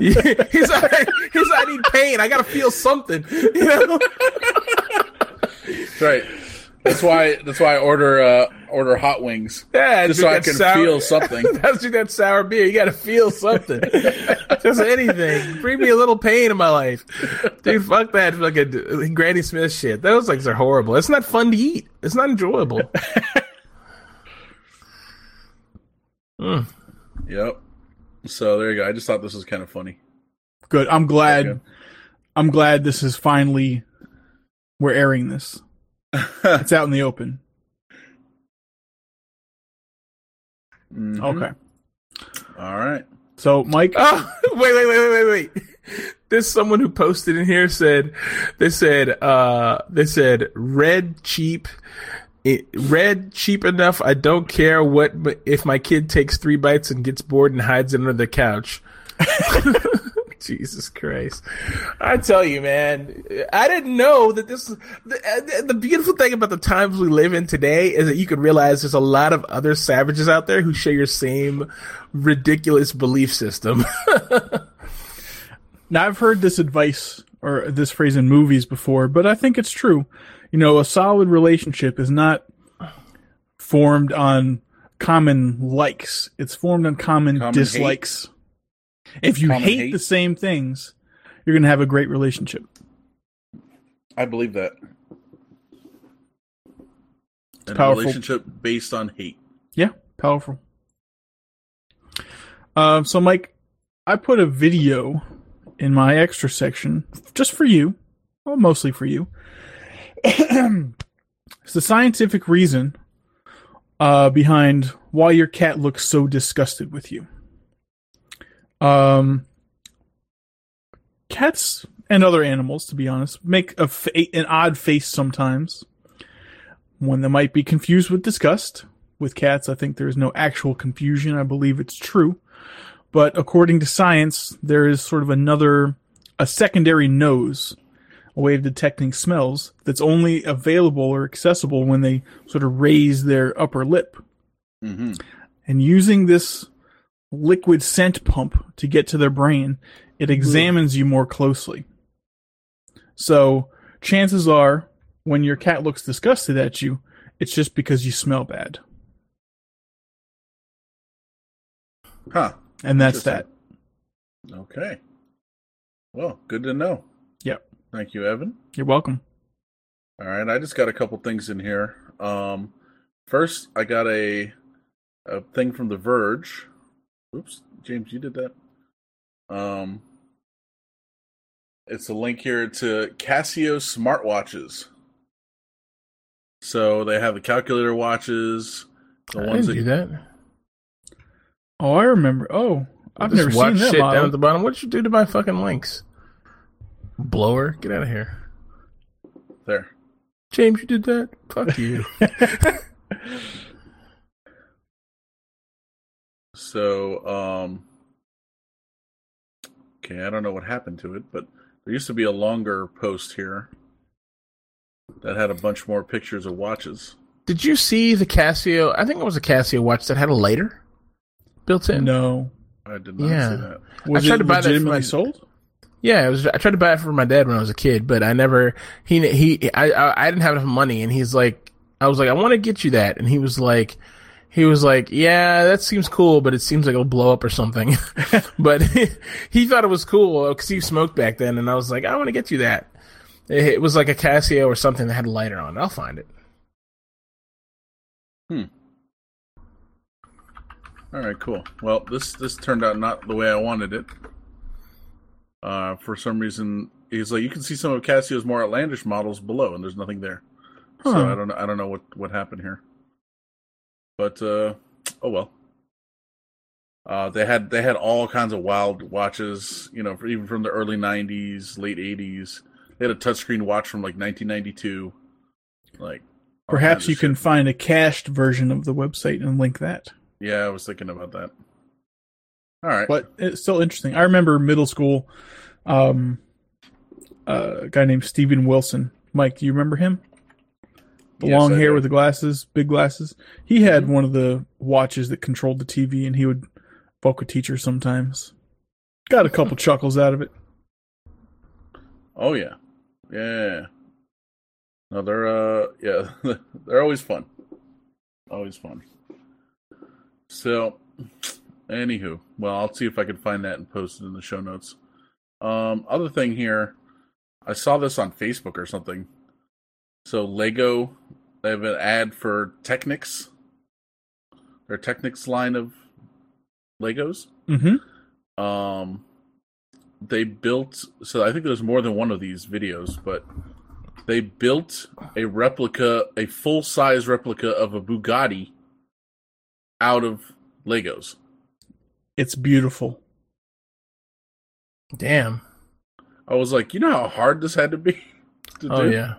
he's like, he's like, I need pain. I gotta feel something. You know? That's right. That's why. That's why I order uh, order hot wings Yeah, just so I can sour- feel something. That's drink that sour beer. You gotta feel something. Just anything. Bring me a little pain in my life, dude. Fuck that fucking Granny Smith shit. Those things are horrible. It's not fun to eat. It's not enjoyable. Mm. Yep. So there you go. I just thought this was kind of funny. Good. I'm glad. Okay. I'm glad this is finally. We're airing this. It's out in the open. Mhm. Okay. All right. So, Mike, Oh, wait, wait, wait, wait, wait, wait. There's someone who posted in here said they said uh they said red cheap it, red cheap enough I don't care what but if my kid takes 3 bites and gets bored and hides under the couch. Jesus Christ. I tell you, man, I didn't know that this. The, the beautiful thing about the times we live in today is that you can realize there's a lot of other savages out there who share your same ridiculous belief system. now I've heard this advice or this phrase in movies before, but I think it's true. You know, a solid relationship is not formed on common likes; it's formed on common, Common dislikes. If you hate, hate? the same things, you're going to have a great relationship. I believe that. And a powerful. relationship based on hate. Yeah, powerful. Um, so, Mike, I put a video in my extra section just for you, well, mostly for you. it's the scientific reason uh, behind why your cat looks so disgusted with you. Um, cats and other animals, to be honest, make a fa- an odd face sometimes. One that might be confused with disgust. With cats, I think there is no actual confusion. I believe it's true. But according to science, there is sort of another, a secondary nose, a way of detecting smells that's only available or accessible when they sort of raise their upper lip. Mm-hmm. And using this liquid scent pump to get to their brain, it examines you more closely. So chances are, when your cat looks disgusted at you, it's just because you smell bad. Huh. And that's that. Okay. Well, good to know. Yep. Thank you, Evan. You're welcome. All right, I just got a couple things in here. Um, first, I got a a thing from The Verge. Oops, James, you did that. Um, it's a link here to Casio smartwatches. So they have the calculator watches, the I ones didn't that do that. Oh, I remember. Oh, I've Just never watch seen that shit down at the bottom. What'd you do to my fucking links? Blower, get out of here. there. James, you did that? Fuck you. So, um, okay, I don't know what happened to it, but there used to be a longer post here that had a bunch more pictures of watches. did you see the Casio? I think it was a Casio watch that had a lighter built in. no. I did not Yeah. see that. Was tried it to buy that for legitimately my- sold? Yeah, it was. I tried to buy it for my dad when I was a kid, but I never. He he. I I, I didn't have enough money, and he's like, I was like, I want to get you that, and he was like, he was like, yeah, that seems cool, but it seems like it'll blow up or something. but he, thought it was cool because he smoked back then, and I was like, I want to get you that. It, it was like a Casio or something that had a lighter on. I'll find it. Hmm. All right, cool. Well, this this turned out not the way I wanted it. Uh, for some reason, he's like, you can see some of Casio's more outlandish models below, and there's nothing there. So I don't know. I don't know what what happened here. But uh, oh well. Uh, they had they had all kinds of wild watches, you know, for, even from the early '90s, late '80s. They had a touchscreen watch from like 1992. Like, Perhaps you can find a cached version of the website and link that. Yeah, I was thinking about that. All right. But it's still interesting. I remember middle school, um, uh, a guy named Steven Wilson. Mike, do you remember him? The Yes, long I hair do. with the glasses, big glasses. He had Mhm. one of the watches that controlled the TV, and he would a teacher sometimes. Got a couple chuckles out of it. Oh yeah, yeah. No, they're uh, yeah, they're always fun. Always fun. So, anywho, well, I'll see if I can find that and post it in the show notes. Um, other thing here, I saw this on Facebook or something. So Lego, they have an ad for Technics. Their Technics line of Legos. Mm-hmm. um they built so i think there's more than one of these videos but they built a replica a full size replica of a bugatti out of legos It's beautiful. Damn. i was like you know how hard this had to be to Oh do yeah.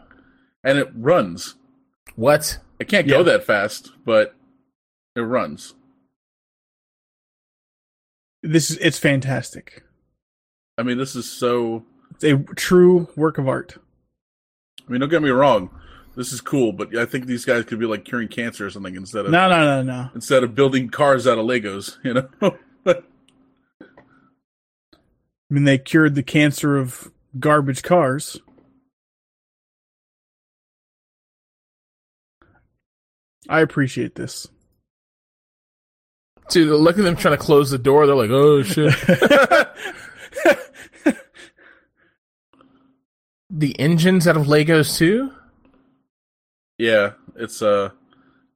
And it runs What? it can't Yeah. go that fast but it runs This is it's fantastic. i mean this is so It's a true work of art. i mean don't get me wrong this is cool but i think these guys could be like curing cancer or something instead of No, no, no, no. instead of building cars out of legos you know I mean, they cured the cancer of garbage cars. I appreciate this. Dude, look at them trying to close the door. They're like, oh shit. the engines out of Legos too. Yeah, it's uh,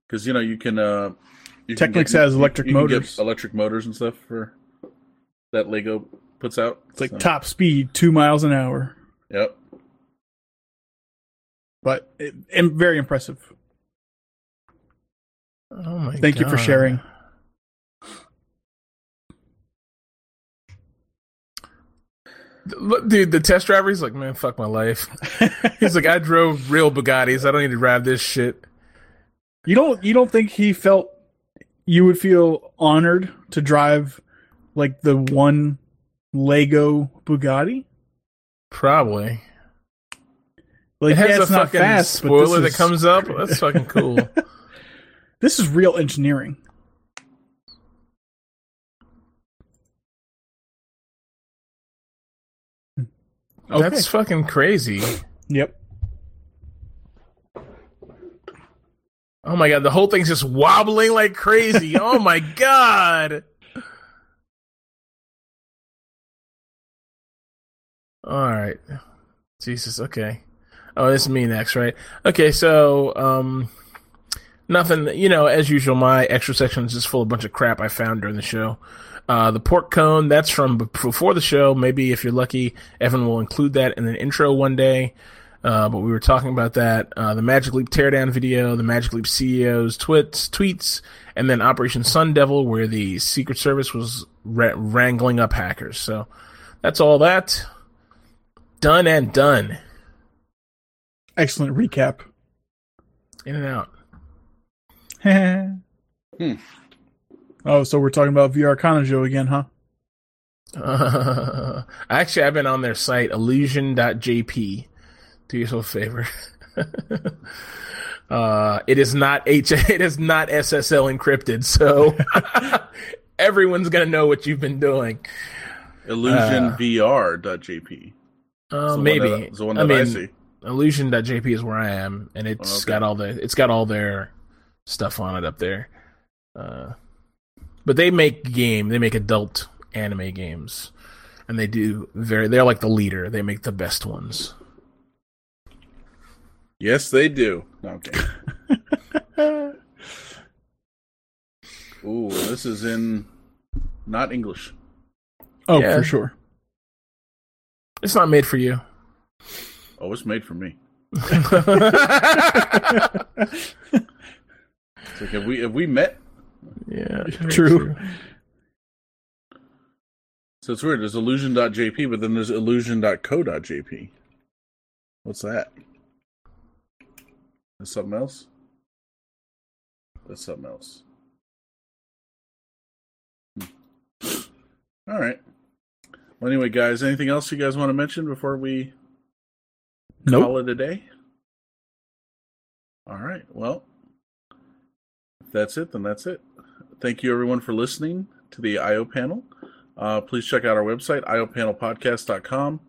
because you know you can uh, you can Technics get- has you- electric you can get motors. electric motors and stuff for that Lego puts out. It's like So, top speed, two miles an hour, Yep. but it, and very impressive. Oh my! Thank you for sharing. Dude, the test driver, he's like, man, fuck my life. he's like, I drove real Bugattis. I don't need to drive this shit. You don't you don't think he felt you would feel honored to drive like the one Lego Bugatti? Probably. Like it has yeah, a it's not fucking fast, spoiler this that is, comes up. That's fucking cool. This is real engineering. Okay. That's fucking crazy. Yep. Oh my god, the whole thing's just wobbling like crazy. oh my god. All right. Jesus, okay. Oh, this is me next, right? Okay, so um nothing, you know, as usual my extra section is just full of a bunch of crap I found during the show. Uh, the pork cone, that's from before the show. Maybe if you're lucky, Evan will include that in an intro one day. Uh, but we were talking about that. Uh, the Magic Leap teardown video, the Magic Leap CEO's twits, tweets, and then Operation Sun Devil, where the Secret Service was ra- wrangling up hackers. So that's all that. Done and done. Excellent recap. In and out. Hmm. Oh, so we're talking about VR Kanojo again, huh? Uh, actually, I've been on their site, illusion.jp. Do yourself a favor. uh, it is not H. It is not SSL encrypted, so everyone's gonna know what you've been doing. IllusionVR.jp. Uh, maybe It's the one that I I, mean, see. illusion.jp is where I am, and it's Oh, okay. got all the it's got all their stuff on it up there. Uh, but they make game, they make adult anime games, and they do very. They're like the leader. They make the best ones. Yes, they do. Okay. Ooh, this is in not English. Oh, Yeah. for sure. It's not made for you. Oh, it's made for me. It's like have we have we met? yeah, very True. So it's weird. There's illusion.jp, but then there's illusion.co.jp. What's that? That's something else? That's something else. Hmm. All right. Well, anyway, guys, anything else you guys want to mention before we Nope. call it a day? All right. Well, that's it, then that's it. Thank you, everyone, for listening to the IO panel. Uh, please check out our website, iopanelpodcast.com.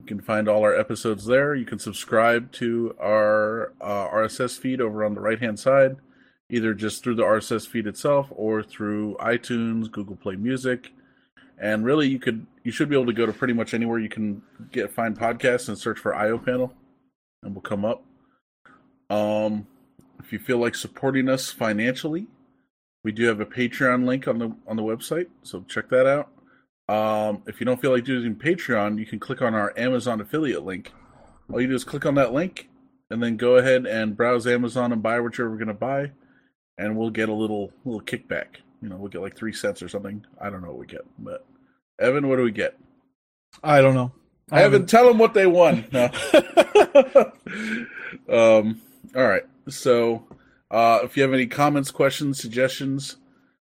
You can find all our episodes there. You can subscribe to our uh, RSS feed over on the right hand side, either just through the RSS feed itself or through iTunes, Google Play Music. And really, you could you should be able to go to pretty much anywhere you can get find podcasts and search for IO Panel, and we'll come up. Um, if you feel like supporting us financially, we do have a Patreon link on the on the website, so check that out. Um, if you don't feel like using Patreon, you can click on our Amazon affiliate link. All you do is click on that link, and then go ahead and browse Amazon and buy whichever we're going to buy, and we'll get a little little kickback. You know, we'll get like three cents or something. I don't know what we get, but Evan, what do we get? I don't know. I Evan, tell them what they won. No. um. All right. So, uh, if you have any comments, questions, suggestions,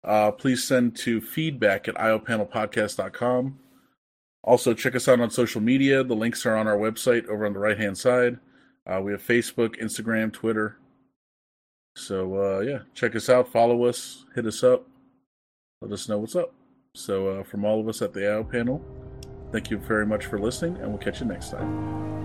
uh, please send to feedback at iopanelpodcast.com. Also, check us out on social media. The links are on our website over on the right hand side. Uh, we have Facebook, Instagram, Twitter. So, uh, yeah, check us out, follow us, hit us up, let us know what's up. So, uh, from all of us at the IO panel, thank you very much for listening, and we'll catch you next time.